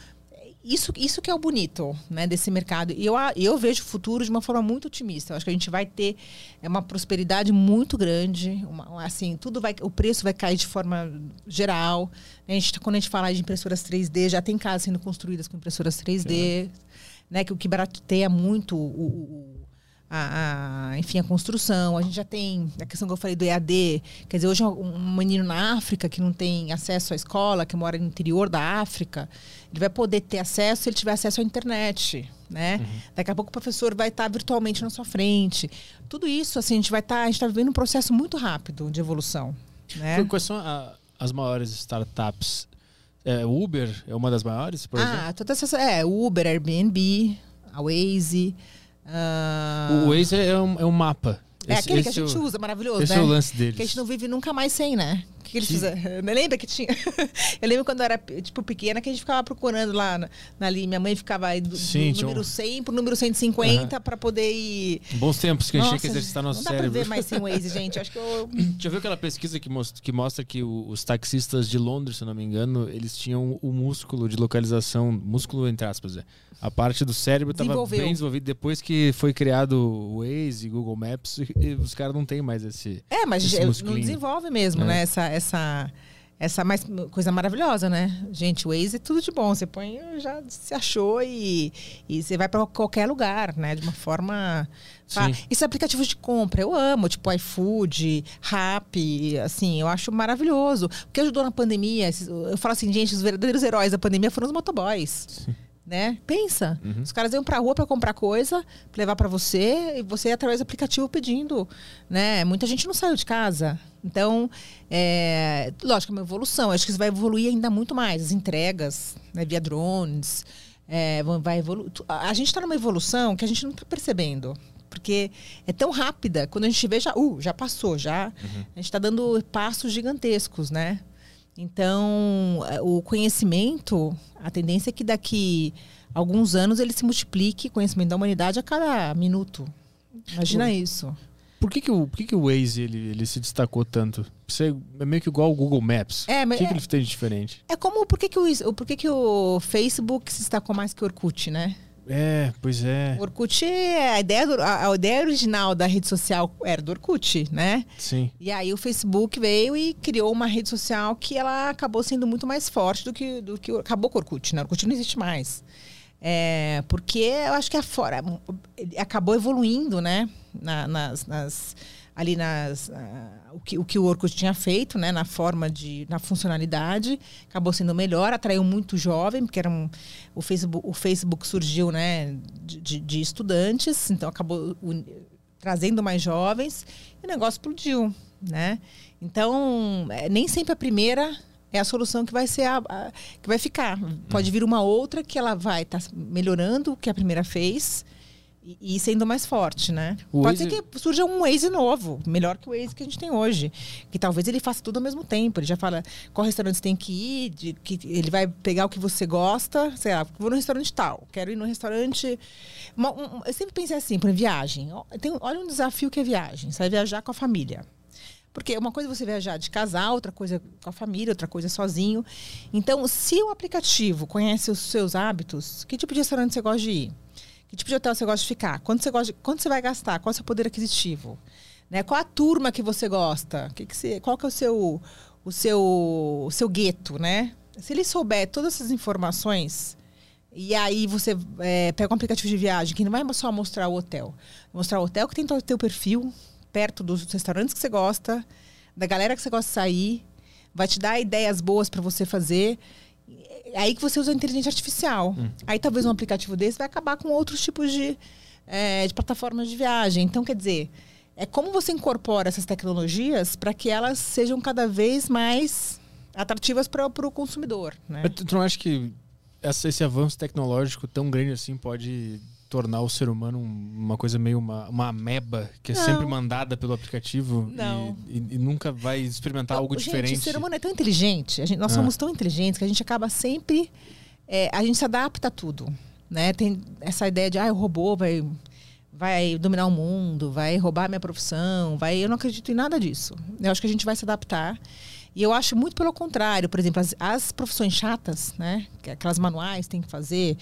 S3: isso, isso que é o bonito né, desse mercado. E eu, eu vejo o futuro de uma forma muito otimista. Eu acho que a gente vai ter é, uma prosperidade muito grande. Uma, assim, tudo vai, o preço vai cair de forma geral. A gente, quando a gente fala de impressoras 3D, já tem casas sendo construídas com impressoras 3D, né, que o que barateia muito o- o, a, a- enfim, a construção. A gente já tem a questão que eu falei do EAD. Quer dizer, hoje um menino na África que não tem acesso à escola, que mora no interior da África, ele vai poder ter acesso se ele tiver acesso à internet. Né? Daqui a pouco o professor vai estar virtualmente na sua frente. Tudo isso, assim, a gente vai estar, a gente está vivendo um processo muito rápido de evolução. Né?
S1: Quais são a- as maiores startups? É, Uber é uma das maiores, por exemplo?
S3: ah, todas essas. É, Uber, Airbnb, a Waze. Ah,
S1: O Waze é um, é um mapa.
S3: É
S1: Esse-
S3: aquele que a
S1: esse é
S3: gente
S1: o-
S3: usa, maravilhoso,
S1: Esse
S3: né?
S1: é o lance deles.
S3: Que a gente não vive nunca mais sem, né? O que, que eles fizeram? Lembra que tinha. eu lembro quando eu era, tipo, pequena, que a gente ficava procurando lá na, na ali. Minha mãe ficava aí do, do
S1: Sim, um-
S3: número 100 pro número 150 pra poder ir.
S1: Bons tempos que a gente tinha que exercitar nosso
S3: não dá
S1: cérebro.
S3: pra ver mais sem Waze, gente. Acho que eu.
S1: Já viu aquela pesquisa que mostra que, mostra que os taxistas de Londres, se não me engano, eles tinham o músculo de localização, músculo entre aspas, é. a parte do cérebro estava bem desenvolvido depois que foi criado o Waze, Google Maps, e, os caras não têm mais esse.
S3: É, mas
S1: Esse
S3: não desenvolve mesmo,
S1: É.
S3: né? Essa, essa, essa mais coisa maravilhosa, né? Gente, o Waze é tudo de bom. Você põe, já se achou e, e você vai para qualquer lugar, né? De uma forma.
S1: Sim.
S3: Esses aplicativos de compra, eu amo, tipo iFood, Rappi, assim, eu acho maravilhoso. O que ajudou na pandemia, eu falo assim, gente, os verdadeiros heróis da pandemia foram os motoboys. Né? Pensa.
S1: Uhum.
S3: Os caras iam pra rua para comprar coisa, pra levar para você, e você ia através do aplicativo pedindo. Né? Muita gente não saiu de casa. Então, é, lógico, é uma evolução. Acho que isso vai evoluir ainda muito mais. As entregas, né, via drones. é, vai evolu a gente está numa evolução que a gente não está percebendo. Porque é tão rápida, quando a gente vê, já, uh, já passou, já. A gente está dando passos gigantescos, né? Então, eh, o conhecimento, a tendência é que daqui alguns anos ele se multiplique, conhecimento da humanidade a cada minuto. Imagina isso.
S1: Por que, que, o, por que, que o Waze ele, ele se destacou tanto? Você é meio que igual ao Google Maps.
S3: É,
S1: o
S3: mas
S1: que,
S3: é-
S1: que ele tem de diferente?
S3: É como por que, que, o, por que, que o Facebook se destacou mais que o Orkut, né?
S1: É, pois é.
S3: O Orkut, é- a ideia, do- a, a ideia original da rede social era do Orkut, né?
S1: Sim.
S3: E aí o Facebook veio e criou uma rede social que ela acabou sendo muito mais forte do que, do que acabou com o Orkut, né? O Orkut não existe mais. É, porque eu acho que a fora ele acabou evoluindo, né? Na- nas, nas- ali nas ah, o, que, o que o Orkut tinha feito, né? Na forma de, na funcionalidade, acabou sendo melhor, atraiu muito jovem, porque era um, o Facebook, o Facebook surgiu, né? De, de- de estudantes, então acabou uni- trazendo mais jovens e o negócio explodiu, né? Então, é, nem sempre a primeira é a solução que vai ser a, a- que vai ficar. Pode vir uma outra que ela vai estar melhorando o que a primeira fez e, sendo mais forte, né?
S1: O
S3: Pode
S1: Waze-
S3: ser que surja um Waze novo, melhor que o Waze que a gente tem hoje, que talvez ele faça tudo ao mesmo tempo. Ele já fala qual restaurante você tem que ir, de, que ele vai pegar o que você gosta, sei lá, vou no restaurante tal, quero ir no restaurante uma- um- eu sempre pensei assim, por viagem. Tem- olha um desafio que é viagem. Você vai viajar com a família. Porque uma coisa é você viajar de casal, outra coisa é com a família, outra coisa é sozinho. Então, se o aplicativo conhece os seus hábitos, que tipo de restaurante você gosta de ir? Que tipo de hotel você gosta de ficar? Quanto você, gosta de- quanto você vai gastar? Qual é o seu poder aquisitivo? Né? Qual a turma que você gosta? Que que você, qual que é o seu, o seu, o seu gueto, né? Se ele souber todas essas informações, e aí você é, pega um aplicativo de viagem que não vai só mostrar o hotel. Mostrar o hotel que tem o teu perfil, perto dos restaurantes que você gosta, da galera que você gosta de sair, vai te dar ideias boas para você fazer. É aí que você usa a inteligência artificial. Hum. Aí talvez um aplicativo desse vai acabar com outros tipos de, é, de plataformas de viagem. Então, quer dizer, é como você incorpora essas tecnologias para que elas sejam cada vez mais atrativas para o consumidor. Né?
S1: Tu, tu não acha que essa, esse avanço tecnológico tão grande assim pode tornar o ser humano uma coisa meio uma, uma ameba que é não. sempre mandada pelo aplicativo e, e, e, nunca vai experimentar algo
S3: gente,
S1: diferente.
S3: O ser humano é tão inteligente, gente, nós ah. somos tão inteligentes que a gente acaba sempre. É, a gente se adapta a tudo. Né? Tem essa ideia de ah, o robô vai vai dominar o mundo, vai roubar a minha profissão, vai. Eu não acredito em nada disso. Eu acho que a gente vai se adaptar. E eu acho muito pelo contrário. Por exemplo, as, as profissões chatas, né? Que aquelas manuais tem que fazer.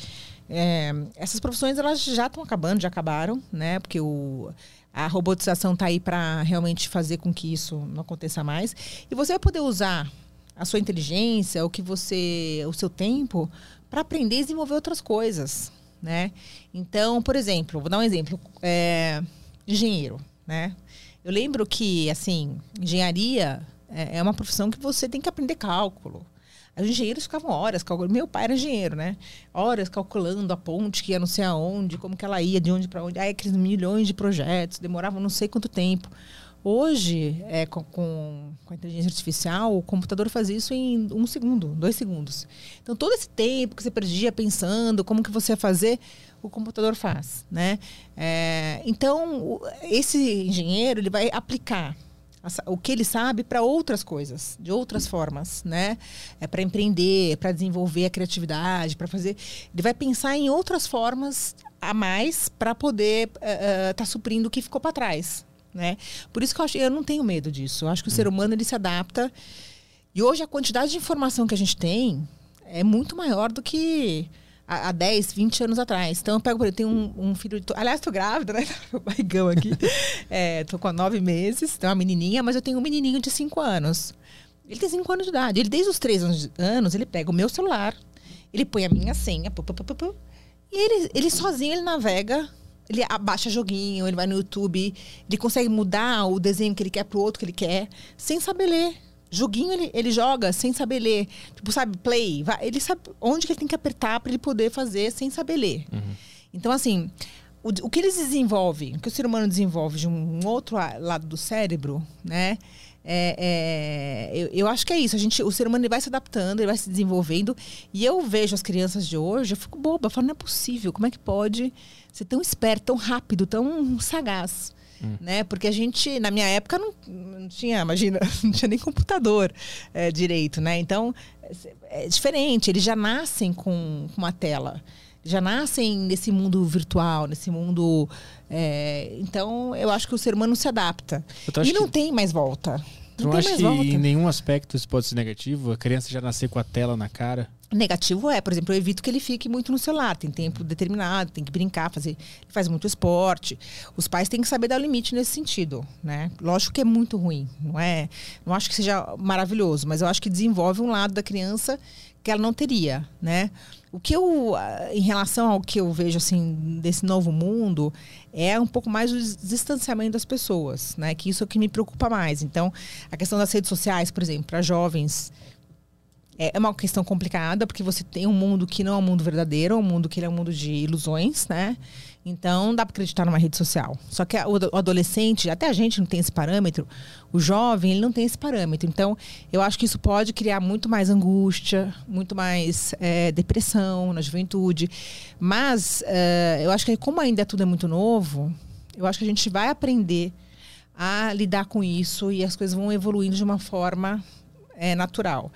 S3: É, essas profissões elas já estão acabando, já acabaram, né? Porque o, a robotização está aí para realmente fazer com que isso não aconteça mais. E você vai poder usar a sua inteligência, o que você, o seu tempo, para aprender e desenvolver outras coisas né? Então, por exemplo, vou dar um exemplo. É, engenheiro, né? Eu lembro que, assim, engenharia é, é uma profissão que você tem que aprender cálculo. Os engenheiros ficavam horas calculando. Meu pai era engenheiro, né? Horas calculando a ponte que ia não sei aonde, como que ela ia, de onde para onde. Aí aqueles milhões de projetos, demoravam não sei quanto tempo. Hoje, é, com, com, a inteligência artificial, o computador faz isso em um segundo, dois segundos. Então, todo esse tempo que você perdia pensando como que você ia fazer, o computador faz, né? É, então, esse engenheiro, ele vai aplicar o que ele sabe para outras coisas, de outras formas, né? É para empreender, para desenvolver a criatividade, para fazer. Ele vai pensar em outras formas a mais para poder estar uh, uh, tá suprindo o que ficou para trás, né? Por isso que eu, acho, eu não tenho medo disso. Eu acho que o ser humano ele se adapta. E hoje a quantidade de informação que a gente tem é muito maior do que há, 10, 20 anos atrás. Então eu pego, por exemplo, tenho um, um filho. De, aliás, tô grávida, né? Meu barrigão aqui. é, tô com nove meses, tenho uma menininha, mas eu tenho um menininho de 5 anos. Ele tem 5 anos de idade. Ele, desde os 3 anos, anos, ele pega o meu celular, ele põe a minha senha, pu, pu, pu, e ele, ele sozinho ele navega ele abaixa joguinho, ele vai no YouTube, ele consegue mudar o desenho que ele quer pro outro que ele quer, sem saber ler. Joguinho ele, ele joga sem saber ler. Tipo, sabe, play. Vai, ele sabe onde que ele tem que apertar para ele poder fazer sem saber ler. Uhum. Então, assim, o, o que eles desenvolvem, o que o ser humano desenvolve de um, um outro lado do cérebro, né? É, é, eu, eu, acho que é isso. A gente, o ser humano ele vai se adaptando, ele vai se desenvolvendo. E eu vejo as crianças de hoje, eu fico boba. Eu falo, não é possível. Como é que pode ser tão esperto, tão rápido, tão sagaz? Hum. Né? Porque a gente, na minha época, não, não tinha, imagina, não tinha nem computador é, direito, né? Então, é, é diferente. Eles já nascem com, com uma tela já nascem nesse mundo virtual, nesse mundo. É, então, eu acho que o ser humano se adapta. E não que... tem mais volta.
S1: Não, não acha que volta. em nenhum aspecto isso pode ser negativo? A criança já nascer com a tela na cara?
S3: Negativo é, por exemplo, eu evito que ele fique muito no celular. Tem tempo determinado, tem que brincar, fazer, ele faz muito esporte. Os pais têm que saber dar o limite nesse sentido, né? Lógico que é muito ruim, não é? Não acho que seja maravilhoso, mas eu acho que desenvolve um lado da criança que ela não teria, né? O que eu, em relação ao que eu vejo assim desse novo mundo, é um pouco mais o distanciamento das pessoas, né? Que isso é o que me preocupa mais. Então, a questão das redes sociais, por exemplo, para jovens é, é uma questão complicada, porque você tem um mundo que não é um mundo verdadeiro, é um mundo que é um mundo de ilusões, né? Então, dá para acreditar numa rede social. Só que o adolescente, até a gente não tem esse parâmetro, o jovem, ele não tem esse parâmetro. Então, eu acho que isso pode criar muito mais angústia, muito mais é, depressão na juventude. Mas, é, eu acho que como ainda tudo é muito novo, eu acho que a gente vai aprender a lidar com isso e as coisas vão evoluindo de uma forma é, natural.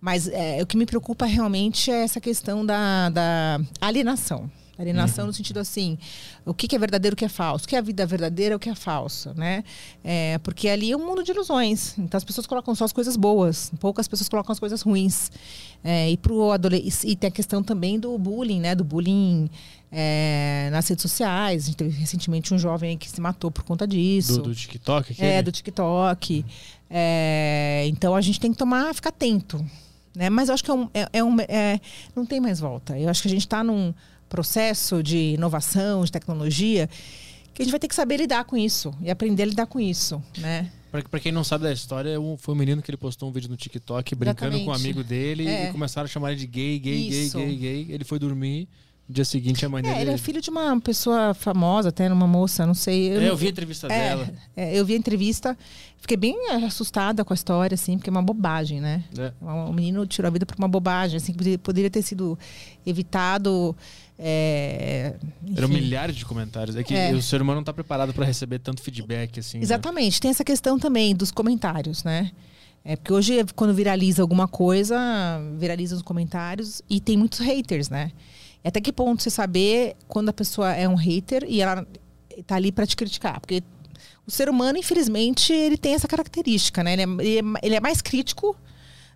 S3: Mas é, o que me preocupa realmente é essa questão da, da alienação. Alienação no sentido assim, o que, que é verdadeiro, o que é falso, o que é a vida verdadeira, o que é falsa, né? É, porque ali é um mundo de ilusões. Então as pessoas colocam só as coisas boas, poucas pessoas colocam as coisas ruins. É, e pro adolescente e tem a questão também do bullying, né? Do bullying é, nas redes sociais. A gente teve recentemente um jovem que se matou por conta disso.
S1: Do, do TikTok? Aquele?
S3: É, do TikTok. É, então a gente tem que tomar, ficar atento. Né? Mas eu acho que é um, é, é um é, não tem mais volta. Eu acho que a gente está num processo de inovação, de tecnologia, que a gente vai ter que saber lidar com isso e aprender a lidar com isso, né?
S1: Pra, pra quem não sabe da história, foi um menino que ele postou um vídeo no TikTok brincando
S3: Exatamente.
S1: com um amigo dele
S3: É.
S1: e começaram a chamar ele de gay, gay,
S3: Isso.
S1: gay, gay, gay. Ele foi dormir. Dia seguinte, a mãe
S3: É,
S1: dele.
S3: ele é filho de uma pessoa famosa, até uma moça, não sei.
S1: É,
S3: não-
S1: eu vi a entrevista
S3: É,
S1: dela.
S3: é, eu vi a entrevista, fiquei bem assustada com a história, assim, porque é uma bobagem, né?
S1: É.
S3: O menino tirou a vida por uma bobagem, assim, que poderia- ter sido evitado. É,
S1: Eram milhares de comentários. É que
S3: É.
S1: o ser humano não tá preparado para receber tanto feedback assim. né?
S3: Exatamente. Tem essa questão também dos comentários, né? É porque hoje, quando viraliza alguma coisa, viraliza os comentários e tem muitos haters, né? Até que ponto você saber quando a pessoa é um hater e ela tá ali para te criticar? Porque o ser humano, infelizmente, ele tem essa característica, né? Ele é, ele é, é mais crítico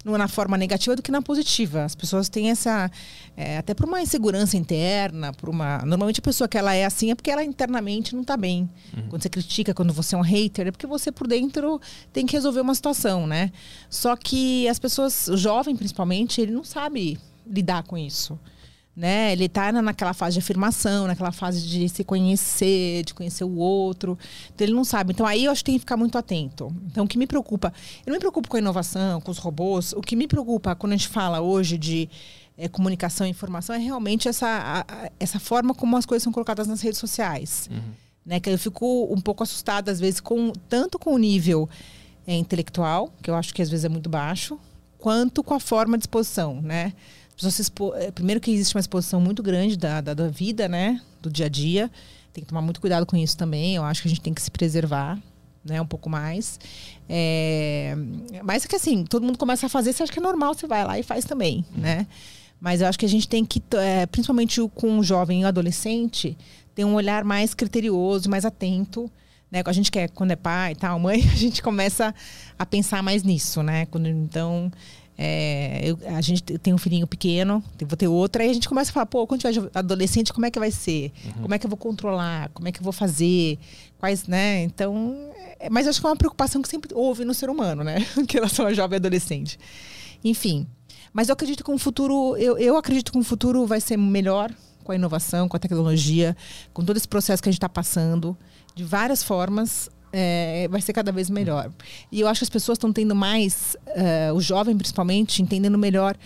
S3: na forma negativa do que na positiva. As pessoas têm essa. é, até por uma insegurança interna, por uma. Normalmente a pessoa que ela é assim é porque ela internamente não está bem. Quando você critica, quando você é um hater, é porque você por dentro tem que resolver uma situação, né? Só que as pessoas, o jovem principalmente, ele não sabe lidar com isso. Né? Ele está naquela fase de afirmação, naquela fase de se conhecer, de conhecer o outro. Então ele não sabe. Então aí eu acho que tem que ficar muito atento. Então o que me preocupa, eu não me preocupo com a inovação, com os robôs. O que me preocupa quando a gente fala hoje de eh, comunicação e informação é realmente essa, a- a- essa forma como as coisas são colocadas nas redes sociais. Né? Que eu fico um pouco assustada às vezes com tanto com o nível eh, intelectual, que eu acho que às vezes é muito baixo, quanto com a forma de exposição, né? As pessoas se eh, Primeiro que existe uma exposição muito grande da, da, da vida, né? Do dia a dia. Tem que tomar muito cuidado com isso também. Eu acho que a gente tem que se preservar, né? Um pouco mais. É... Mas é que assim, todo mundo começa a fazer, você acha que é normal, você vai lá e faz também, né? Mas eu acho que a gente tem que, eh, principalmente com o jovem e o adolescente, ter um olhar mais criterioso, mais atento. Né? A gente quer, quando é pai e tal, mãe, a gente começa a pensar mais nisso, né? Quando, então, é, eu- a gente tem um filhinho pequeno, vou ter outra, aí a gente começa a falar, pô, quando tiver adolescente, como é que vai ser? Como é que eu vou controlar? Como é que eu vou fazer? Quais, né? Então, é- mas acho que é uma preocupação que sempre houve no ser humano, né? em relação a jovem e adolescente. Enfim. Mas eu acredito que um futuro, eu, eu acredito que um futuro vai ser melhor com a inovação, com a tecnologia, com todo esse processo que a gente está passando, de várias formas, é, vai ser cada vez melhor. E eu acho que as pessoas estão tendo mais, eh, o jovem principalmente, entendendo melhor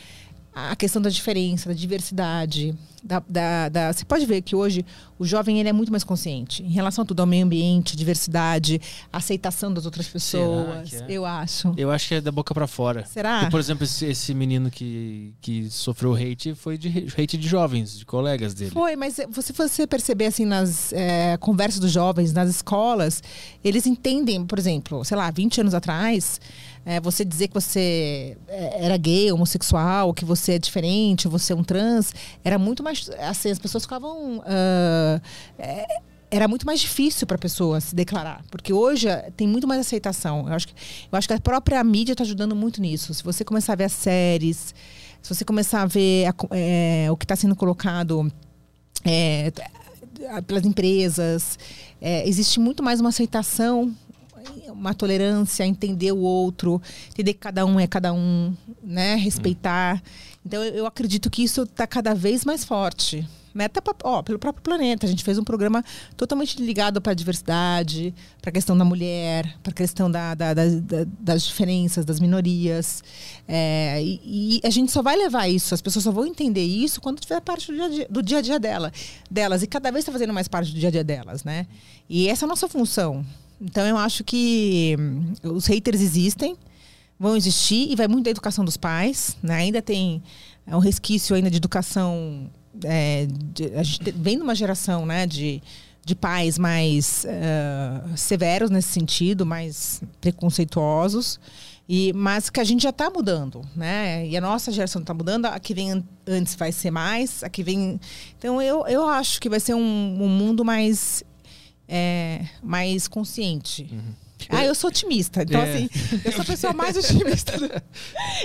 S3: a questão da diferença, da diversidade. Da, da, da- Você pode ver que hoje o jovem ele é muito mais consciente em relação a tudo, ao meio ambiente, diversidade, aceitação das outras pessoas.
S1: é?
S3: Eu acho.
S1: Eu acho que é da boca pra fora.
S3: Será?
S1: E, por exemplo, esse, esse menino que, que sofreu hate foi de hate de jovens, de colegas dele.
S3: Foi, mas você você perceber assim nas eh, conversas dos jovens, nas escolas, eles entendem, por exemplo, sei lá, 20 anos atrás, eh, você dizer que você eh, era gay, homossexual, que você é diferente, você é um trans, era muito mais assim, as pessoas ficavam ah, eh, era muito mais difícil para a pessoa se declarar, porque hoje eh, tem muito mais aceitação. Eu acho que, eu acho que a própria mídia está ajudando muito nisso. Se você começar a ver as séries, se você começar a ver a eh, o que está sendo colocado é, pelas empresas. É, existe muito mais uma aceitação, uma tolerância, entender o outro, entender que cada um é cada um, né? Respeitar. Então eu, acredito que isso está cada vez mais forte. Até pra- ó, pelo próprio planeta. A gente fez um programa totalmente ligado para a diversidade, para a questão da mulher, para a questão da, da- da- da- das diferenças, das minorias. É, e, e a gente só vai levar isso, as pessoas só vão entender isso quando tiver parte do dia a dia, do dia, a dia dela, delas. E cada vez está fazendo mais parte do dia a dia delas, né? E essa é a nossa função. Então eu acho que hum, os haters existem, vão existir e vai muito da educação dos pais, né? Ainda tem é, um resquício ainda de educação. é, de- a gente te- vem de uma geração, né, de, de pais mais eh, severos nesse sentido, mais preconceituosos. E, mas que a gente já está mudando, né? E a nossa geração está mudando, a que vem antes vai ser mais, a que vem. Então eu, eu acho que vai ser um, um mundo mais, é, mais consciente. Uhum. Ah, eu sou otimista. Então, é. assim, eu sou a pessoa mais otimista.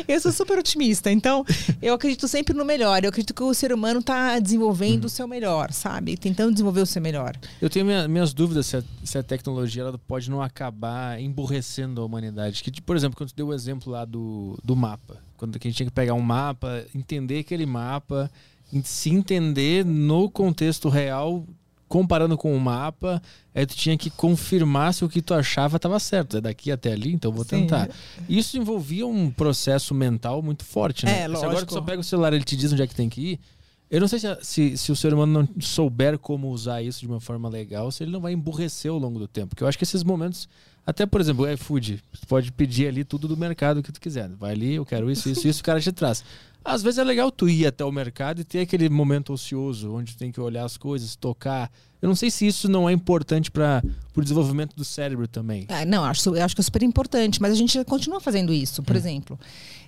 S3: eu sou super otimista. Então, eu acredito sempre no melhor. Eu acredito que o ser humano está desenvolvendo uhum. o seu melhor, sabe? Tentando desenvolver o seu melhor.
S1: Eu tenho minha, minhas dúvidas se a, se a tecnologia ela pode não acabar emburrecendo a humanidade. Que, por exemplo, quando tu deu o exemplo lá do, do mapa. Quando a gente tinha que pegar um mapa, entender aquele mapa, se entender no contexto real comparando com o mapa, aí tu tinha que confirmar se o que tu achava estava certo. É daqui até ali, então vou Sim. tentar. Isso envolvia um processo mental muito forte, né?
S3: É, lógico.
S1: agora tu só pega o celular ele te diz onde é que tem que ir. Eu não sei se, se, se, o ser humano não souber como usar isso de uma forma legal, se ele não vai emburrecer ao longo do tempo. Porque eu acho que esses momentos, até por exemplo, o iFood, tu pode pedir ali tudo do mercado que tu quiser. Vai ali, eu quero isso, isso, isso, o cara te traz. Às vezes é legal tu ir até o mercado e ter aquele momento ocioso, onde tu tem que olhar as coisas, tocar. Eu não sei se isso não é importante para o desenvolvimento do cérebro também.
S3: Ah, não, acho, eu acho que é super importante, mas a gente continua fazendo isso. Por hum. exemplo,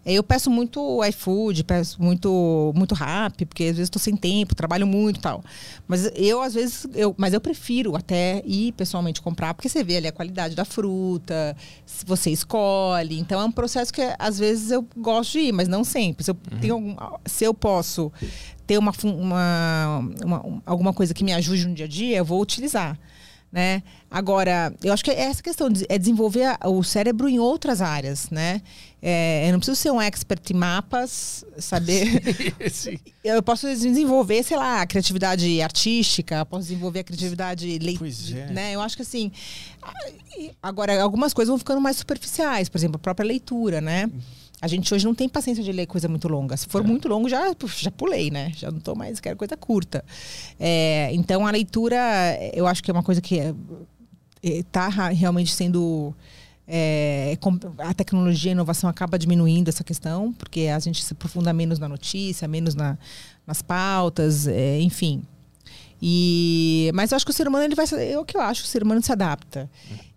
S3: eu peço muito iFood, peço muito muito rápido, porque às vezes estou sem tempo, trabalho muito e tal. Mas eu, às vezes, eu, mas eu prefiro até ir pessoalmente comprar, porque você vê ali a qualidade da fruta, se você escolhe. Então é um processo que às vezes eu gosto de ir, mas não sempre. Se eu, uhum. tenho algum, se eu posso ter uma, uma, uma, alguma coisa que me ajude no dia a dia, eu vou utilizar né? Agora, eu acho que é essa questão de, é desenvolver o cérebro em outras áreas, né? É, eu não preciso ser um expert em mapas, saber. Sim, sim. Eu posso desenvolver, sei lá, a criatividade artística, posso desenvolver a criatividade leitura, é. né? Eu acho que assim, agora algumas coisas vão ficando mais superficiais, por exemplo, a própria leitura, né? A gente hoje não tem paciência de ler coisa muito longa. Se for é. muito longo, já, já pulei, né? Já não estou mais, quero coisa curta. É, então, a leitura, eu acho que é uma coisa que está é, realmente sendo. É, a tecnologia e a inovação acaba diminuindo essa questão, porque a gente se aprofunda menos na notícia, menos na, nas pautas, é, enfim. E, mas eu acho que o ser humano ele vai é o que eu acho, o ser humano se adapta.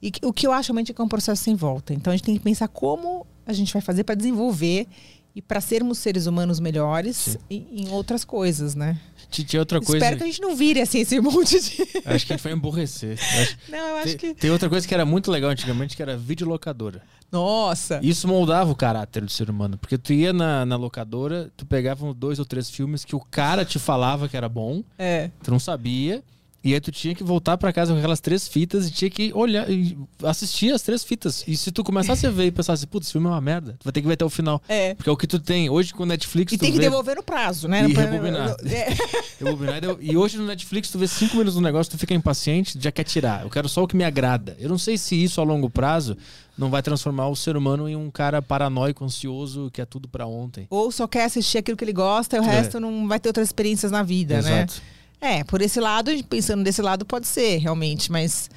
S3: E o que eu acho realmente é que é um processo sem volta. Então a gente tem que pensar como a gente vai fazer para desenvolver e para sermos seres humanos melhores em outras coisas, né?
S1: Tinha outra coisa.
S3: Espero que a gente não vire assim esse monte de.
S1: Acho que a gente foi emborrecer. Acho...
S3: Não, eu acho
S1: tem,
S3: que.
S1: Tem outra coisa que era muito legal antigamente, que era videolocadora.
S3: Nossa!
S1: Isso moldava o caráter do ser humano. Porque tu ia na, na locadora, tu pegava dois ou três filmes que o cara te falava que era bom.
S3: É.
S1: Tu não sabia. E aí tu tinha que voltar para casa com aquelas três fitas e tinha que olhar e assistir as três fitas. E se tu começasse a ver e pensasse, putz, esse filme é uma merda, tu vai ter que ver até o final.
S3: É.
S1: Porque é o que tu tem. Hoje com o Netflix.
S3: E tem que vê... devolver no prazo, né?
S1: E rebobinar. É. rebobinar e hoje no Netflix tu vê cinco minutos do negócio, tu fica impaciente, já quer tirar. Eu quero só o que me agrada. Eu não sei se isso a longo prazo não vai transformar o ser humano em um cara paranoico, ansioso, que é tudo para ontem.
S3: Ou só quer assistir aquilo que ele gosta e o é. resto não vai ter outras experiências na vida,
S1: Exato.
S3: né? É, por esse lado, pensando desse lado, pode ser, realmente, mas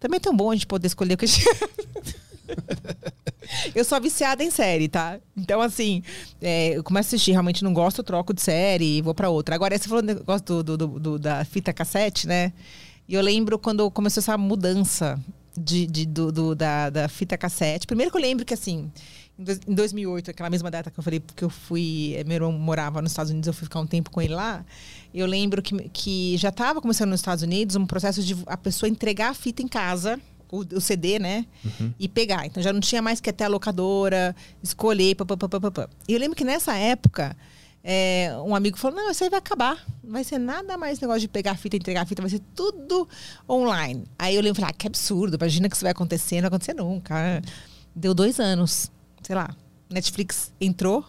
S3: também é tão bom a gente poder escolher o que a gente. eu sou viciada em série, tá? Então, assim, é, eu começo a assistir, realmente não gosto, troco de série e vou para outra. Agora, você falou do negócio do, do, do, da fita cassete, né? E eu lembro quando começou essa mudança de, de do, do, da, da fita cassete. Primeiro que eu lembro que, assim, em 2008, aquela mesma data que eu falei, porque eu fui. Eh, meu irmão morava nos Estados Unidos, eu fui ficar um tempo com ele lá. Eu lembro que, que já estava começando nos Estados Unidos um processo de a pessoa entregar a fita em casa, o, o CD, né? Uhum. E pegar. Então já não tinha mais que até a locadora, escolher, papapá. E eu lembro que nessa época. É, um amigo falou: Não, isso aí vai acabar. Não vai ser nada mais negócio de pegar a fita, entregar a fita, vai ser tudo online. Aí eu lembro falei: ah, que absurdo, imagina que isso vai acontecer, não vai acontecer nunca. Deu dois anos sei lá, Netflix entrou,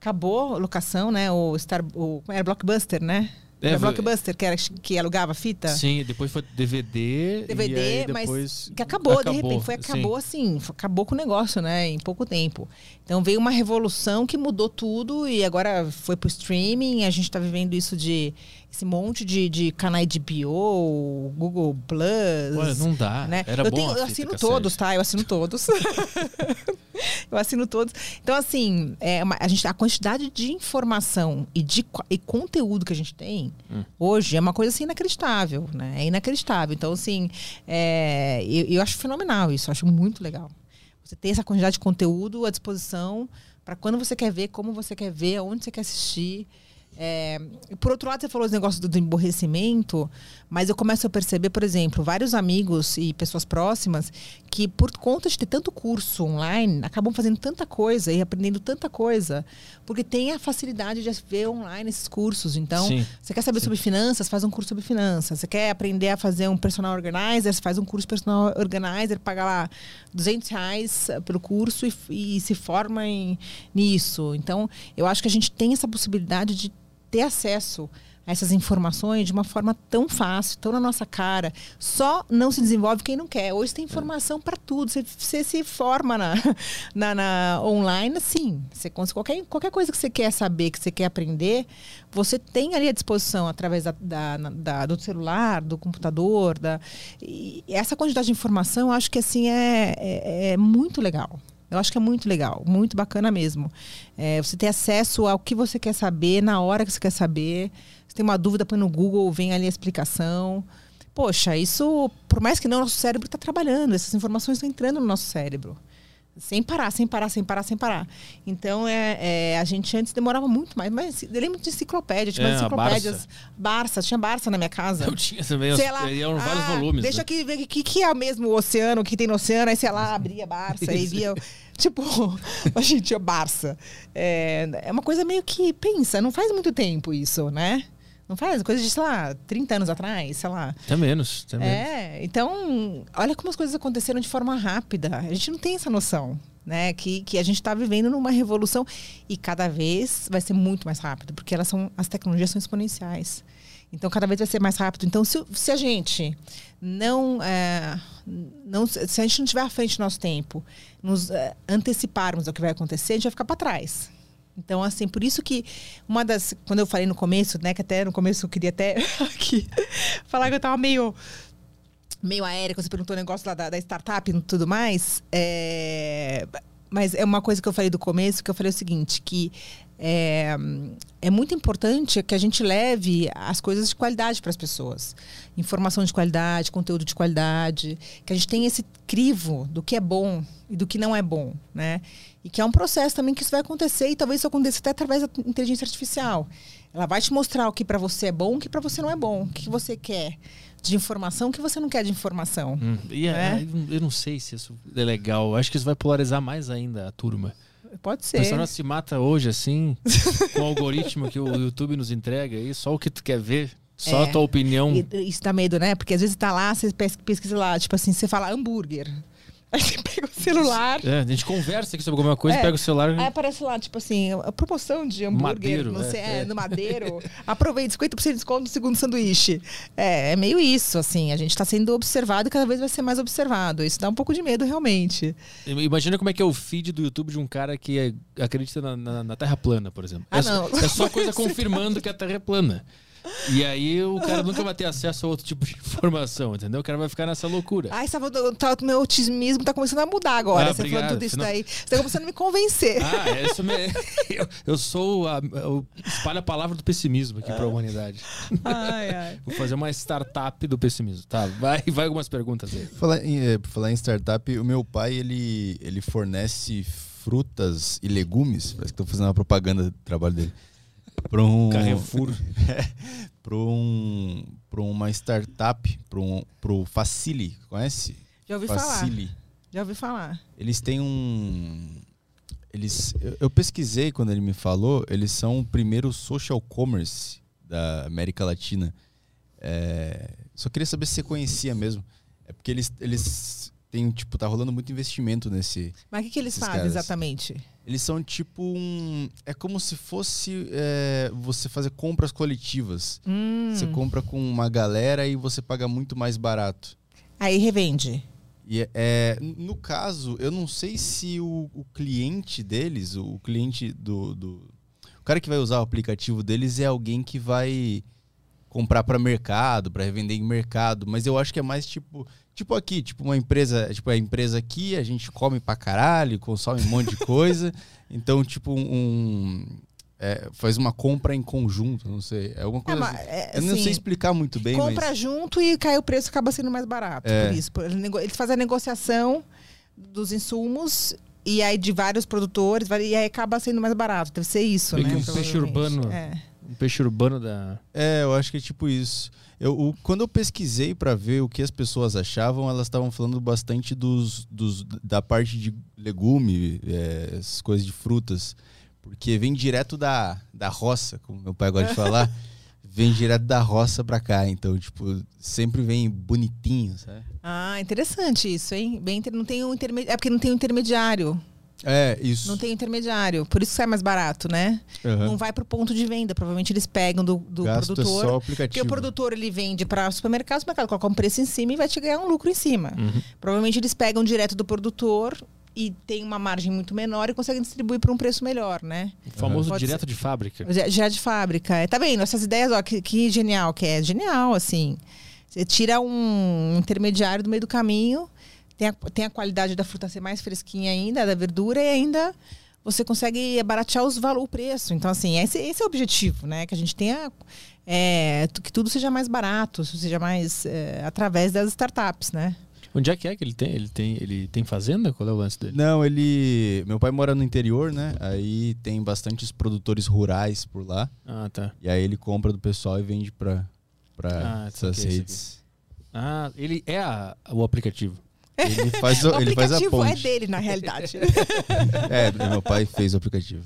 S3: acabou a locação, né? O Star, o era Blockbuster, né? É, era Blockbuster, que, era, que alugava fita?
S1: Sim, depois foi DVD.
S3: DVD, mas que acabou, acabou, de repente. Foi, acabou sim. assim, acabou com o negócio, né? Em pouco tempo. Então veio uma revolução que mudou tudo e agora foi pro streaming. A gente tá vivendo isso de esse monte de, de canais de bio, Google Plus.
S1: Não dá.
S3: Né?
S1: Era
S3: eu,
S1: bom
S3: tenho, eu assino todos, tá? Eu assino todos. eu assino todos. Então, assim, é uma, a, gente, a quantidade de informação e de e conteúdo que a gente tem hum. hoje é uma coisa assim inacreditável, né? É inacreditável. Então, assim, é, eu, eu acho fenomenal isso, eu acho muito legal. Você tem essa quantidade de conteúdo à disposição para quando você quer ver, como você quer ver, onde você quer assistir. É, por outro lado, você falou os negócios do emborrecimento, mas eu começo a perceber, por exemplo, vários amigos e pessoas próximas que, por conta de ter tanto curso online, acabam fazendo tanta coisa e aprendendo tanta coisa, porque tem a facilidade de ver online esses cursos. Então,
S1: Sim,
S3: você quer saber
S1: sim.
S3: sobre finanças, faz um curso sobre finanças. Você quer aprender a fazer um personal organizer, faz um curso personal organizer, paga lá 200 reais pelo curso e, e se forma em, nisso. Então, eu acho que a gente tem essa possibilidade de ter acesso a essas informações de uma forma tão fácil, tão na nossa cara. Só não se desenvolve quem não quer. Hoje tem informação para tudo. Você, você se forma na, na, na online, sim. Você qualquer, qualquer coisa que você quer saber, que você quer aprender, você tem ali à disposição através da, da- da- do celular, do computador. Da, e essa quantidade de informação, eu acho que assim é, é, é muito legal. Eu acho que é muito legal, muito bacana mesmo. É, você ter acesso ao que você quer saber, na hora que você quer saber. Se tem uma dúvida, põe no Google, vem ali a explicação. Poxa, isso, por mais que não, nosso cérebro está trabalhando, essas informações estão entrando no nosso cérebro. Sem parar, sem parar, sem parar, sem parar. Então, é, é, a gente antes demorava muito mais. Mas eu lembro de enciclopédia, tinha
S1: É,
S3: enciclopédias. Barça. tinha Barça na minha casa.
S1: Eu tinha também,
S3: Sei
S1: os-
S3: lá,
S1: eram vários
S3: ah,
S1: volumes.
S3: Deixa
S1: né?
S3: aqui ver o que, que é o mesmo oceano, o que tem no oceano. Aí, sei lá, abria Barça e via. Tipo, a gente tinha Barça. É, é uma coisa meio que, pensa, não faz muito tempo isso, né? Não faz? Coisa de, sei lá, 30 anos atrás, sei lá.
S1: Até menos, até menos.
S3: É, então, olha como as coisas aconteceram de forma rápida. A gente não tem essa noção, né? Que, que a gente está vivendo numa revolução e cada vez vai ser muito mais rápido, porque elas são, as tecnologias são exponenciais. Então, cada vez vai ser mais rápido. Então, se, se a gente não, é, não. Se a gente não estiver à frente do nosso tempo, nos é, anteciparmos ao que vai acontecer, a gente vai ficar para trás. Então, assim, por isso que uma das. Quando eu falei no começo, né? Que até no começo eu queria até aqui falar que eu tava meio. Meio aérea, você perguntou o negócio lá da, da startup e tudo mais. É, mas é uma coisa que eu falei do começo, que eu falei o seguinte, que é, é muito importante que a gente leve as coisas de qualidade para as pessoas. Informação de qualidade, conteúdo de qualidade, que a gente tenha esse crivo do que é bom e do que não é bom, né? E que é um processo também que isso vai acontecer e talvez isso aconteça até através da inteligência artificial. Ela vai te mostrar o que para você é bom, o que para você não é bom, o que você quer de informação, o que você não quer de informação.
S1: Hum, e é,
S3: É.
S1: eu não sei se isso é legal. Acho que isso vai polarizar mais ainda a turma.
S3: Pode ser.
S1: pessoal se mata hoje, assim, com o algoritmo que o YouTube nos entrega aí, só o que tu quer ver, só
S3: É.
S1: a tua opinião.
S3: E, isso dá medo, né? Porque às vezes tá lá, você pes- pesquisa lá, tipo assim, você fala hambúrguer. Aí você pega o celular.
S1: É, a gente conversa aqui sobre alguma coisa,
S3: É.
S1: pega o celular
S3: Aí aparece lá, tipo assim, a promoção de hambúrguer,
S1: Madeiro,
S3: não sei,
S1: é,
S3: é,
S1: é.
S3: no Madeiro. Aproveite 50% de desconto no segundo sanduíche. É, é meio isso, assim. A gente tá sendo observado e cada vez vai ser mais observado. Isso dá um pouco de medo, realmente.
S1: Imagina como é que é o feed do YouTube de um cara que é- acredita na, na- na Terra plana, por exemplo.
S3: Ah,
S1: é,
S3: não.
S1: é só coisa confirmando que a Terra é plana. E aí o cara nunca vai ter acesso a outro tipo de informação, entendeu? O cara vai ficar nessa loucura.
S3: Ai, você tá, tá, meu otimismo tá começando a mudar agora.
S1: Ah,
S3: você
S1: obrigado.
S3: falando tudo isso
S1: Senão-
S3: daí. Você tá começando a me convencer.
S1: Ah, é isso mesmo. Eu, eu sou a, eu espalho a palavra do pessimismo aqui pra humanidade.
S3: Ai, ai.
S1: Vou fazer uma startup do pessimismo. Tá, vai, vai algumas perguntas aí.
S2: Falar em, por falar em startup, o meu pai ele, ele fornece frutas e legumes. Parece que estou fazendo uma propaganda do trabalho dele. Para um
S1: Carrefour.
S2: para um, pra uma startup, para um, pro Facili, conhece?
S3: Já ouvi falar. Já ouvi falar.
S2: Eles têm um. Eles, eu, eu pesquisei quando ele me falou, eles são o primeiro social commerce da América Latina. É, só queria saber se você conhecia mesmo. É porque eles, eles têm, tipo, tá rolando muito investimento nesse.
S3: Mas o que, que eles fazem
S2: caras.
S3: exatamente?
S2: Eles são tipo um. É como se fosse é, você fazer compras coletivas.
S3: Hum.
S2: Você compra com uma galera e você paga muito mais barato.
S3: Aí revende.
S2: E é- é, no caso, eu não sei se o, o cliente deles, o cliente do, do- O cara que vai usar o aplicativo deles é alguém que vai comprar para mercado, para revender em mercado, mas eu acho que é mais tipo. Tipo aqui, tipo uma empresa, tipo a empresa aqui, a gente come pra caralho, consome um monte de coisa. então, tipo, um. é, faz uma compra em conjunto, não sei. É alguma
S3: É,
S2: coisa.
S3: mas,
S2: assim.
S3: é,
S2: eu não
S3: assim,
S2: sei explicar muito bem,
S3: compra
S2: mas.
S3: junto e cai o preço acaba sendo mais barato.
S2: É.
S3: Por isso. Por- ele nego- Eles fazem a negociação dos insumos e aí de vários produtores, e aí acaba sendo mais barato. Deve ser isso,
S1: Meio
S3: né?
S1: que um peixe urbano.
S3: É.
S1: Um peixe urbano da.
S2: É, eu acho que é tipo isso. Eu, o- quando eu pesquisei pra ver o que as pessoas achavam, elas estavam falando bastante dos, dos- da parte de legume, é, essas coisas de frutas. Porque vem direto da, da roça, como meu pai gosta de falar. vem direto da roça pra cá. Então, tipo, sempre vem bonitinho, sabe?
S3: Ah, interessante isso, hein? Bem, não tem um intermediário. É porque não tem um intermediário.
S2: É, isso.
S3: Não tem intermediário. Por isso que sai mais barato, né?
S2: Aham.
S3: Não vai pro ponto de venda. Provavelmente eles pegam do, do
S2: Gasto é
S3: produtor.
S2: só o
S3: Porque
S2: aplicativo.
S3: o produtor ele vende para o supermercado, o supermercado coloca um preço em cima e vai te ganhar um lucro em cima.
S1: Uhum.
S3: Provavelmente eles pegam direto do produtor e tem uma margem muito menor e conseguem distribuir por um preço melhor, né?
S1: O famoso
S3: Pode
S1: direto de fábrica.
S3: Já, já de fábrica. É, Tá vendo? Essas ideias, ó, que, que genial que é. Genial, assim. Você tira um intermediário do meio do caminho, tem a, tem a qualidade da fruta ser mais fresquinha ainda, da verdura, e ainda você consegue baratear os valo, o preço. Então, assim, esse, esse é o objetivo, né? Que a gente tenha. é, que tudo seja mais barato, seja mais é, através das startups, né?
S1: Onde é que é que ele tem? Ele tem, ele tem fazenda? Qual é o lance dele?
S2: Não, ele. Meu pai mora no interior, né? Aí tem bastantes produtores rurais por lá.
S1: Ah, tá.
S2: E aí ele compra do pessoal e vende pra, pra
S1: Ah,
S2: essas
S1: saquei,
S2: redes.
S1: Ah, ele é a- o aplicativo.
S2: Ele faz, o,
S3: o
S2: ele faz a
S3: aplicativo é
S2: ponte.
S3: dele, na realidade.
S2: É, meu pai fez o aplicativo.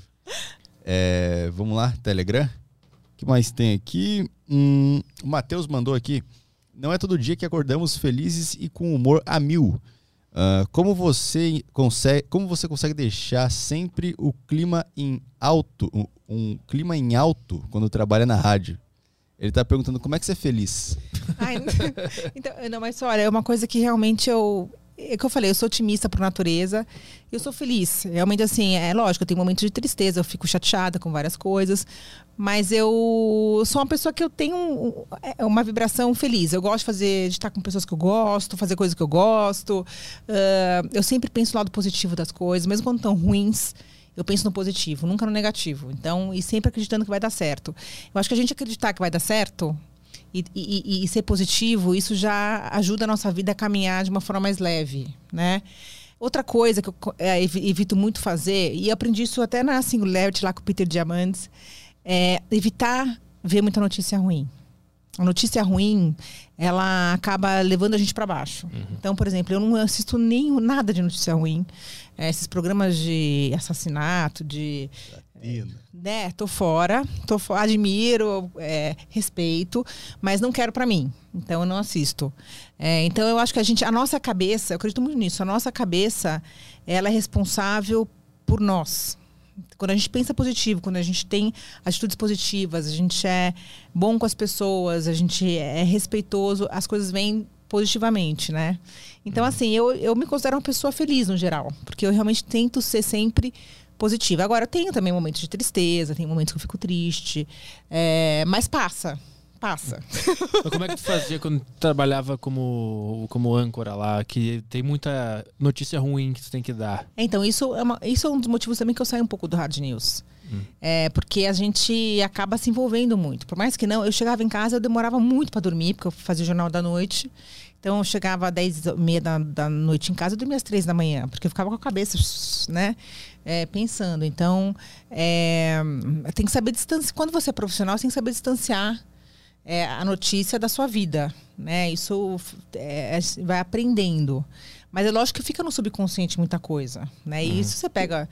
S2: É, vamos lá, Telegram. O que mais tem aqui? Hum, o Matheus mandou aqui. Não é todo dia que acordamos felizes e com humor a mil. Ah, como você consegue, como você consegue deixar sempre o clima em alto, um, um clima em alto quando trabalha na rádio? Ele tá perguntando como é que você é feliz.
S3: Ai, então, não, mas olha, é uma coisa que realmente eu. É que eu falei, eu sou otimista por natureza, eu sou feliz. Realmente, assim, é lógico, eu tenho momentos de tristeza, eu fico chateada com várias coisas, mas eu sou uma pessoa que eu tenho é uma vibração feliz. Eu gosto de fazer, de estar com pessoas que eu gosto, fazer coisas que eu gosto. Ah, eu sempre penso no lado positivo das coisas, mesmo quando estão ruins. Eu penso no positivo, nunca no negativo. Então, e sempre acreditando que vai dar certo. Eu acho que a gente acreditar que vai dar certo e, e- e- ser positivo, isso já ajuda a nossa vida a caminhar de uma forma mais leve, né? Outra coisa que eu é, evi- evito muito fazer, e aprendi isso até na Singularity lá com o Peter Diamandis, é evitar ver muita notícia ruim. A notícia ruim, ela acaba levando a gente para baixo. Então, por exemplo, eu não assisto nem nada de notícia ruim. É, esses programas de assassinato, de né, tô fora, tô admiro, é, respeito, mas não quero pra mim. Então eu não assisto. É, então eu acho que a gente, a nossa cabeça, eu acredito muito nisso, a nossa cabeça, ela é responsável por nós. Quando a gente pensa positivo, quando a gente tem atitudes positivas, a gente é bom com as pessoas, a gente é respeitoso, as coisas vêm positivamente, né? Então, assim, eu, eu me considero uma pessoa feliz no geral, porque eu realmente tento ser sempre positiva. Agora, eu tenho também momentos de tristeza, tem momentos que eu fico triste, é, mas passa, passa.
S1: Mas como é que tu fazia quando tu trabalhava como, como âncora lá? Que tem muita notícia ruim que tu tem que dar.
S3: Então, isso é, uma- isso é um dos motivos também que eu saio um pouco do Hard News. É, porque a gente acaba se envolvendo muito. Por mais que não, eu chegava em casa, eu demorava muito para dormir, porque eu fazia o jornal da noite. Então, eu chegava às 10 e meia da, da noite em casa, eu dormia às 3 da manhã, porque eu ficava com a cabeça, né, é, pensando. Então, é, tem que saber distanciar. Quando você é profissional, você tem que saber distanciar é, a notícia da sua vida, né? Isso é, é, vai aprendendo. Mas é lógico que fica no subconsciente muita coisa, né? E isso você pega.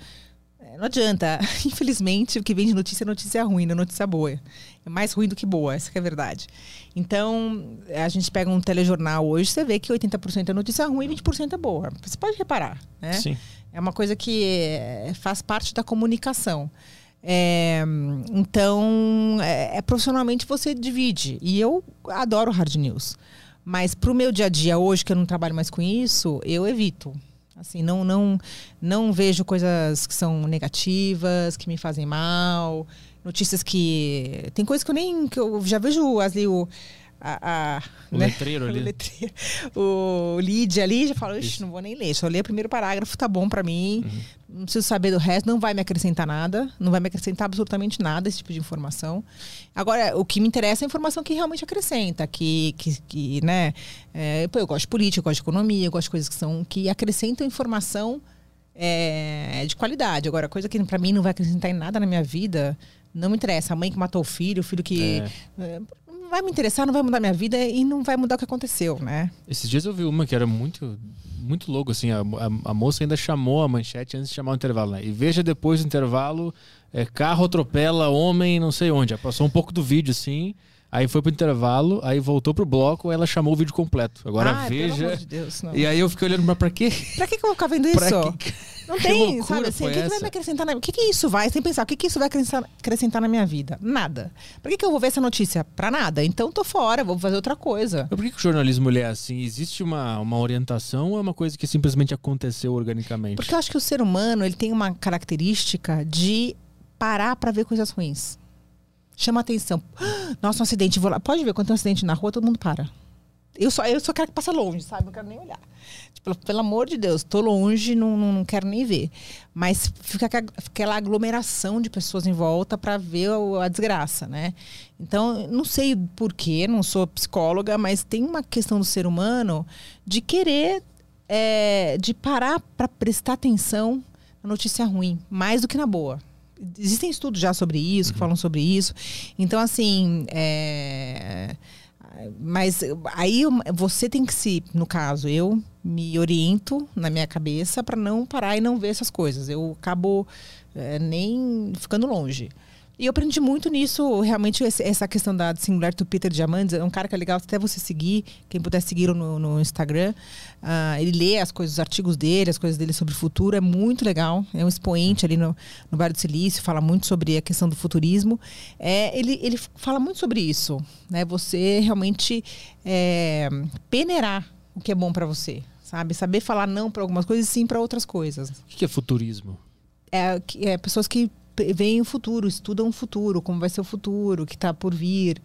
S3: Não adianta. Infelizmente, o que vem de notícia é notícia ruim, não é notícia boa. É mais ruim do que boa, essa que é a verdade. Então, a gente pega um telejornal hoje, você vê que 80% é notícia ruim e 20% é boa. Você pode reparar, né?
S1: Sim.
S3: É uma coisa que é, faz parte da comunicação. É, então, é, é, profissionalmente você divide. E eu adoro hard news. Mas para o meu dia a dia hoje, que eu não trabalho mais com isso, eu evito. Assim, não, não, não vejo coisas que são negativas, que me fazem mal, notícias que. Tem coisas que eu nem. que eu já vejo ali o, a, a
S1: o
S3: né?
S1: letreiro ali.
S3: o, letreiro, o lead ali, já falo,
S1: Isso.
S3: não vou nem ler. Só ler o primeiro parágrafo, tá bom pra mim.
S1: Uhum.
S3: Não preciso saber do resto, não vai me acrescentar nada. Não vai me acrescentar absolutamente nada esse tipo de informação. Agora, o que me interessa é a informação que realmente acrescenta. Que, que, que né? é, pô, eu gosto de política, eu gosto de economia, eu gosto de coisas que são que acrescentam informação é, de qualidade. Agora, coisa que pra mim não vai acrescentar em nada na minha vida, não me interessa. A mãe que matou o filho, o filho que.
S1: É.
S3: não vai me interessar, não vai mudar minha vida e não vai mudar o que aconteceu, né?
S1: Esses dias eu vi uma que era muito, muito louco, assim. A, a- a moça ainda chamou a manchete antes de chamar o intervalo, né? E veja depois do intervalo, é, carro atropela homem não sei onde. Passou um pouco do vídeo, assim. Aí foi pro intervalo, aí voltou pro bloco, ela chamou o vídeo completo. Agora
S3: Ai,
S1: veja.
S3: de Deus, não.
S1: E aí eu fiquei olhando pra, pra quê?
S3: Pra que, que eu vou ficar vendo isso?
S1: Que-
S3: Não tem, sabe assim? O que, que vai me acrescentar na... O que, que isso vai? Sem pensar, o que, que isso vai acrescentar, na minha vida? Nada. Pra que, que eu vou ver essa notícia? Pra nada. Então tô fora, vou fazer outra coisa.
S1: Mas por que, que o jornalismo é assim? Existe uma, uma orientação ou é uma coisa que simplesmente aconteceu organicamente?
S3: Porque eu acho que o ser humano ele tem uma característica de parar pra ver coisas ruins. Chama atenção. Nossa, um acidente, vou lá. Pode ver, quando tem um acidente na rua, todo mundo para. Eu só, eu só quero que passe longe, sabe? Não quero nem olhar. Tipo, pelo amor de Deus, tô longe, não, não, não quero nem ver. Mas fica aquela aglomeração de pessoas em volta para ver o- a desgraça, né? Então, não sei porquê, não sou psicóloga, mas tem uma questão do ser humano de querer, é, de parar para prestar atenção na notícia ruim, mais do que na boa. Existem estudos já sobre isso, que falam sobre isso. Então, assim, é, mas aí você tem que se, no caso, eu me oriento na minha cabeça para não parar e não ver essas coisas. Eu acabo é, nem ficando longe. E eu aprendi muito nisso, realmente, essa questão da singular do Peter Diamandis. É um cara que é legal até você seguir, quem puder seguir no, no Instagram. Ah, ele lê as coisas, os artigos dele, as coisas dele sobre o futuro, é muito legal. É um expoente ali no, no Vale do Silício, fala muito sobre a questão do futurismo. É, ele, ele fala muito sobre isso, né? Você realmente é, peneirar o que é bom para você, sabe? Saber falar não para algumas coisas e sim para outras coisas.
S1: O que é futurismo?
S3: É, é pessoas que veem o futuro, estudam o futuro, como vai ser o futuro, o que está por vir,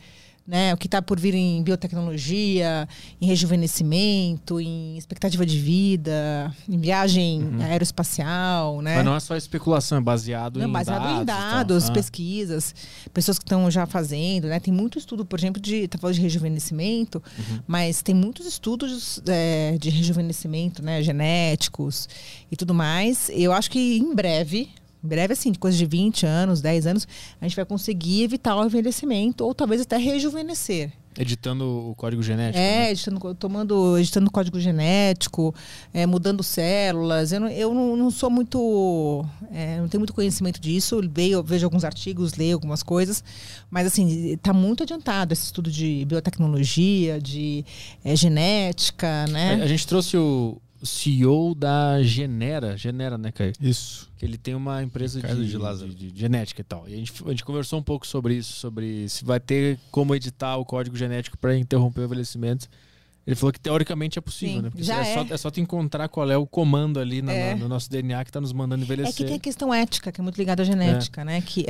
S3: né? O que está por vir em biotecnologia, em rejuvenescimento, em expectativa de vida, em viagem aeroespacial, né?
S1: Mas não é só especulação, é baseado
S3: Não,
S1: em
S3: baseado
S1: dados.
S3: em dados,
S1: Ah.
S3: pesquisas, pessoas que estão já fazendo, né? Tem muito estudo, por exemplo, de tá falando de rejuvenescimento,
S1: Uhum.
S3: mas tem muitos estudos é, de rejuvenescimento, né? Genéticos e tudo mais. Eu acho que em breve, em breve assim, de coisa de 20 anos, 10 anos, a gente vai conseguir evitar o envelhecimento ou talvez até rejuvenescer.
S1: Editando o código genético.
S3: É,
S1: né?
S3: editando, tomando, editando código genético, é, mudando células. Eu não, eu não, não sou muito. é, não tenho muito conhecimento disso. Veio, vejo alguns artigos, leio algumas coisas. Mas, assim, está muito adiantado esse estudo de biotecnologia, de é, genética, né?
S1: A, a gente trouxe o CEO da Genera, Genera, né, Caio?
S2: Isso.
S1: Que ele tem uma empresa de,
S2: de
S1: de- de genética e tal. E a gente, a gente conversou um pouco sobre isso, sobre se vai ter como editar o código genético para interromper o envelhecimento. Ele falou que teoricamente é possível,
S3: Sim,
S1: né? Porque
S3: já
S1: é, Só,
S3: é.
S1: é só tu encontrar qual é o comando ali na-
S3: É.
S1: na- no nosso DNA que tá nos mandando envelhecer.
S3: É que tem a questão ética, que é muito ligada à genética, né? Que,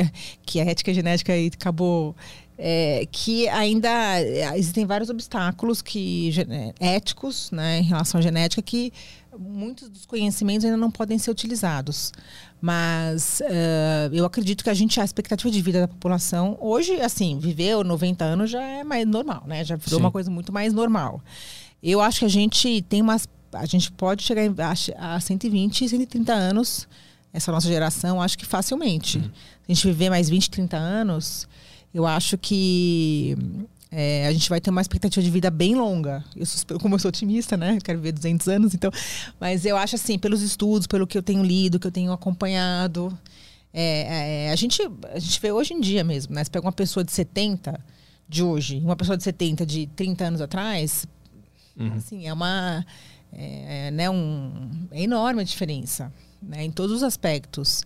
S3: que a ética e a genética aí acabou. É, que ainda é, existem vários obstáculos que, éticos né, em relação à genética que muitos dos conhecimentos ainda não podem ser utilizados. Mas eh, eu acredito que a gente, a expectativa de vida da população, hoje, assim, viver 90 anos já é mais normal, né? Já virou
S1: Sim.
S3: uma coisa muito mais normal. Eu acho que a gente tem umas. A gente pode chegar a, a 120, 130 anos, essa nossa geração, acho que facilmente. Se a gente viver mais 20, 30 anos, eu acho que é, a gente vai ter uma expectativa de vida bem longa. Eu como eu sou otimista, né? Eu quero viver 200 anos, então. Mas eu acho assim, pelos estudos, pelo que eu tenho lido, que eu tenho acompanhado. é, é, a, gente, a gente vê hoje em dia mesmo, né? Você pega uma pessoa de 70 de hoje, uma pessoa de 70 de 30 anos atrás,
S1: Uhum.
S3: assim, é uma. É, é, né, um, é enorme a diferença, né, em todos os aspectos.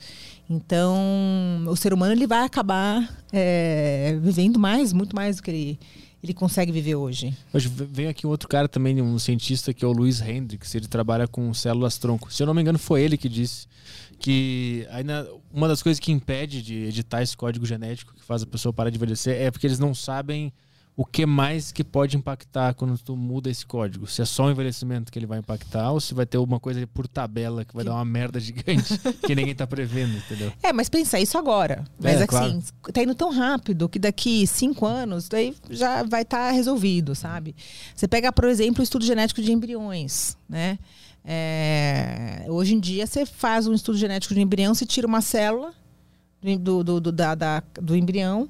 S3: Então, o ser humano ele vai acabar é, vivendo mais, muito mais do que ele, ele consegue viver hoje.
S1: Hoje ve- veio aqui um outro cara também, um cientista que é o Luiz Hendricks, ele trabalha com células tronco. Se eu não me engano, foi ele que disse que ainda uma das coisas que impede de editar esse código genético que faz a pessoa parar de envelhecer é porque eles não sabem o que mais que pode impactar quando tu muda esse código? Se é só o envelhecimento que ele vai impactar ou se vai ter alguma coisa por tabela que vai dar uma merda gigante que ninguém tá prevendo, entendeu?
S3: É, mas pensar isso agora. Mas
S1: É,
S3: assim,
S1: claro.
S3: tá indo tão rápido que daqui cinco anos daí já vai estar resolvido, sabe? Você pega, por exemplo, o estudo genético de embriões, né? É, hoje em dia você faz um estudo genético de embrião, você tira uma célula do, do, do, da- da- do embrião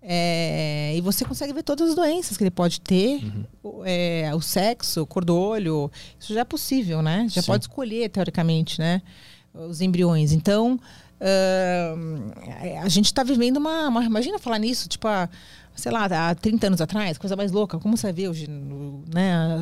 S3: é, e você consegue ver todas as doenças que ele pode ter, o, é, o sexo, cor do olho, isso já é possível, né? Já
S1: Sim.
S3: pode escolher, teoricamente, né? Os embriões. Então, ahn, a gente está vivendo uma, uma- Imagina falar nisso, tipo, há, sei lá, há 30 anos atrás, coisa mais louca. Como você vê hoje, né?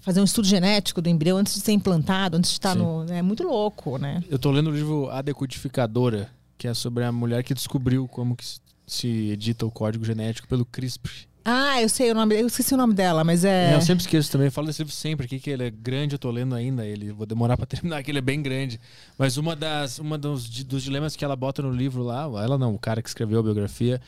S3: Fazer um estudo genético do embrião antes de ser implantado, antes de estar
S1: Sim.
S3: no. É muito louco, né?
S1: Eu tô lendo o livro A Decodificadora, que é sobre a mulher que descobriu como que se- se edita o código genético pelo CRISPR.
S3: Ah, eu sei o nome, eu esqueci o nome dela, mas é.
S1: Eu sempre esqueço também, eu falo desse livro sempre aqui, que ele é grande, eu tô lendo ainda ele. Vou demorar pra terminar, que ele é bem grande. Mas uma das uma dos, dos dilemas que ela bota no livro lá, ela não, o cara que escreveu a biografia,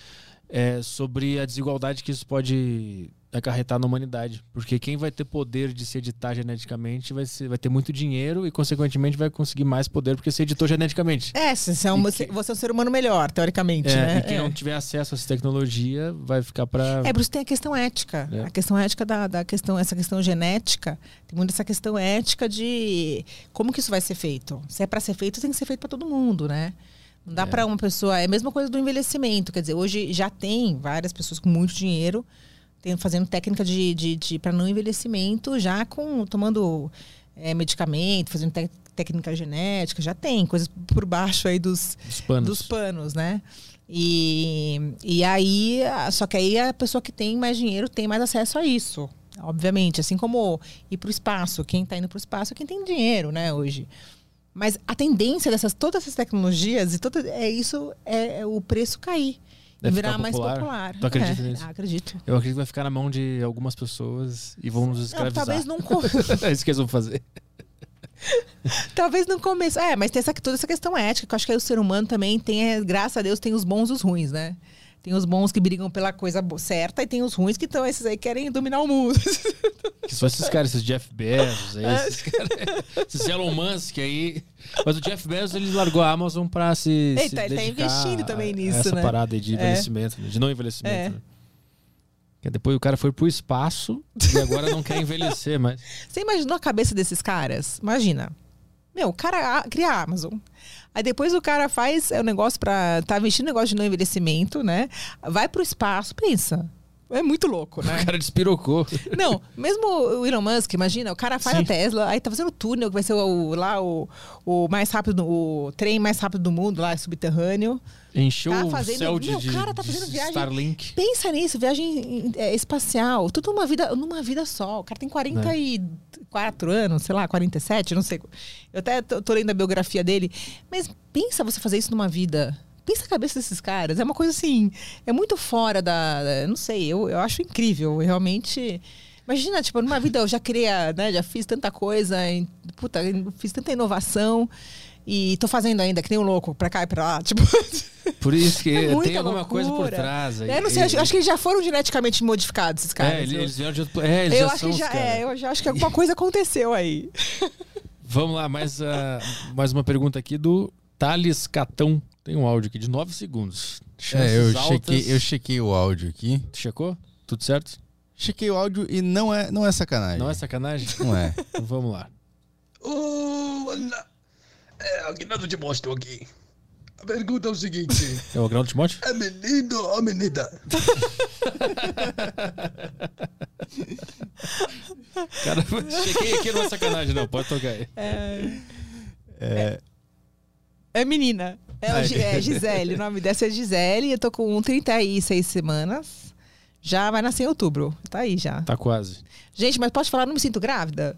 S1: é sobre a desigualdade que isso pode acarretar na humanidade. Porque quem vai ter poder de se editar geneticamente vai, ser, vai ter muito dinheiro e, consequentemente, vai conseguir mais poder porque se editou geneticamente.
S3: É, você é, um, você você é um ser humano melhor, teoricamente,
S1: É,
S3: né?
S1: E quem
S3: é.
S1: não tiver acesso a essa tecnologia vai ficar pra.
S3: É, por isso tem a questão ética.
S1: É.
S3: A questão ética da, da questão, essa questão genética, tem muito essa questão ética de como que isso vai ser feito. Se é para ser feito, tem que ser feito para todo mundo, né? Não dá
S1: É.
S3: para uma pessoa. É a mesma coisa do envelhecimento. Quer dizer, hoje já tem várias pessoas com muito dinheiro fazendo técnica de, de, de para não envelhecimento, já com tomando é, medicamento, fazendo tec- técnica genética, já tem coisas por baixo aí dos,
S1: Dos panos.
S3: dos panos, né? E, e aí, só que aí a pessoa que tem mais dinheiro tem mais acesso a isso. Obviamente, assim como ir para o espaço. Quem está indo para o espaço é quem tem dinheiro, né, hoje. Mas a tendência dessas todas essas tecnologias e toda, é isso é, é o preço cair. E virar
S1: ficar
S3: mais
S1: popular.
S3: popular.
S1: Tu acredita
S3: é,
S1: nisso?
S3: Acredito.
S1: Eu acredito que vai ficar na mão de algumas pessoas e vão nos
S3: Não,
S1: escravizar.
S3: talvez não
S1: é isso que eles vão fazer.
S3: Talvez no começo. É, mas tem essa, toda essa questão ética, que eu acho que aí o ser humano também tem, é, graças a Deus, tem os bons e os ruins, né? Tem os bons que brigam pela coisa certa e tem os ruins que estão, esses aí que querem dominar o mundo.
S1: Que só esses caras, esses Jeff Bezos, aí,
S3: É.
S1: esses, caras, esses Elon Musk aí. Mas o Jeff Bezos ele largou a Amazon pra se.
S3: Ele
S1: se
S3: tá- ele tá investindo também nisso,
S1: essa
S3: né?
S1: parada aí de
S3: É.
S1: envelhecimento, né? de não envelhecimento.
S3: É.
S1: né? Que depois o cara foi pro espaço e agora não quer envelhecer, mas.
S3: Você imaginou a cabeça desses caras? Imagina. Meu, o cara cria a Amazon. Aí depois o cara faz é, o negócio pra. tá investindo no negócio de não envelhecimento, né? Vai pro espaço, pensa. É muito louco,
S1: O
S3: né?
S1: cara despirocou.
S3: Não, mesmo o Elon Musk, imagina, o cara faz
S1: Sim.
S3: a Tesla, aí tá fazendo o túnel, que vai ser o, lá o, o mais rápido, o trem mais rápido do mundo, lá subterrâneo.
S1: Encheu
S3: Tá
S1: o
S3: fazendo-
S1: céu de,
S3: Meu, cara tá fazendo viagem-
S1: Starlink.
S3: Pensa nisso, viagem é, espacial, tudo numa vida, numa vida só. O cara tem 44 anos, sei lá, 47, não sei. Eu até tô, tô lendo a biografia dele. Mas pensa você fazer isso numa vida. Pensa a cabeça desses caras. É uma coisa assim, é muito fora da. da- Não sei, eu, eu acho incrível. Realmente. Imagina, tipo, numa vida eu já queria, né? Já fiz tanta coisa, puta, fiz tanta inovação. E tô fazendo ainda, que nem um louco, pra cá e pra lá. Tipo,
S1: Por isso que
S3: É
S1: tem alguma coisa por trás. aí.
S3: eu não sei, acho, acho que eles já foram geneticamente modificados, esses caras.
S1: É, eles, eles vieram de outro... É, eles
S3: eu
S1: já
S3: acho
S1: são
S3: que já, é, eu já acho que alguma coisa aconteceu aí.
S1: Vamos lá, mais, ah, mais uma pergunta aqui do Thales Catão. Tem um áudio aqui de 9 segundos.
S2: É, eu
S1: altas-
S2: chequei, eu chequei o áudio aqui.
S1: Tu checou? Tudo certo?
S2: Chequei o áudio e não é, não é sacanagem.
S1: Não é sacanagem?
S2: Não é.
S1: Então vamos lá.
S5: Ana, é, Aguinaldo de Mostra aqui. A pergunta é o seguinte:
S1: É o Agnaldo Timóteo?
S5: é menino ou menina?
S1: Cara, chequei aqui, não é sacanagem, não. Pode tocar aí.
S3: É menina. Ela
S2: Ai.
S3: é Gisele. O nome dessa é Gisele. Eu tô com 36 semanas. Já vai nascer em outubro. Tá aí já.
S1: Tá quase.
S3: Gente, mas posso falar, não me sinto grávida?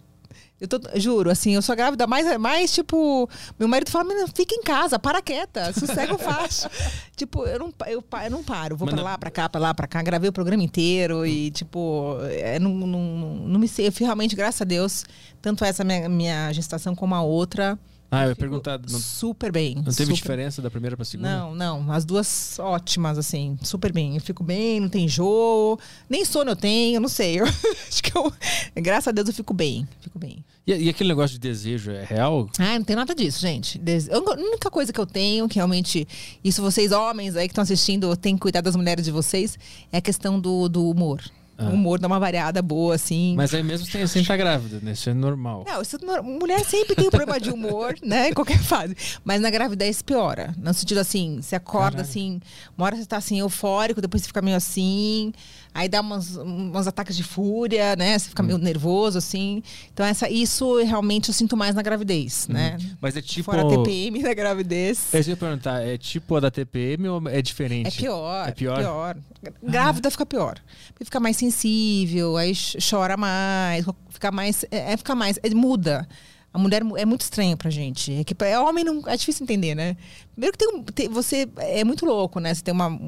S3: Eu tô, juro, assim, eu sou grávida mais, mais tipo. Meu marido fala, menina, fica em casa, para quieta, sossega o faço. tipo, eu não, eu, eu não paro, vou
S1: Mas
S3: pra
S1: não-
S3: lá, pra cá, pra lá, pra cá, gravei o programa inteiro e, tipo, é, não, não, não me sei. Eu fui realmente, graças a Deus, tanto essa minha, minha gestação como a outra,
S1: Ah, eu ia perguntar. Não,
S3: super bem.
S1: não teve
S3: super
S1: diferença da primeira pra segunda?
S3: Não, não. As duas ótimas, assim, super bem. Eu fico bem, não tem enjoo. Nem sono eu tenho, não sei. Eu acho que eu. Graças a Deus eu fico bem. Fico bem.
S1: E, e aquele negócio de desejo é real?
S3: Ah, não tem nada disso, gente. Des- A única coisa que eu tenho, que realmente. Isso vocês, homens aí que estão assistindo, tem que cuidar das mulheres de vocês, é a questão do, do humor.
S1: Ah.
S3: O humor dá uma variada boa, assim.
S1: Mas aí mesmo sem, sem estar grávida, né? Isso é normal.
S3: Não, isso, não- mulher sempre tem um problema de humor, né? Em qualquer fase. Mas na gravidez piora. No sentido assim, você acorda
S1: Caralho.
S3: assim, uma hora você tá assim, eufórico, depois você fica meio assim, aí dá umas, uns ataques de fúria, né? Você fica meio nervoso, assim. Então, essa, isso realmente eu sinto mais na gravidez, né?
S1: Mas é tipo.
S3: Fora a TPM da gravidez.
S1: É eu ia perguntar, é tipo a da TPM ou é diferente?
S3: É pior.
S1: É pior?
S3: Grávida fica pior. Porque fica mais sensível, aí ch- chora mais, fica mais. É, é fica mais. é, muda. A mulher mu- é muito estranho pra gente. É que é homem não. É difícil entender, né? Primeiro que tem, um- tem- você é muito louco, né? Você tem uma,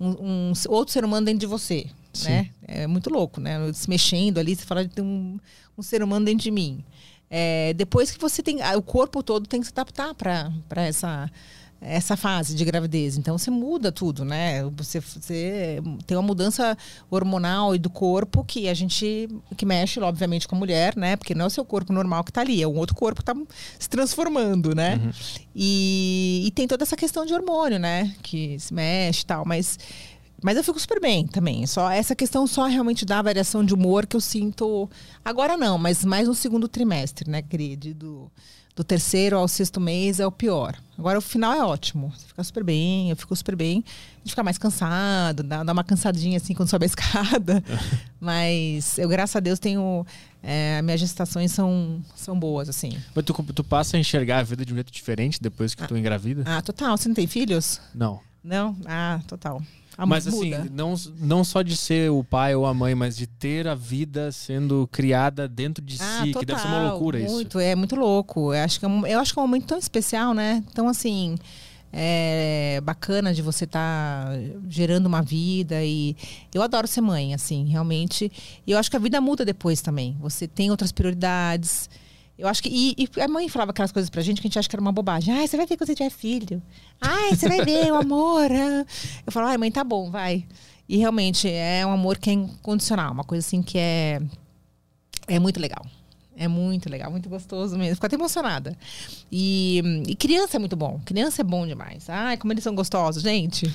S3: um, um outro ser humano dentro de você. Né? É muito louco, né? Se mexendo ali, você fala de ter um, um ser humano dentro de mim. É, depois que você tem. O corpo todo tem que se adaptar para essa essa fase de gravidez. Então você muda tudo, né? Você, você tem uma mudança hormonal e do corpo que a gente que mexe, obviamente, com a mulher, né? Porque não é o seu corpo normal que tá ali, é um outro corpo que tá se transformando, né? E, e tem toda essa questão de hormônio, né? Que se mexe e tal, mas mas eu fico super bem também. Só essa questão só realmente da variação de humor que eu sinto. Agora não, mas mais no segundo trimestre, né, querido? Do, terceiro ao sexto mês é o pior. Agora o final é ótimo. Você fica super bem, eu fico super bem. A gente fica mais cansado, dá, dá uma cansadinha assim quando sobe a escada. Mas eu, graças a Deus, tenho. É, minhas gestações são, são boas, assim.
S1: Mas tu, tu passa a enxergar a vida de um jeito diferente depois que tu engravida?
S3: Ah, total. Você não tem filhos?
S1: Não.
S3: Não? Ah, total. Ah,
S1: mas
S3: muda.
S1: assim, não, não só de ser o pai ou a mãe, mas de ter a vida sendo criada dentro de
S3: Ah,
S1: si, que deve ser uma loucura isso.
S3: muito, É muito louco. Eu acho, que é um, eu acho que é um momento tão especial, né? Então, assim, é bacana de você estar gerando uma vida. E eu adoro ser mãe, assim, realmente. E eu acho que a vida muda depois também. Você tem outras prioridades. Eu acho que. E, e a mãe falava aquelas coisas pra gente que a gente acha que era uma bobagem. Ai, você vai ver quando você tiver filho. Ai, você vai ver o amor. ah." Eu falo, ai, mãe, tá bom, vai. E realmente é um amor que é incondicional, uma coisa assim que é. É muito legal. É muito legal, muito gostoso mesmo. Fico até emocionada. E, e criança é muito bom. Criança é bom demais. Ai, como eles são gostosos, gente.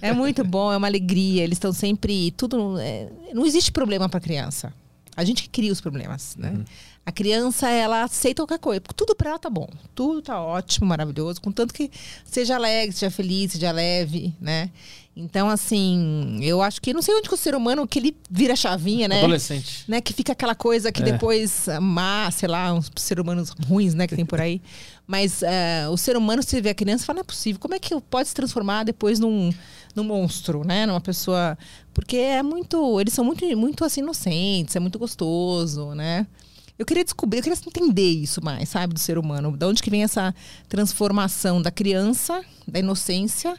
S3: É muito bom, é uma alegria. Eles estão sempre. Tudo. é, não existe problema para criança. A gente que cria os problemas, né? A criança, ela aceita qualquer coisa. porque Tudo pra ela tá bom. Tudo tá ótimo, maravilhoso. Contanto que seja alegre, seja feliz, seja leve, né? Então, assim, eu acho que não sei onde que o ser humano que ele vira chavinha, né?
S1: Adolescente.
S3: né? Que fica aquela coisa que
S1: É.
S3: depois má, sei lá, uns seres humanos ruins, né? Que tem por aí. Mas eh, o ser humano, se vê a criança, fala, não é possível. Como é que pode se transformar depois num, num monstro, né? Numa pessoa... Porque é muito... Eles são muito, muito assim, inocentes. É muito gostoso, né? Eu queria descobrir, eu queria entender isso mais, sabe? Do ser humano. De onde que vem essa transformação da criança, da inocência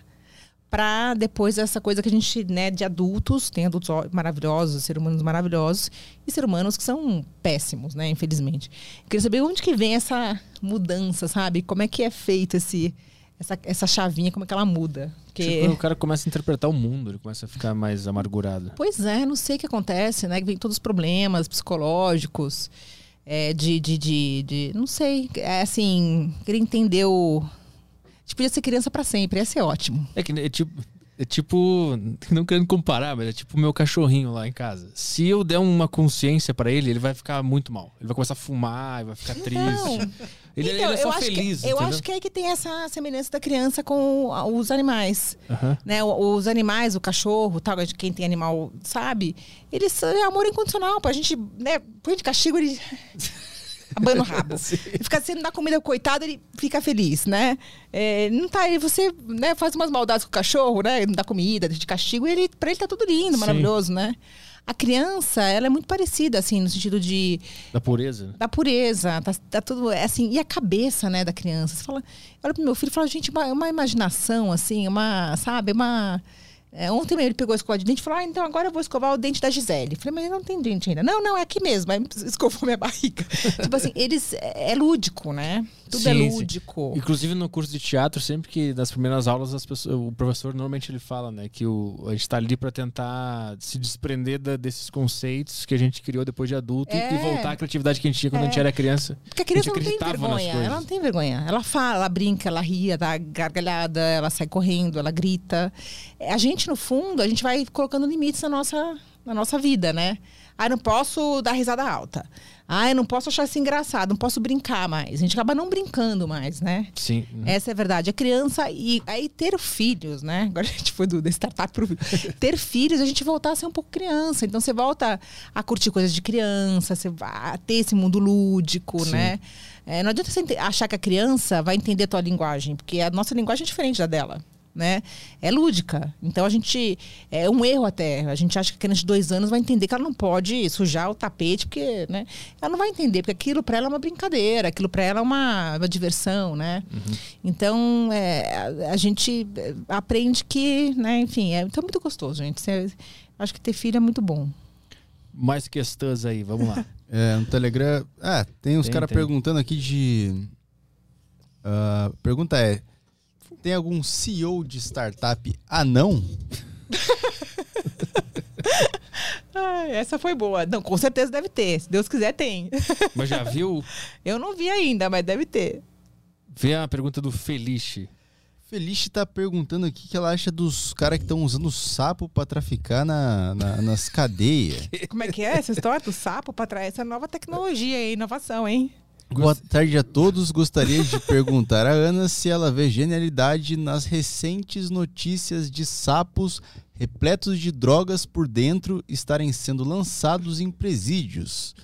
S3: para depois essa coisa que a gente, né, de adultos, tem adultos maravilhosos, seres humanos maravilhosos e seres humanos que são péssimos, né, infelizmente. Eu queria saber onde que vem essa mudança, sabe? Como é que é feito esse essa, essa chavinha, como é que ela muda? Porque
S1: Tipo, o cara começa a interpretar o mundo, ele começa a ficar mais amargurado.
S3: Pois é, não sei o que acontece, né? Que vem todos os problemas psicológicos, é, de, de, de, de- Não sei. É assim, queria entender o. A gente podia ser criança pra sempre, ia ser ótimo.
S1: É que é tipo. É tipo, não querendo comparar, mas é tipo o meu cachorrinho lá em casa. Se eu der uma consciência pra ele, ele vai ficar muito mal. Ele vai começar a fumar, vai ficar triste.
S3: Não.
S1: Ele,
S3: Então,
S1: ele é só
S3: eu acho
S1: feliz,
S3: que, Eu acho que é que tem essa semelhança da criança com a- os animais.
S1: Aham.
S3: Né? Os animais, o cachorro, tal, quem tem animal sabe, eles é amor incondicional. Pra gente, né, põe de castigo, ele abana o rabo. E fica sendo dar comida coitado, ele fica feliz, né? É, não tá aí, você né, faz umas maldades com o cachorro, né? Não dá comida, de castigo, e ele, pra ele tá tudo lindo,
S1: Sim.
S3: maravilhoso, né? A criança, ela é muito parecida, assim, no sentido de
S1: Da pureza.
S3: da pureza, tá, tá tudo é assim, e a cabeça, né, da criança. Você fala, olha pro meu filho e fala, gente, uma, uma imaginação, assim, uma, sabe, uma. É, ontem mesmo ele pegou a escova de dente e falou: Ah, então agora eu vou escovar o dente da Gisele. Falei, mas não tem dente ainda. Não, não, é aqui mesmo. Aí escovou minha barriga. tipo assim, eles. É lúdico, né? Tudo é
S1: Sim, sim.
S3: lúdico.
S1: Inclusive no curso de teatro, sempre que nas primeiras aulas as pessoas, o professor normalmente ele fala, né, que o, a gente tá ali para tentar se desprender da- desses conceitos que a gente criou depois de adulto e-
S3: É.
S1: e voltar à criatividade que a gente tinha quando a gente
S3: É.
S1: era criança.
S3: Porque a criança
S1: A
S3: não tem vergonha. Ela não tem vergonha. Ela fala, ela brinca, ela ri, ela dá gargalhada, ela sai correndo, ela grita. É, A gente, no fundo, a gente vai colocando limites na nossa, na nossa vida, né? Ah, eu não posso dar risada alta. Ah, eu não posso achar isso engraçado, não posso brincar mais. A gente acaba não brincando mais, né?
S1: Sim.
S3: Essa é a verdade. A criança, e aí ter filhos, né? Agora a gente foi do, da startup pro ter filhos, a gente voltar a ser um pouco criança. Então você volta a curtir coisas de criança, você vai a ter esse mundo lúdico,
S1: Sim.
S3: né? É, não adianta você achar que a criança vai entender a tua linguagem, porque a nossa linguagem é diferente da dela. Né? É lúdica. Então a gente. É um erro até. A gente acha que a criança de dois anos vai entender que ela não pode sujar o tapete, porque. Né? Ela não vai entender, porque aquilo para ela é uma brincadeira, aquilo para ela é uma, uma diversão, né? Então é, a, a gente é, aprende que, né, enfim, é, então é muito gostoso, gente. Cê- acho que ter filho é muito bom.
S1: Mais questões aí, vamos lá.
S2: É, no Telegram. Ah, tem uns caras perguntando aqui de. Ah, pergunta é: tem algum CEO de startup anão?
S3: Ah, essa foi boa. Não, com certeza deve ter. Se Deus quiser, tem.
S1: Mas já viu?
S3: Eu não vi ainda, mas deve ter.
S1: Vê a pergunta do Felice.
S2: Felice tá perguntando aqui o que ela acha dos caras que estão usando sapo pra traficar na, na- nas cadeias.
S3: Como é que é essa história do sapo para trás? Essa nova tecnologia e inovação, hein?
S2: Boa tarde a todos. Gostaria de perguntar a Ana se ela vê genialidade nas recentes notícias de sapos repletos de drogas por dentro estarem sendo lançados em presídios.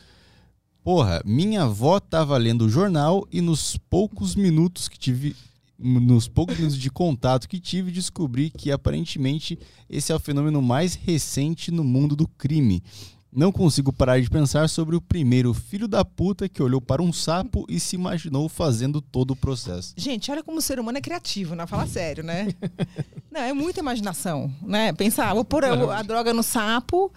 S2: Porra, minha avó tava lendo o jornal e nos poucos minutos que tive. Nos poucos minutos de contato que tive, descobri que aparentemente esse é o fenômeno mais recente no mundo do crime. Não consigo parar de pensar sobre o primeiro filho da puta que olhou para um sapo e se imaginou fazendo todo o processo.
S3: Gente, olha como o ser humano é criativo, né? Fala sério, né? Não, é muita imaginação, né? Pensar, vou pôr a, a droga no sapo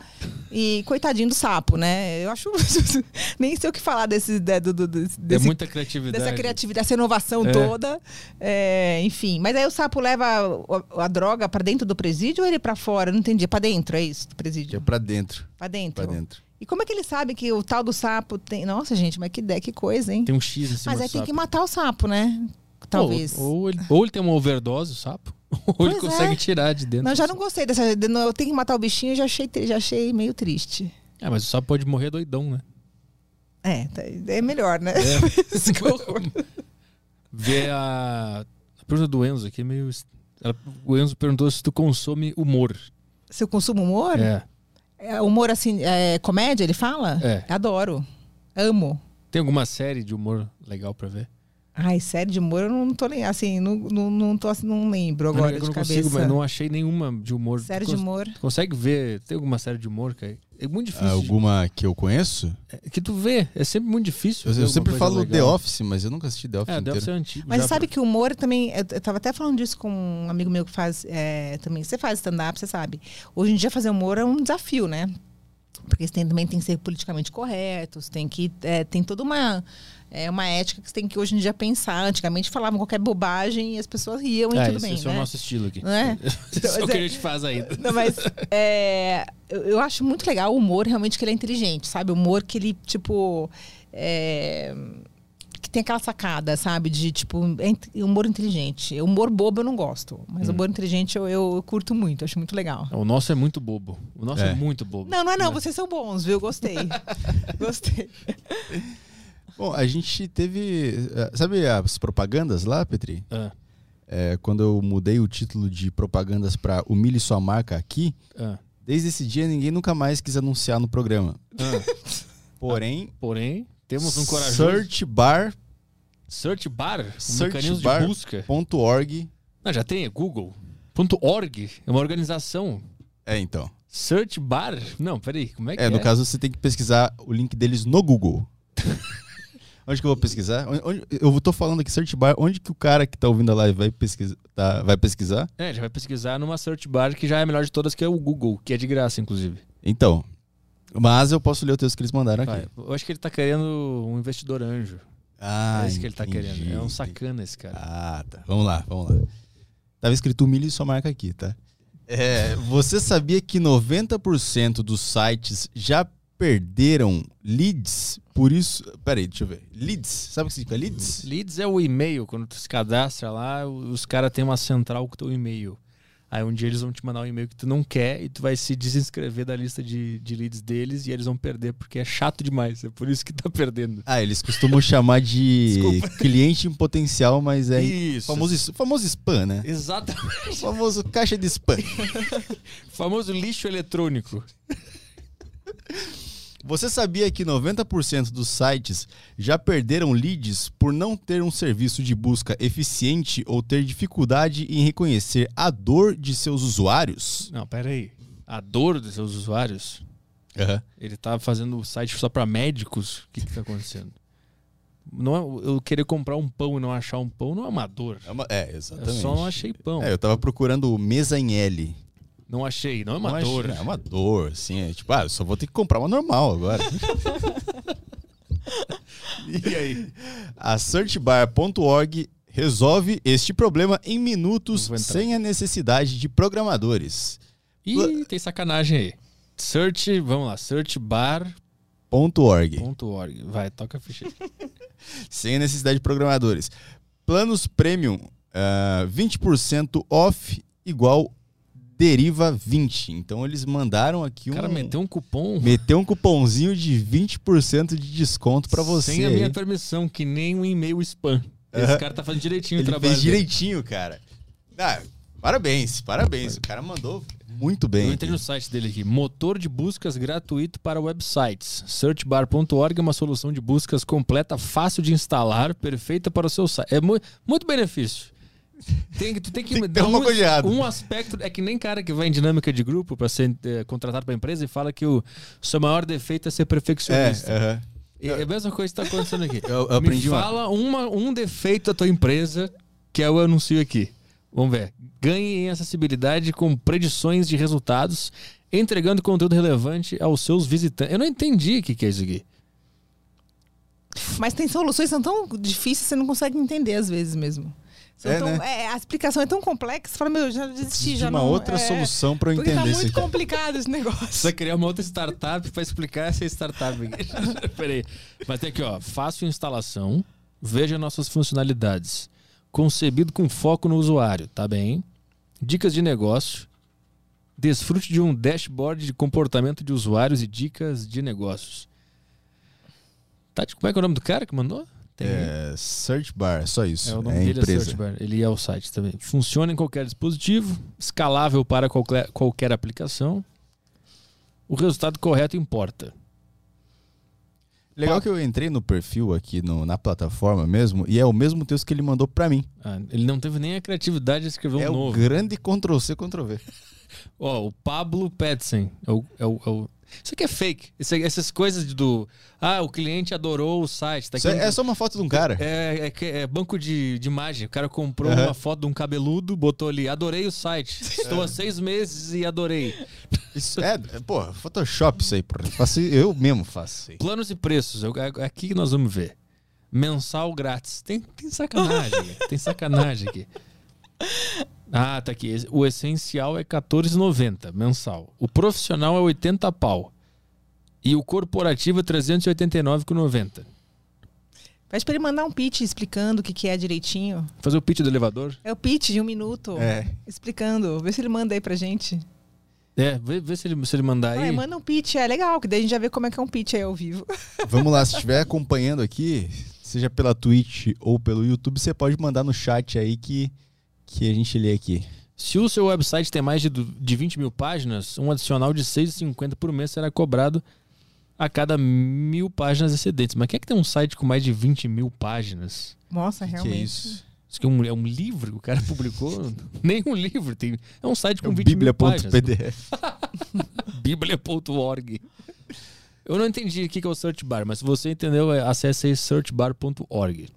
S3: e coitadinho do sapo, né? Eu acho. Nem sei o que falar desse. né, do, do- desse
S1: É muita criatividade.
S3: dessa criatividade, dessa inovação
S1: É.
S3: toda. É, enfim. Mas aí o sapo leva a, a droga pra dentro do presídio ou ele pra fora? Eu Não entendi. É pra dentro, é isso? Do
S2: Que é
S3: presídio?
S2: pra dentro,
S3: Pra dentro.
S2: pra dentro.
S3: E como é que ele sabe que o tal do sapo tem. Nossa, gente, mas que ideia, que coisa, hein?
S1: Tem um X em cima
S3: Mas
S1: do
S3: aí tem que matar o sapo, né? Talvez.
S1: Ou, ou ele, ou ele tem uma overdose, o sapo, ou ele
S3: Pois é.
S1: consegue tirar de dentro.
S3: Não, já não gostei dessa. Eu tenho que matar o bichinho, já achei, já achei meio triste.
S1: Ah, mas o sapo pode morrer doidão, né?
S3: É, tá- é melhor, né?
S1: É. Vê a, a pergunta do Enzo aqui é meio. o Enzo perguntou se tu consome humor.
S3: Se eu consumo humor,
S1: É.
S3: é, humor assim, é, comédia, ele fala?
S1: É.
S3: Adoro. Amo.
S1: Tem alguma série de humor legal pra ver?
S3: Ai, série de humor, eu não tô nem assim, não, não, não, tô, assim, não lembro agora
S1: eu
S3: de
S1: não
S3: cabeça.
S1: consigo, mas não achei nenhuma de humor.
S3: Série de humor.
S1: consegue ver? Tem alguma série de humor, cara? É muito difícil. de-
S2: Alguma que eu conheço?
S1: é que tu vê, é sempre muito difícil.
S2: Eu, eu sempre falo
S1: legal.
S2: The Office, mas eu nunca assisti The Office
S1: É,
S2: inteiro.
S1: ser antigo.
S3: Mas
S1: já,
S3: sabe que o humor também. Eu, eu tava até falando disso com um amigo meu que faz é, também. Você faz stand-up, você sabe. Hoje em dia fazer humor é um desafio, né? Porque você tem, também tem que ser politicamente correto, você tem que. é, tem toda uma. É uma ética que você tem que hoje em dia pensar. Antigamente falavam qualquer bobagem e as pessoas riam e
S1: é,
S3: tudo
S1: esse,
S3: bem.
S1: esse
S3: né?
S1: é o nosso estilo aqui.
S3: Não é?
S1: Isso é o
S3: Mas
S1: que
S3: é-
S1: a gente faz ainda.
S3: Não, mas é, eu, eu acho muito legal o humor, realmente, que ele é inteligente, sabe? O humor que ele, tipo. é, que tem aquela sacada, sabe? De, tipo, é int- humor inteligente. Humor bobo eu não gosto, mas
S1: Hum.
S3: humor inteligente eu, eu curto muito, acho muito legal.
S1: O nosso é muito bobo. O nosso é,
S2: É.
S1: muito bobo.
S3: Não, não é não,
S1: Né?
S3: vocês são bons, viu? Gostei. Gostei.
S2: Bom, a gente teve. eh, Sabe as propagandas lá, Petri?
S1: Ah,
S2: É, quando eu mudei o título de propagandas pra Humilhe Sua Marca aqui,
S1: ah,
S2: desde esse dia ninguém nunca mais quis anunciar no programa.
S1: ah.
S2: Porém,
S1: Porém, temos um corajoso. Search Bar, um
S2: Search
S1: mecanismo
S2: bar.
S1: de busca. Não, já tem, é Google. Ponto .org é uma organização.
S2: É, então.
S1: Search Bar? Não, peraí, como é que é?
S2: É, no caso você tem que pesquisar o link deles no Google. Onde que eu vou pesquisar? Onde- eu tô falando aqui, search bar, onde que o cara que tá ouvindo a live vai pesquisar? Tá, vai pesquisar?
S1: É, já vai pesquisar numa search bar que já é a melhor de todas, que é o Google, que é de graça, inclusive.
S2: Então, mas eu posso ler o texto que eles mandaram aqui.
S1: Vai. Eu acho que ele tá querendo um investidor anjo.
S2: Ah,
S1: é isso que ele tá
S2: entendi.
S1: querendo. É um sacana esse cara.
S2: Ah, tá. Vamos lá, vamos lá. Tava escrito milho e sua marca aqui, tá? É, você sabia que 90% dos sites já perderam leads? Por isso. Peraí, deixa eu ver. Leads. Sabe o que significa leads?
S1: Leads é o e-mail. Quando tu se cadastra lá, os caras têm uma central com o teu e-mail. Aí um dia eles vão te mandar um e-mail que tu não quer e tu vai se desinscrever da lista de, de leads deles e eles vão perder porque é chato demais. É por isso que tá perdendo.
S2: Ah, eles costumam chamar de cliente em potencial, mas é
S1: Isso.
S2: famoso, famoso spam, né?
S1: Exatamente.
S2: famoso caixa de spam.
S1: Famoso lixo eletrônico.
S2: Você sabia que 90% dos sites já perderam leads por não ter um serviço de busca eficiente ou ter dificuldade em reconhecer a dor de seus usuários?
S1: Não, pera aí. A dor dos seus usuários, ele tá fazendo o site só pra médicos. O que que tá acontecendo? Não é, eu querer comprar um pão e não achar um pão não é uma dor.
S2: É, uma- é,
S1: Eu
S2: exatamente.
S1: só não achei pão.
S2: É, eu tava procurando mesa em L.
S1: Não achei, não é uma
S2: Não
S1: dor.
S2: achei- É uma dor, assim. É, tipo, ah, eu só vou ter que comprar uma normal agora.
S1: E aí?
S2: A searchbar.org resolve este problema em minutos sem a necessidade de programadores.
S1: Ih, tem sacanagem aí. Search, vamos lá, searchbar.org.
S2: .org.
S1: Vai, toca a ficha.
S2: Sem a necessidade de programadores. Planos premium, ah, 20% off igual deriva 20. Então eles mandaram aqui
S1: O
S2: um.
S1: cara meteu um cupom
S2: meteu um cupomzinho de 20% de desconto pra você.
S1: sem a minha permissão, que nem um e-mail spam. Esse cara tá fazendo direitinho o
S2: Ele
S1: trabalho.
S2: fez
S1: dele.
S2: direitinho, cara. Ah, parabéns, parabéns. O cara mandou muito bem.
S1: Eu entrei no site dele aqui. Motor de buscas gratuito para websites. Searchbar.org é uma solução de buscas completa, fácil de instalar, perfeita para o seu site. É mu muito benefício. Tem, tu tem que
S2: Tem que ter
S1: dar
S2: uma
S1: um,
S2: coisa errada.
S1: um aspecto. É que nem cara que vai em dinâmica de grupo para ser eh, contratado para empresa e fala que o seu maior defeito é ser
S2: É,
S1: perfeccionista.
S2: aham.
S1: É, é a mesma coisa que está acontecendo aqui.
S2: Eu- eu aprendi
S1: Me
S2: uma-
S1: fala uma, um defeito da tua empresa que eu anuncio aqui. Vamos ver. Ganhe em acessibilidade com predições de resultados, entregando conteúdo relevante aos seus visitantes. Eu não entendi o que, que é isso aqui.
S3: Mas tem soluções que são tão difíceis que você não consegue entender às vezes mesmo. São
S2: É,
S3: tão-
S2: né?
S3: é, a explicação é tão complexa, você fala, meu, eu já desisti,
S2: de
S3: já
S2: uma
S3: não...
S2: outra
S3: é,
S2: solução pra eu
S3: Porque
S2: entender
S3: tá muito
S2: aqui.
S3: complicado esse negócio.
S1: Precisa criar uma outra startup para explicar essa startup aqui. Peraí. Mas tem aqui, ó. Fácil instalação. Veja nossas funcionalidades. Concebido com foco no usuário, tá bem? Dicas de negócio. Desfrute de um dashboard de comportamento de usuários e dicas de negócios. Tá, como é que é o nome do cara que mandou? Tem?
S2: É, search bar, só isso.
S1: É,
S2: É,
S1: o nome dele é
S2: empresa.
S1: Searchbar. Ele é o site também. Funciona em qualquer dispositivo, escalável para qualquer, qualquer aplicação. O resultado correto importa.
S2: Legal que eu entrei no perfil aqui no- na plataforma mesmo e é o mesmo texto que ele mandou pra mim.
S1: Ah, ele não teve nem a criatividade de escrever um
S2: é o
S1: novo.
S2: grande Ctrl-C, Ctrl-V.
S1: Ó, o Pablo Petsen. É o, é o- é o- Isso aqui é fake. Isso essas coisas do. Ah, o cliente adorou o site. Tá
S2: Isso
S1: aqui
S2: é, é só uma foto de um cara.
S1: É, é é banco de, de imagem. O cara comprou
S2: Aham.
S1: uma foto de um cabeludo, botou ali, adorei o site. Estou há seis meses e adorei.
S2: Isso é, é, pô, Photoshop isso aí, porra. Eu mesmo faço.
S1: Planos e preços, eu- é aqui que nós vamos ver. Mensal grátis. Tem, tem sacanagem, tem sacanagem aqui. Ah, tá aqui. O essencial é R$14,90 mensal. O profissional é 80 pau. E o corporativo é 389,90.
S3: Pede pra ele mandar um pitch explicando o que, que é direitinho.
S1: Fazer o pitch do elevador?
S3: É o pitch de um minuto.
S2: É.
S3: Explicando. Vê se ele manda aí pra gente.
S1: É, vê, vê se, ele, se ele mandar
S3: Ah,
S1: aí.
S3: manda um pitch, é legal, que daí a gente já vê como é que é um pitch aí ao vivo.
S2: Vamos lá, se estiver acompanhando aqui, seja pela Twitch ou pelo YouTube, você pode mandar no chat aí que, que a gente lê aqui.
S1: Se o seu website tem mais de, de 20 mil páginas, um adicional de R$ 6,50 por mês será cobrado a cada mil páginas excedentes. Mas quem é que tem um site com mais de 20 mil páginas?
S3: Nossa,
S2: Que
S3: realmente.
S2: é isso?
S1: Isso aqui é um, é um livro que o cara publicou? Nem um livro. Tem, é um site
S2: É
S1: com
S2: o
S1: 20 mil páginas.
S2: Bíblia.pdf.
S1: Bíblia.org. Eu não entendi o que que é o search bar, mas se você entendeu, é- acesse aí searchbar.org.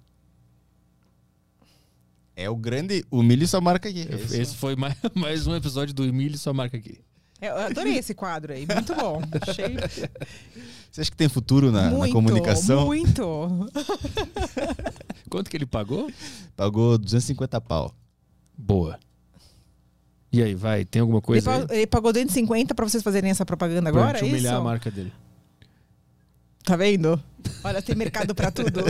S2: É o grande. Humilhe sua marca aqui. É isso.
S1: Esse foi mais, mais um episódio do Emílio sua marca aqui.
S3: Eu adorei esse quadro aí, muito bom. Achei
S2: Você acha que tem futuro na, na
S3: muito,
S2: comunicação?
S3: muito.
S1: Quanto que ele pagou?
S2: Pagou 250 pau.
S1: Boa. E aí, vai, tem alguma
S3: Ele,
S1: coisa aí?
S3: pagou, ele pagou 250 pra vocês fazerem essa propaganda
S1: Pra
S3: agora,
S1: gente
S3: é
S1: humilhar
S3: isso?
S1: a marca dele.
S3: Tá vendo? Olha, tem mercado pra tudo.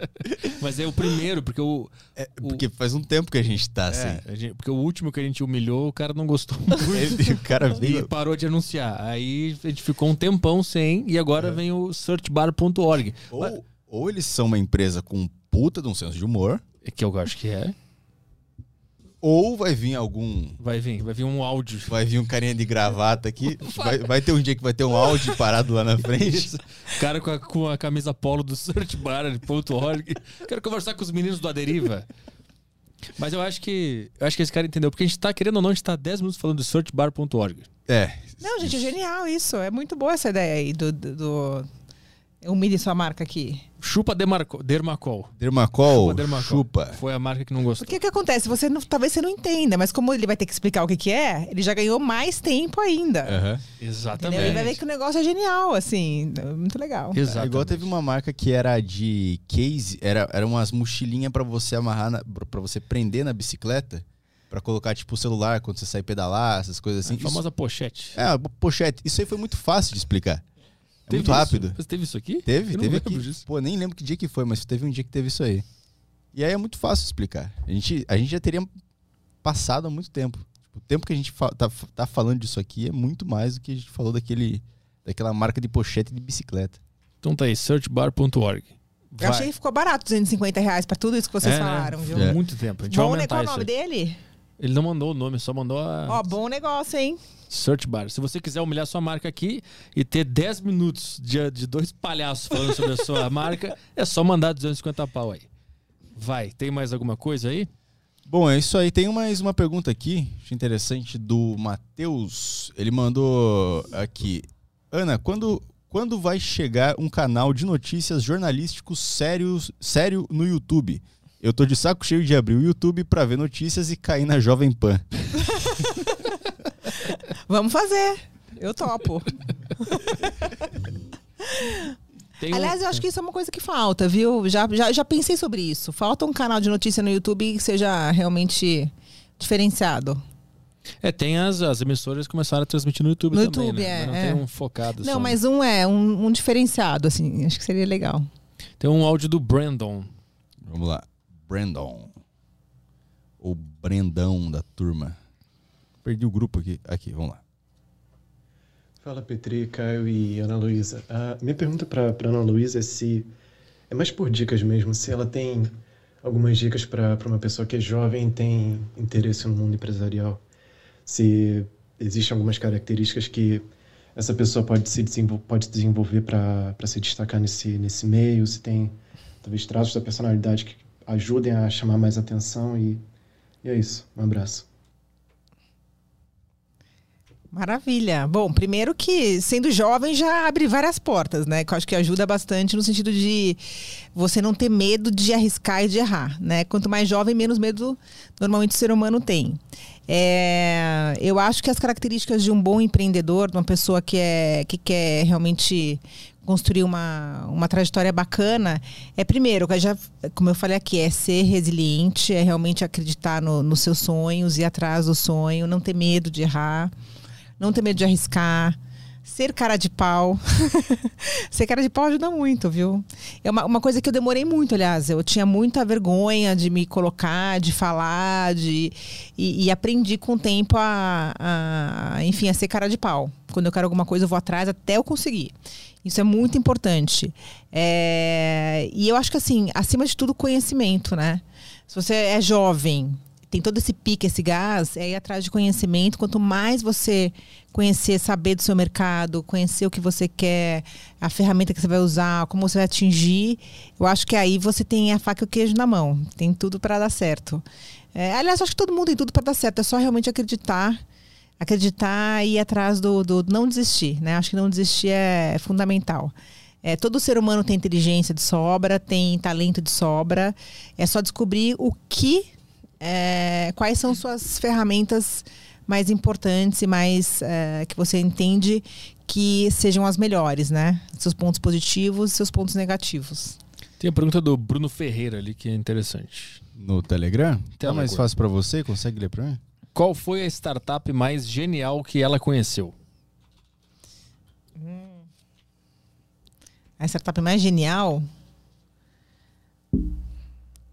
S1: Mas é o primeiro, porque o.
S2: É,
S1: O-
S2: porque faz um tempo que a gente tá assim.
S1: é, a gente- porque o último que a gente humilhou, o cara não gostou muito.
S2: Ele- o cara
S1: E
S2: veio.
S1: parou de anunciar. Aí a gente ficou um tempão sem, e agora vem o searchbar.org.
S2: Ou, ou eles são uma empresa com puta de um senso de humor,
S1: Que eu acho que é.
S2: Ou vai vir algum.
S1: Vai vir, vai vir um áudio.
S2: Vai vir um carinha de gravata aqui. Vai, vai ter um dia que vai ter um áudio parado lá na frente.
S1: Isso. Cara com a, com a camisa polo do searchbar.org. Quero conversar com os meninos do Aderiva. Mas eu acho que. Eu acho que esse cara entendeu. Porque a gente tá, querendo ou não, a gente tá 10 minutos falando do searchbar.org.
S2: É.
S3: Não, gente, é genial isso. É muito boa essa ideia aí do. do, do... Humilhe sua marca aqui.
S1: Chupa Demarco, Dermacol.
S2: Dermacol,
S1: Chupa Dermacol.
S2: chupa.
S1: Foi a marca que não gostou.
S3: O que acontece? Você não- talvez você não entenda, mas como ele vai ter que explicar o que, que é, ele já ganhou mais tempo ainda.
S2: Aham.
S3: Entendeu? Ele vai ver que o negócio é genial, assim. é Muito legal.
S1: Exato.
S2: É igual teve uma marca que era de case, era, era umas mochilinhas pra você amarrar, na, pra você prender na bicicleta, pra colocar tipo o celular quando você sai pedalar, essas coisas assim.
S1: a famosa pochete.
S2: É, pochete. Isso aí foi muito fácil de explicar. É muito
S1: isso?
S2: rápido.
S1: Você teve isso aqui?
S2: Teve, teve
S1: lembro
S2: aqui.
S1: disso.
S2: Pô, nem lembro que dia que foi, mas teve um dia que teve isso aí. E aí é muito fácil explicar. A gente, a gente já teria passado há muito tempo. Tipo, o tempo que a gente fa- tá, tá falando disso aqui é muito mais do que a gente falou daquele, daquela marca de pochete de bicicleta.
S1: Então tá aí, searchbar.org.
S3: Eu achei que ficou barato 250 reais pra tudo isso que vocês
S1: É, né?
S3: falaram, viu?
S2: É.
S1: muito tempo. A gente vai
S3: Bom, né?
S1: aumentar
S3: Qual o
S1: isso.
S3: nome
S1: aí.
S3: dele?
S1: Ele não mandou o nome, só mandou a
S3: Ó, bom negócio, hein?
S1: Search Bar. Se você quiser humilhar sua marca aqui e ter 10 minutos de, de dois palhaços falando sobre a sua marca, é só mandar 250 pau aí. Vai, tem mais alguma coisa aí?
S2: Bom, é isso aí. Tem mais uma pergunta aqui, interessante, do Matheus. Ele mandou aqui. Ana, quando, quando vai chegar um canal de notícias jornalísticos sérios, sério no YouTube? Eu tô de saco cheio de abrir o YouTube pra ver notícias e cair na Jovem Pan.
S3: Vamos fazer. Eu topo.
S1: Tem um-
S3: Aliás, eu acho que isso é uma coisa que falta, viu? Já, já, já pensei sobre isso. Falta um canal de notícia no YouTube que seja realmente diferenciado.
S1: É, tem as, as emissoras que começaram a transmitir no YouTube
S3: No
S1: também,
S3: YouTube,
S1: né?
S3: é,
S1: Mas não
S3: é.
S1: tem um focado só.
S3: Não, mas um é, um, um diferenciado, assim. Acho que seria legal.
S1: Tem um áudio do Brandon.
S2: Vamos lá. Brandon. O Brendão da turma. Perdi o grupo aqui. Aqui, vamos lá.
S6: Fala Petri, Caio e Ana Luísa. A minha pergunta para Ana Luísa é se é mais por dicas mesmo, se ela tem algumas dicas para uma pessoa que é jovem e tem interesse no mundo empresarial. Se existem algumas características que essa pessoa pode se desenvol pode desenvolver para se destacar nesse, nesse meio, se tem talvez traços da personalidade que ajudem a chamar mais atenção e, e é isso. Um abraço.
S3: Maravilha. Bom, primeiro que sendo jovem já abre várias portas, né? Que eu acho que ajuda bastante no sentido de você não ter medo de arriscar e de errar, né? Quanto mais jovem, menos medo normalmente o ser humano tem. É, eu acho que as características de um bom empreendedor, de uma pessoa que, é, que quer realmente construir uma, uma trajetória bacana, é primeiro, já, como eu falei aqui, é ser resiliente, é realmente acreditar no- nos seus sonhos, ir atrás do sonho, não ter medo de errar não ter medo de arriscar, ser cara de pau. ser cara de pau ajuda muito, viu? É uma, uma coisa que eu demorei muito, aliás. Eu tinha muita vergonha de me colocar, de falar, de e, e aprendi com o tempo a, a, enfim, a ser cara de pau. Quando eu quero alguma coisa, eu vou atrás até eu conseguir. Isso é muito importante. É, E eu acho que, assim, acima de tudo, conhecimento, né? Se você é jovem, tem todo esse pique, esse gás, é ir atrás de conhecimento. Quanto mais você conhecer, saber do seu mercado, conhecer o que você quer, a ferramenta que você vai usar, como você vai atingir, eu acho que aí você tem a faca e o queijo na mão. Tem tudo para dar certo. É, aliás, acho que todo mundo tem tudo para dar certo. É só realmente acreditar. Acreditar e ir atrás do, do não desistir, né? Acho que não desistir é fundamental. É, todo ser humano tem inteligência de sobra, tem talento de sobra. É só descobrir o que é, quais são suas ferramentas mais importantes e mais é, que você entende que sejam as melhores, né? Seus pontos positivos e seus pontos negativos.
S1: Tem a pergunta do Bruno Ferreira ali que é interessante.
S2: No Telegram? Tá mais fácil pra você? Consegue ler pra mim?
S1: Qual foi a startup mais genial que ela conheceu?
S3: A startup mais genial.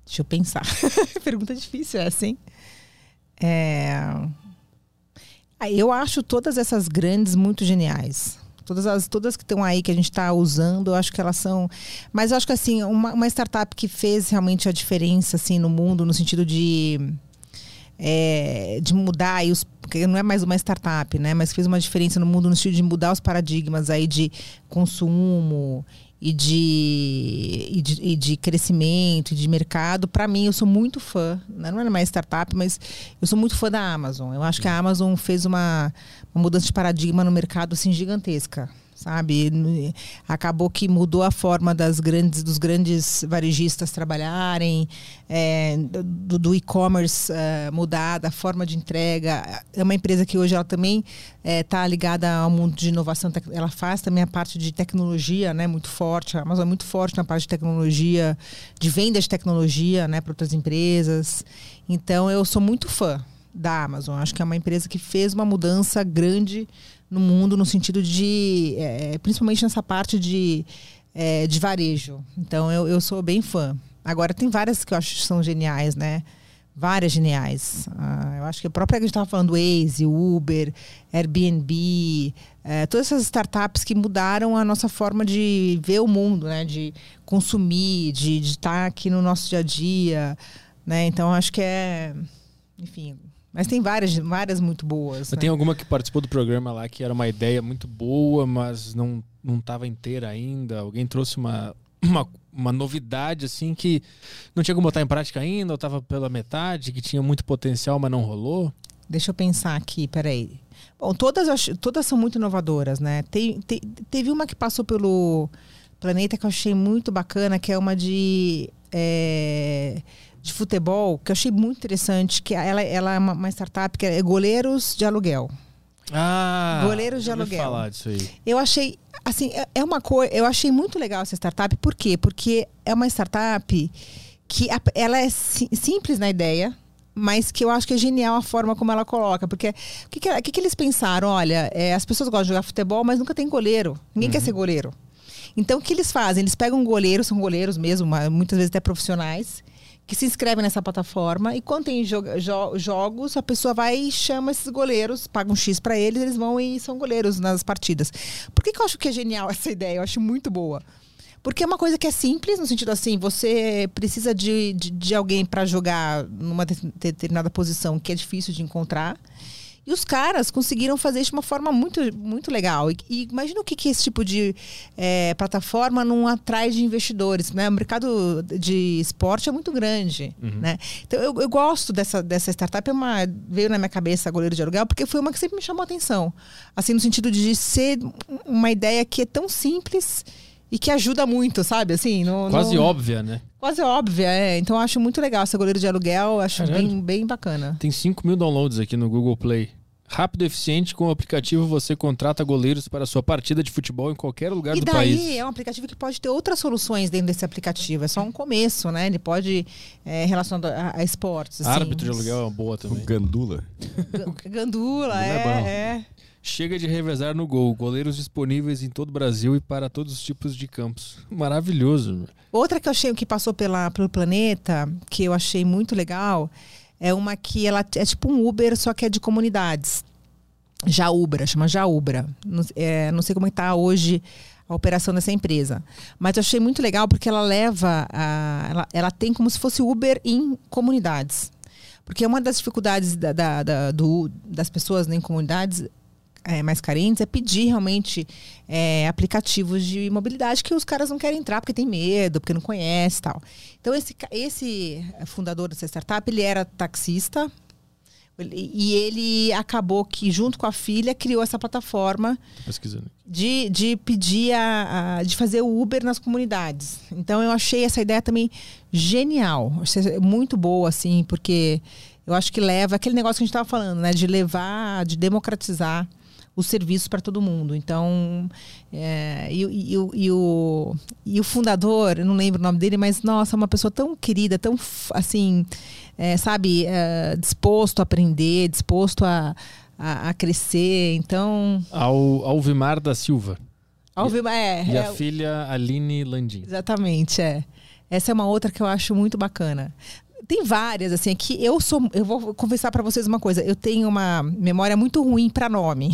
S3: Deixa eu pensar. Pergunta difícil essa, hein? É... Ah, Eu acho todas essas grandes muito geniais. Todas as todas que estão aí que a gente está usando, eu acho que elas são. Mas eu acho que assim, uma, uma startup que fez realmente a diferença assim no mundo, no sentido de é, de mudar aí os porque não é mais uma startup, né? Mas fez uma diferença no mundo no sentido de mudar os paradigmas aí de consumo e de, e de, e de crescimento de mercado. Para mim, eu sou muito fã. né? Não é mais startup, mas eu sou muito fã da Amazon. Eu acho que a Amazon fez uma, uma mudança de paradigma no mercado assim gigantesca sabe? Acabou que mudou a forma das grandes dos grandes varejistas trabalharem é, do, do e-commerce é, mudar da forma de entrega. É uma empresa que hoje ela também está ligada ao mundo de inovação ela faz também a parte de tecnologia né muito forte. A Amazon é muito forte na parte de tecnologia de venda de tecnologia né para outras empresas. Então eu sou muito fã da Amazon. Acho que é uma empresa que fez uma mudança grande no mundo no sentido de é, principalmente nessa parte de, é, de varejo. Então eu, eu sou bem fã. Agora tem várias que eu acho que são geniais né? Várias geniais. Ah, eu acho que a própria que a gente estava falando Waze Uber Airbnb é, todas essas startups que mudaram a nossa forma de ver o mundo né? De consumir de estar aqui no nosso dia a dia né? Então acho que é enfim mas tem várias várias muito boas né?
S1: tem alguma que participou do programa lá que era uma ideia muito boa, mas não não estava inteira ainda? Alguém trouxe uma, uma, uma novidade assim que não tinha como botar em prática ainda, ou estava pela metade, que tinha muito potencial, mas não rolou?
S3: Deixa eu pensar aqui, peraí. Bom, todas, todas são muito inovadoras, né? Tem, te- teve uma que passou pelo planeta que eu achei muito bacana, que é uma de, é, de futebol, que eu achei muito interessante, que ela, ela é uma, uma startup que é goleiros de aluguel.
S1: Ah,
S3: Goleiros de aluguel.
S1: falar disso aí.
S3: Eu achei, assim, é- é uma coisa. Eu achei muito legal essa startup. Por quê? Porque é uma startup que ela é si- simples na ideia, mas que eu acho que é genial a forma como ela coloca. Porque o que, que, que eles pensaram? Olha, é, as pessoas gostam de jogar futebol, mas nunca tem goleiro. Ninguém quer ser goleiro. Então, o que eles fazem? Eles pegam goleiros, são goleiros mesmo, muitas vezes até profissionais, que se inscrevem nessa plataforma e quando tem jo- jo- jogos, a pessoa vai e chama esses goleiros, paga um X para eles, eles vão e são goleiros nas partidas. Por que, que eu acho que é genial essa ideia? Eu acho muito boa. Porque é uma coisa que é simples, no sentido assim, você precisa de, de, de alguém para jogar numa de- determinada posição que é difícil de encontrar. E os caras conseguiram fazer isso de uma forma muito, muito legal. E, e imagina o que, que esse tipo de eh, plataforma não atrai de investidores. Né? O mercado de esporte é muito grande. Né? Então, eu, eu gosto dessa, dessa startup. É uma, veio na minha cabeça goleiro de aluguel, porque foi uma que sempre me chamou a atenção. Assim, no sentido de ser uma ideia que é tão simples e que ajuda muito, sabe? Assim, no,
S1: Quase
S3: no-
S1: óbvia, né?
S3: Quase óbvia, é. Então eu acho muito legal essa goleiro de aluguel. Acho bem, bem bacana.
S1: Tem 5 mil downloads aqui no Google Play. Rápido e eficiente, com o aplicativo você contrata goleiros para sua partida de futebol em qualquer lugar
S3: E
S1: do
S3: daí
S1: país.
S3: é um aplicativo que pode ter outras soluções dentro desse aplicativo. É só um começo, né? Ele pode é, relacionado a, a esportes. Assim.
S1: Árbitro de aluguel é uma boa
S2: O
S1: também.
S2: Gandula.
S3: Ga- Gandula,
S2: é
S3: é, é.
S1: Chega de revezar no gol. Goleiros disponíveis em todo o Brasil e para todos os tipos de campos. Maravilhoso.
S3: Outra que eu achei que passou pela, pelo planeta, que eu achei muito legal, é uma que ela é tipo um Uber, só que é de comunidades. Jaubra, chama Jaubra. Não, é, não sei como está hoje a operação dessa empresa. Mas eu achei muito legal porque ela leva. A, ela, ela tem como se fosse Uber em comunidades. Porque uma das dificuldades da- da- da- do- das pessoas né, em comunidades é, mais carentes é pedir realmente é, aplicativos de mobilidade que os caras não querem entrar porque tem medo, porque não conhece tal. Então, esse, esse fundador dessa startup, ele era taxista, E ele acabou que, junto com a filha, criou essa plataforma
S1: Pesquisando.
S3: de, de pedir a, a- de fazer o Uber nas comunidades. Então eu achei essa ideia também genial, muito boa assim, porque eu acho que leva aquele negócio que a gente estava falando, né, de levar, de democratizar os serviços para todo mundo. Então, é, e, o- e o- e o, e o fundador, não lembro o nome dele, mas nossa, uma pessoa tão querida, tão assim, é, sabe, é, disposto a aprender, disposto a, a, a crescer. Então,
S1: Ao, Alvimar da Silva.
S3: Alvima, é,
S1: E
S3: é,
S1: a filha Aline Landim.
S3: Exatamente, é. Essa é uma outra que eu acho muito bacana. Tem várias, assim, que eu sou. Eu vou confessar pra vocês uma coisa. Eu tenho uma memória muito ruim pra nome.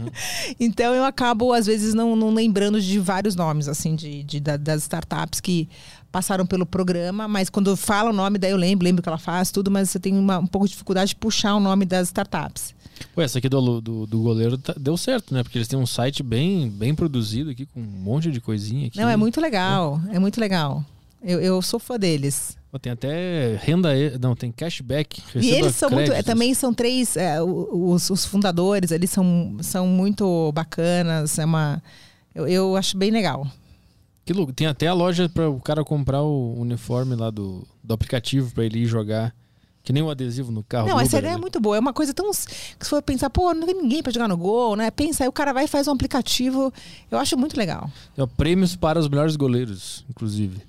S3: então eu acabo, às vezes, não, não lembrando de vários nomes, assim, de, de- da- das startups que passaram pelo programa, mas quando fala o nome, daí eu lembro, lembro que ela faz, tudo, mas eu tenho uma- um pouco de dificuldade de puxar o nome das startups.
S1: Pô, essa aqui do, do, do goleiro tá- deu certo, né? Porque eles têm um site bem, bem produzido aqui, com um monte de coisinha aqui.
S3: Não, é muito legal. É muito legal. Eu, eu sou fã deles.
S1: Tem até renda. Não, tem cashback.
S3: E eles são muito. é,
S1: créditos.
S3: também são três. é, os, os fundadores, eles são, são muito bacanas. É uma. Eu, eu acho bem legal.
S1: Que louco. Tem até a loja para o cara comprar o uniforme lá do, do aplicativo para ele ir jogar. Que nem o adesivo no carro.
S3: não, essa ideia é
S1: ali.
S3: muito boa. É uma coisa tão. Que se for pensar, pô, não tem ninguém pra jogar no gol, né? Pensa, aí o cara vai e faz um aplicativo. Eu acho muito legal.
S1: É prêmios para os melhores goleiros, inclusive.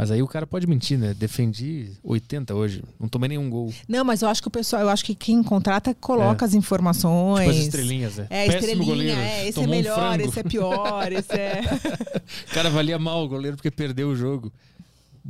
S1: Mas aí o cara pode mentir, né? Defendi 80 hoje. Não tomei nenhum gol.
S3: Não, mas eu acho que o pessoal, eu acho que quem contrata coloca as informações.
S1: Tipo as estrelinhas, né?
S3: É,
S1: Péssimo
S3: estrelinha,
S1: goleiro.
S3: é, esse é
S1: um
S3: melhor,
S1: frango.
S3: esse é pior, esse é.
S1: O cara valia mal o goleiro porque perdeu o jogo.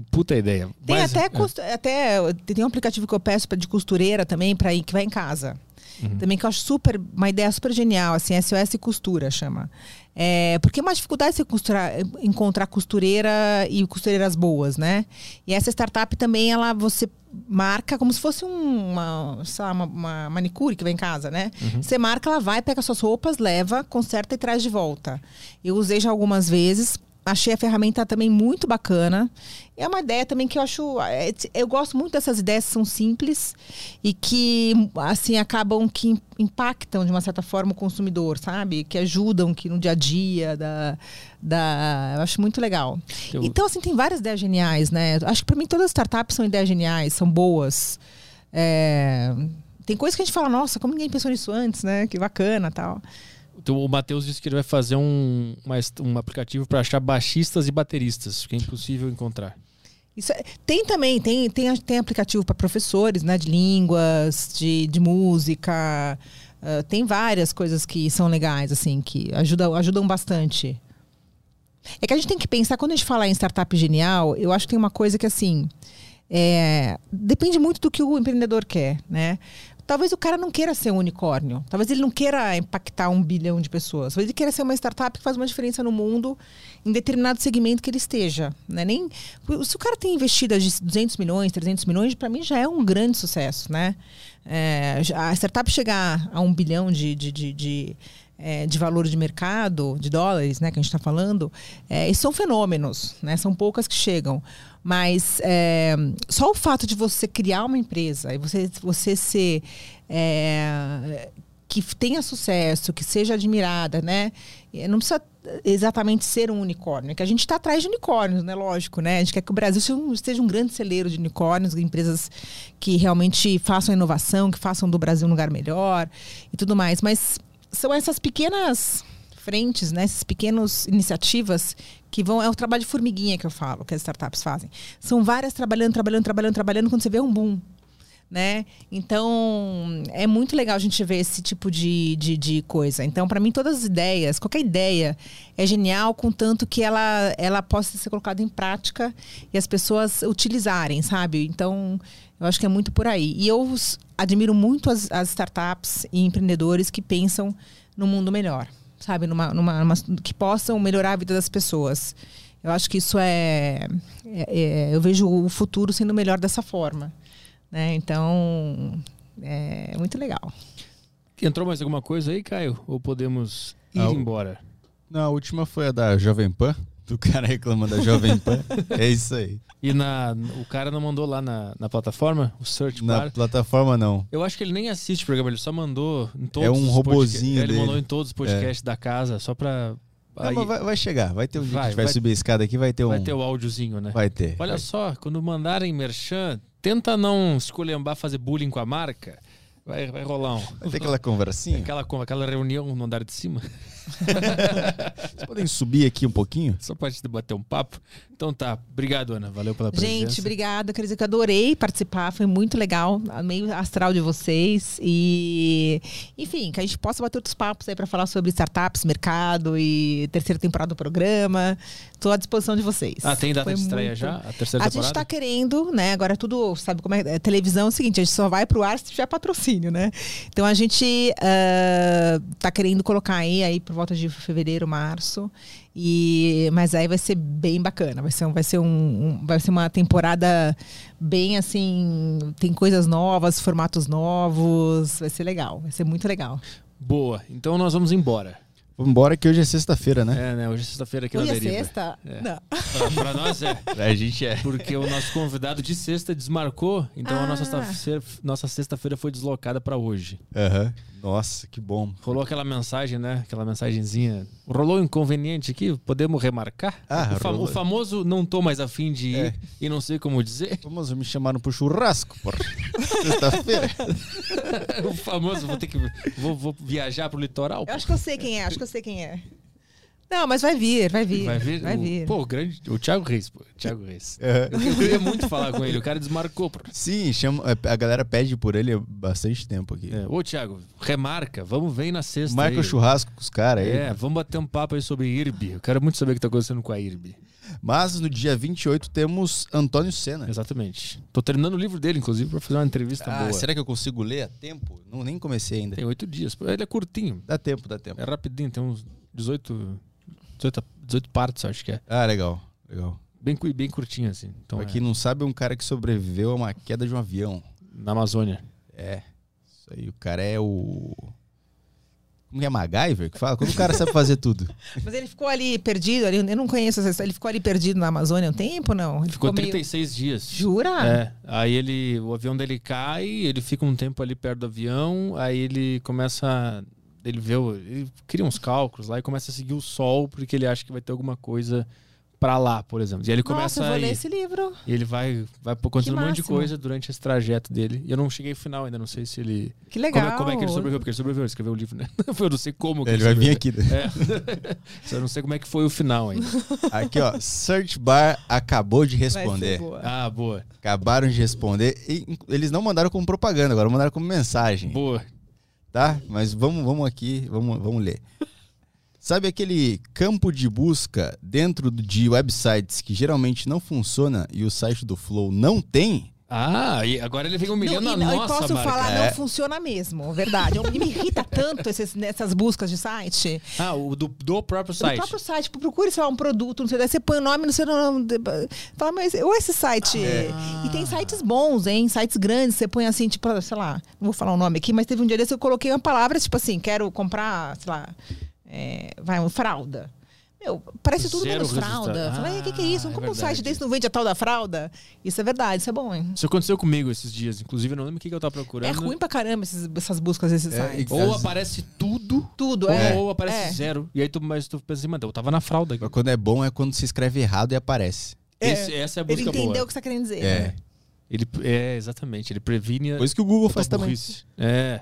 S1: Puta ideia.
S3: Tem
S1: Mas,
S3: até,
S1: é.
S3: costu- até tem um aplicativo que eu peço de costureira também para ir que vai em casa.
S1: Uhum.
S3: Também que eu acho super uma ideia super genial, assim, SOS costura chama. É, porque é uma dificuldade você costurar, encontrar costureira e costureiras boas, né? E essa startup também ela você marca como se fosse um- uma, lá, uma, uma manicure que vem em casa, né? Você marca, ela vai, pega suas roupas, leva, conserta e traz de volta. Eu usei já algumas vezes. Achei a ferramenta também muito bacana. É uma ideia também que eu acho. é, Eu gosto muito dessas ideias que são simples e que, assim, acabam que impactam, de uma certa forma, o consumidor, sabe? Que ajudam que no dia a dia da. da eu acho muito legal.
S1: Eu-
S3: Então, assim, tem várias ideias geniais, né? Acho que para mim todas as startups são ideias geniais, são boas. É, Tem coisas que a gente fala, nossa, como ninguém pensou nisso antes, né? Que bacana tal.
S1: Então, o Matheus disse que ele vai fazer um, uma um aplicativo para achar baixistas e bateristas, que é impossível encontrar.
S3: Isso é- tem também, tem, tem, tem aplicativo para professores, né? De línguas, de, de música. ah, tem várias coisas que são legais, assim, que ajudam, ajudam bastante. É que a gente tem que pensar, quando a gente fala em startup genial, eu acho que tem uma coisa que, assim, é, depende muito do que o empreendedor quer, né? Talvez o cara não queira ser um unicórnio. Talvez ele não queira impactar um bilhão de pessoas. Talvez ele queira ser uma startup que faz uma diferença no mundo em determinado segmento que ele esteja. Né? Nem, se o cara tem investido de 200 milhões, 300 milhões, para mim já é um grande sucesso. Né? É, a startup chegar a um bilhão de, de, de, de, é, de valor de mercado, de dólares, né, que a gente está falando, é, esses são fenômenos, né? São poucas que chegam. Mas é, só o fato de você criar uma empresa e você, você ser. é, que tenha sucesso, que seja admirada, né? E Não precisa exatamente ser um unicórnio, é que a gente está atrás de unicórnios, né? Lógico, né? A gente quer que o Brasil um, seja um grande celeiro de unicórnios, empresas que realmente façam inovação, que façam do Brasil um lugar melhor e tudo mais. Mas são essas pequenas frentes, né? Essas pequenas iniciativas que vão. É o trabalho de formiguinha que eu falo, que as startups fazem. São várias trabalhando, trabalhando, trabalhando, trabalhando, quando você vê um boom. Né? Então, é muito legal a gente ver esse tipo de, de, de coisa. Então, para mim, todas as ideias, qualquer ideia é genial, contanto que ela, ela possa ser colocada em prática e as pessoas utilizarem, sabe? Então, eu acho que é muito por aí. E eu admiro muito as, as startups e empreendedores que pensam no mundo melhor, sabe? Numa, numa, numa- que possam melhorar a vida das pessoas. Eu acho que isso é, é- é- Eu vejo o futuro sendo melhor dessa forma. Né? Então, é muito legal.
S1: Entrou mais alguma coisa aí, Caio? Ou podemos ir
S2: Ah,
S1: embora?
S2: Não, a última foi a da Jovem Pan. Do cara reclamando da Jovem Pan. É isso aí.
S1: E na, o cara não mandou lá na, na plataforma, o search
S2: Na
S1: bar.
S2: plataforma, não.
S1: Eu acho que ele nem assiste o programa, ele só mandou em todos
S2: É um robozinho
S1: podca- Ele mandou
S2: dele. É.
S1: em todos os podcasts da casa, só pra.
S2: Não,
S1: aí
S2: mas vai, vai chegar. Vai ter um
S1: Vai,
S2: gente vai,
S1: vai-
S2: subir a escada aqui, vai ter um.
S1: vai ter o áudiozinho, né?
S2: Vai ter.
S1: Olha só, quando mandarem merchan, tenta não esculhambar, fazer bullying com a marca. Vai, vai rolar um.
S2: Vai ter aquela conversinha.
S1: Aquela, aquela reunião no andar de cima.
S2: Vocês podem subir aqui um pouquinho?
S1: Só pra gente bater um papo. Então tá. Obrigado, Ana. Valeu pela presença.
S3: Gente, obrigada. Quero dizer que eu adorei participar, foi muito legal. Meio astral de vocês. E, enfim, que a gente possa bater outros papos aí para falar sobre startups, mercado e terceira temporada do programa. Estou à disposição de vocês.
S1: Ah, tem data
S3: Foi
S1: de estreia
S3: muito-
S1: já? A terceira
S3: A gente
S1: temporada?
S3: está querendo, né? Agora tudo, sabe como é? é, Televisão é o seguinte, a gente só vai pro ar se tiver patrocínio, né? Então a gente ah, tá querendo colocar aí, aí por volta de fevereiro, março. E, mas aí vai ser bem bacana. Vai ser, vai ser, um, um- vai ser uma temporada bem assim. Tem coisas novas, formatos novos. Vai ser legal. Vai ser muito legal.
S1: Boa. Então nós vamos embora.
S2: Vamos embora que hoje é sexta-feira, né?
S1: É, né? Hoje é sexta-feira aqui
S3: Hoje
S1: na
S3: é
S1: Deriva.
S3: sexta?
S1: É.
S3: Não.
S1: Pra, pra nós é.
S2: A gente é.
S1: Porque o nosso convidado de sexta desmarcou, então a nossa
S3: Ah.
S1: sexta-feira nossa sexta-feira foi deslocada pra hoje.
S2: Aham. Nossa, que bom.
S1: Rolou aquela mensagem, né? Aquela mensagenzinha. Rolou um inconveniente aqui, podemos remarcar?
S2: Ah,
S1: o, fam-
S2: rolou.
S1: o famoso não tô mais afim de ir
S2: É.
S1: e não sei como dizer.
S2: Vamos, me chamaram pro churrasco, porra. Sexta-feira.
S1: o famoso, vou ter que. Vou, vou viajar pro litoral.
S3: Eu acho que eu sei quem é, acho que eu sei quem é. Não, mas vai vir, vai vir.
S1: Vai vir?
S3: Vai
S1: o,
S3: vir.
S1: Pô, o grande. O Thiago Reis, pô. Thiago Reis.
S2: É.
S1: Eu, eu queria muito falar com ele. O cara desmarcou, pô.
S2: Sim, chama, a galera pede por ele há bastante tempo aqui.
S1: É. Ô, Thiago, remarca. Vamos ver na sexta.
S2: Marca
S1: aí.
S2: o churrasco com os caras aí.
S1: É, vamos bater um papo aí sobre IRB. Eu quero muito saber o que tá acontecendo com a IRB.
S2: Mas no dia 28 temos Antônio Senna.
S1: Exatamente. Tô terminando o livro dele, inclusive, pra fazer uma entrevista
S2: Ah,
S1: boa.
S2: será que eu consigo ler a tempo? Não, nem comecei ainda.
S1: Tem oito dias. Ele é curtinho.
S2: Dá tempo, dá tempo.
S1: É rapidinho. Tem uns 18, 18, 18 partes, acho que é.
S2: Ah, legal, legal.
S1: Bem, bem curtinho, assim. Então,
S2: pra
S1: é,
S2: quem não sabe, é um cara que sobreviveu a uma queda de um avião.
S1: na Amazônia.
S2: É. Isso aí, o cara é o. Como é MacGyver que fala? Quando o cara sabe fazer tudo.
S3: Mas ele ficou ali perdido, ali, eu não conheço essa história. Ele ficou ali perdido na Amazônia um tempo, não? Ele
S1: Ficou
S3: meio-
S1: 36 dias.
S3: Jura?
S1: É. Aí ele, o avião dele cai, ele fica um tempo ali perto do avião, aí ele começa. Ele vê, o- ele cria uns cálculos lá e começa a seguir o sol, porque ele acha que vai ter alguma coisa pra lá, por exemplo. E ele começa
S3: Nossa, eu vou
S1: a
S3: ler esse livro.
S1: E ele vai, vai acontecendo um monte de coisa durante esse trajeto dele. E eu não cheguei ao final ainda, não sei se ele.
S3: Que legal.
S1: Como é, como é que ele sobreviveu? Porque ele sobreviveu, ele escreveu o livro, né? Eu não sei como. que
S2: Ele vai vir aqui.
S1: sobreviveu. É. Eu não sei como é que foi o final ainda.
S2: Aqui, ó. Search Bar acabou de responder.
S3: boa.
S1: Ah, boa.
S2: Acabaram de responder. E eles não mandaram como propaganda, agora mandaram como mensagem.
S1: Boa.
S2: Tá? Mas vamos, vamos aqui, vamos, vamos ler. Sabe aquele campo de busca dentro de websites que geralmente não funciona e o site do Flow não tem?
S1: Ah, e agora ele vem humilhando
S3: Não,
S1: a
S3: e, não, e
S1: nossa
S3: posso
S1: marca.
S3: falar,
S2: É.
S3: não funciona mesmo, verdade. Eu- me irrita tanto esses, nessas buscas de site.
S1: Ah, o do, do próprio site.
S3: próprio site, tipo, procure, sei lá, um produto, não sei, daí você põe o nome no seu nome. Fala, mas ou esse site.
S1: Ah.
S3: E tem sites bons, hein? Sites grandes, você põe assim, tipo, sei lá, não vou falar o nome aqui, mas teve um dia desse eu coloquei uma palavra, tipo assim, quero comprar, sei lá, é, vai, uma fralda. Meu, parece tudo
S1: Zero
S3: menos fralda.
S1: resultado.
S3: Falei, o que, que é isso?
S1: Ah, é
S3: Como um
S1: verdade.
S3: site desse não vende a tal da fralda? Isso é verdade, isso é bom, hein?
S1: Isso aconteceu comigo esses dias. Inclusive, eu não lembro o que que eu tava procurando.
S3: É ruim pra caramba esses- essas buscas desses
S2: É,
S3: sites.
S1: Ou aparece tudo,
S3: Tudo,
S1: ou,
S3: é.
S1: ou aparece
S3: É.
S1: zero. E aí tu, mas tu pensa assim, mano, eu tava na fralda. aqui.
S2: Mas Quando é bom é quando se escreve errado e aparece.
S3: É.
S1: Esse- essa é a
S3: Ele
S1: busca
S3: entendeu
S1: boa.
S3: o que você tá querendo dizer.
S2: É.
S1: Ele, é, exatamente. Ele previne
S2: Coisa que o Google faz também.
S1: É,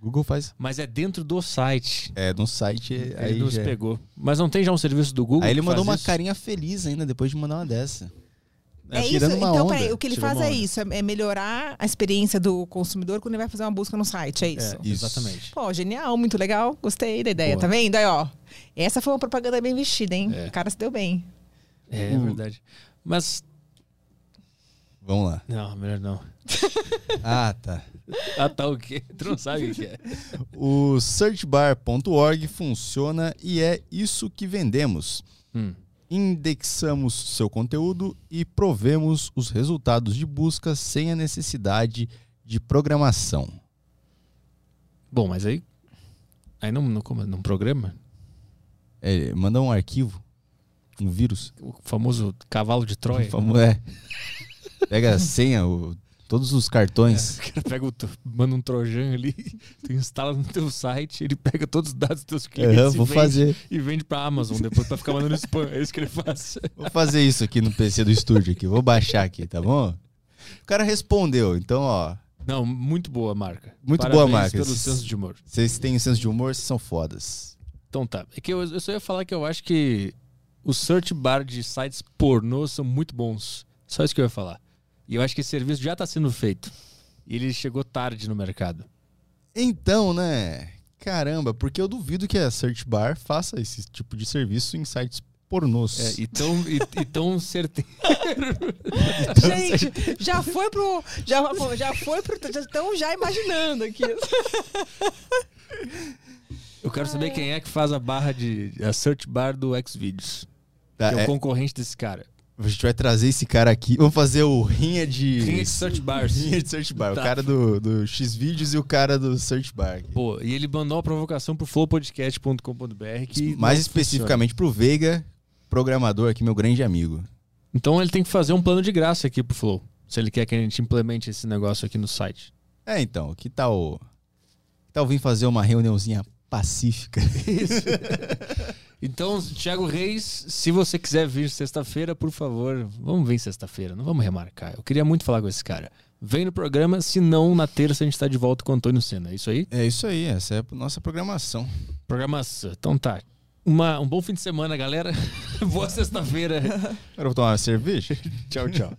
S2: Google faz.
S1: mas é dentro do site.
S2: É, no site
S1: Ele
S2: aí
S1: nos
S2: já- é.
S1: pegou. Mas não tem já um serviço do Google
S2: Aí ele
S1: que
S2: mandou
S1: faz
S2: uma
S1: isso?
S2: carinha feliz ainda depois de mandar uma dessa.
S3: É isso,
S2: tirando uma
S3: então,
S2: onda.
S3: peraí, o que ele
S2: Tirou
S3: faz é isso, é é melhorar a experiência do consumidor quando ele vai fazer uma busca no site, é isso.
S1: É,
S2: Isso.
S1: exatamente.
S3: Pô, genial, muito legal, gostei da ideia,
S1: Boa.
S3: tá vendo? Aí, ó, essa foi uma propaganda bem vestida, hein?
S1: É.
S3: O cara se deu bem.
S1: É,
S2: Uh.
S1: verdade. Mas,
S2: Vamos lá.
S1: não, melhor não.
S2: Ah, tá.
S1: Ah, tá o quê? Tu não sabe o que é.
S2: O searchbar.org funciona e é isso que vendemos.
S1: Hum.
S2: Indexamos seu conteúdo e provemos os resultados de busca sem a necessidade de programação.
S1: Bom, mas aí... Aí não, não, como- não programa?
S2: É, manda um arquivo. Um vírus.
S1: O famoso cavalo de Troia.
S2: Vamos, é. Pega a senha, o- todos os cartões.
S1: O cara pega o, manda um trojan ali, tu instala no teu site, ele pega todos os dados dos teus clientes e,
S2: vou
S1: vende,
S2: fazer.
S1: e vende pra Amazon depois pra ficar mandando spam. É isso que ele faz.
S2: Vou fazer isso aqui no PC do estúdio aqui. Vou baixar aqui, tá bom? O cara respondeu, então, ó.
S1: Não, muito boa a marca.
S2: Muito
S1: Parabéns
S2: boa a marca.
S1: pelo senso de humor.
S2: Vocês têm senso de humor, vocês são fodas.
S1: Então tá. É que eu, eu só ia falar que eu acho que os search bar de sites pornô são muito bons. Só isso que eu ia falar. E eu acho que esse serviço já tá sendo feito. E ele chegou tarde no mercado.
S2: Então, né? Caramba, porque eu duvido que a Search Bar faça esse tipo de serviço em sites pornôs.
S1: É, e tão, e, e tão certeiro.
S3: Gente, já foi pro. Já, já foi pro. Já estão já imaginando aqui.
S1: Eu quero saber quem é que faz a barra de. a search bar do Xvideos.
S2: Tá,
S1: que é o
S2: é,
S1: concorrente desse cara.
S2: A gente vai trazer esse cara aqui. Vamos fazer o rinha de.
S1: Rinha de search bars.
S2: Rinha de Search Bar.
S1: Tá.
S2: O cara do, do X-Vídeos e o cara do Search Bar.
S1: Pô, e ele mandou uma provocação pro flowpodcast.com.br que.
S2: Mais especificamente pro Veiga, programador aqui, meu grande amigo.
S1: funciona. Então ele tem que fazer um plano de graça aqui pro Flow. Se ele quer que a gente implemente esse negócio aqui no site.
S2: É, então, que tal. Que tal vir fazer uma reuniãozinha pacífica?
S1: Então, Thiago Reis, se você quiser vir sexta-feira, por favor, vamos vir sexta-feira, não vamos remarcar. Eu queria muito falar com esse cara. Vem no programa, se não, na terça a gente tá de volta com o Antônio Senna. É isso aí?
S2: É isso aí, essa é a nossa programação.
S1: Programação. Então tá. Uma, um bom fim de semana, galera. Boa sexta-feira.
S2: Vou tomar uma cerveja?
S1: tchau, tchau.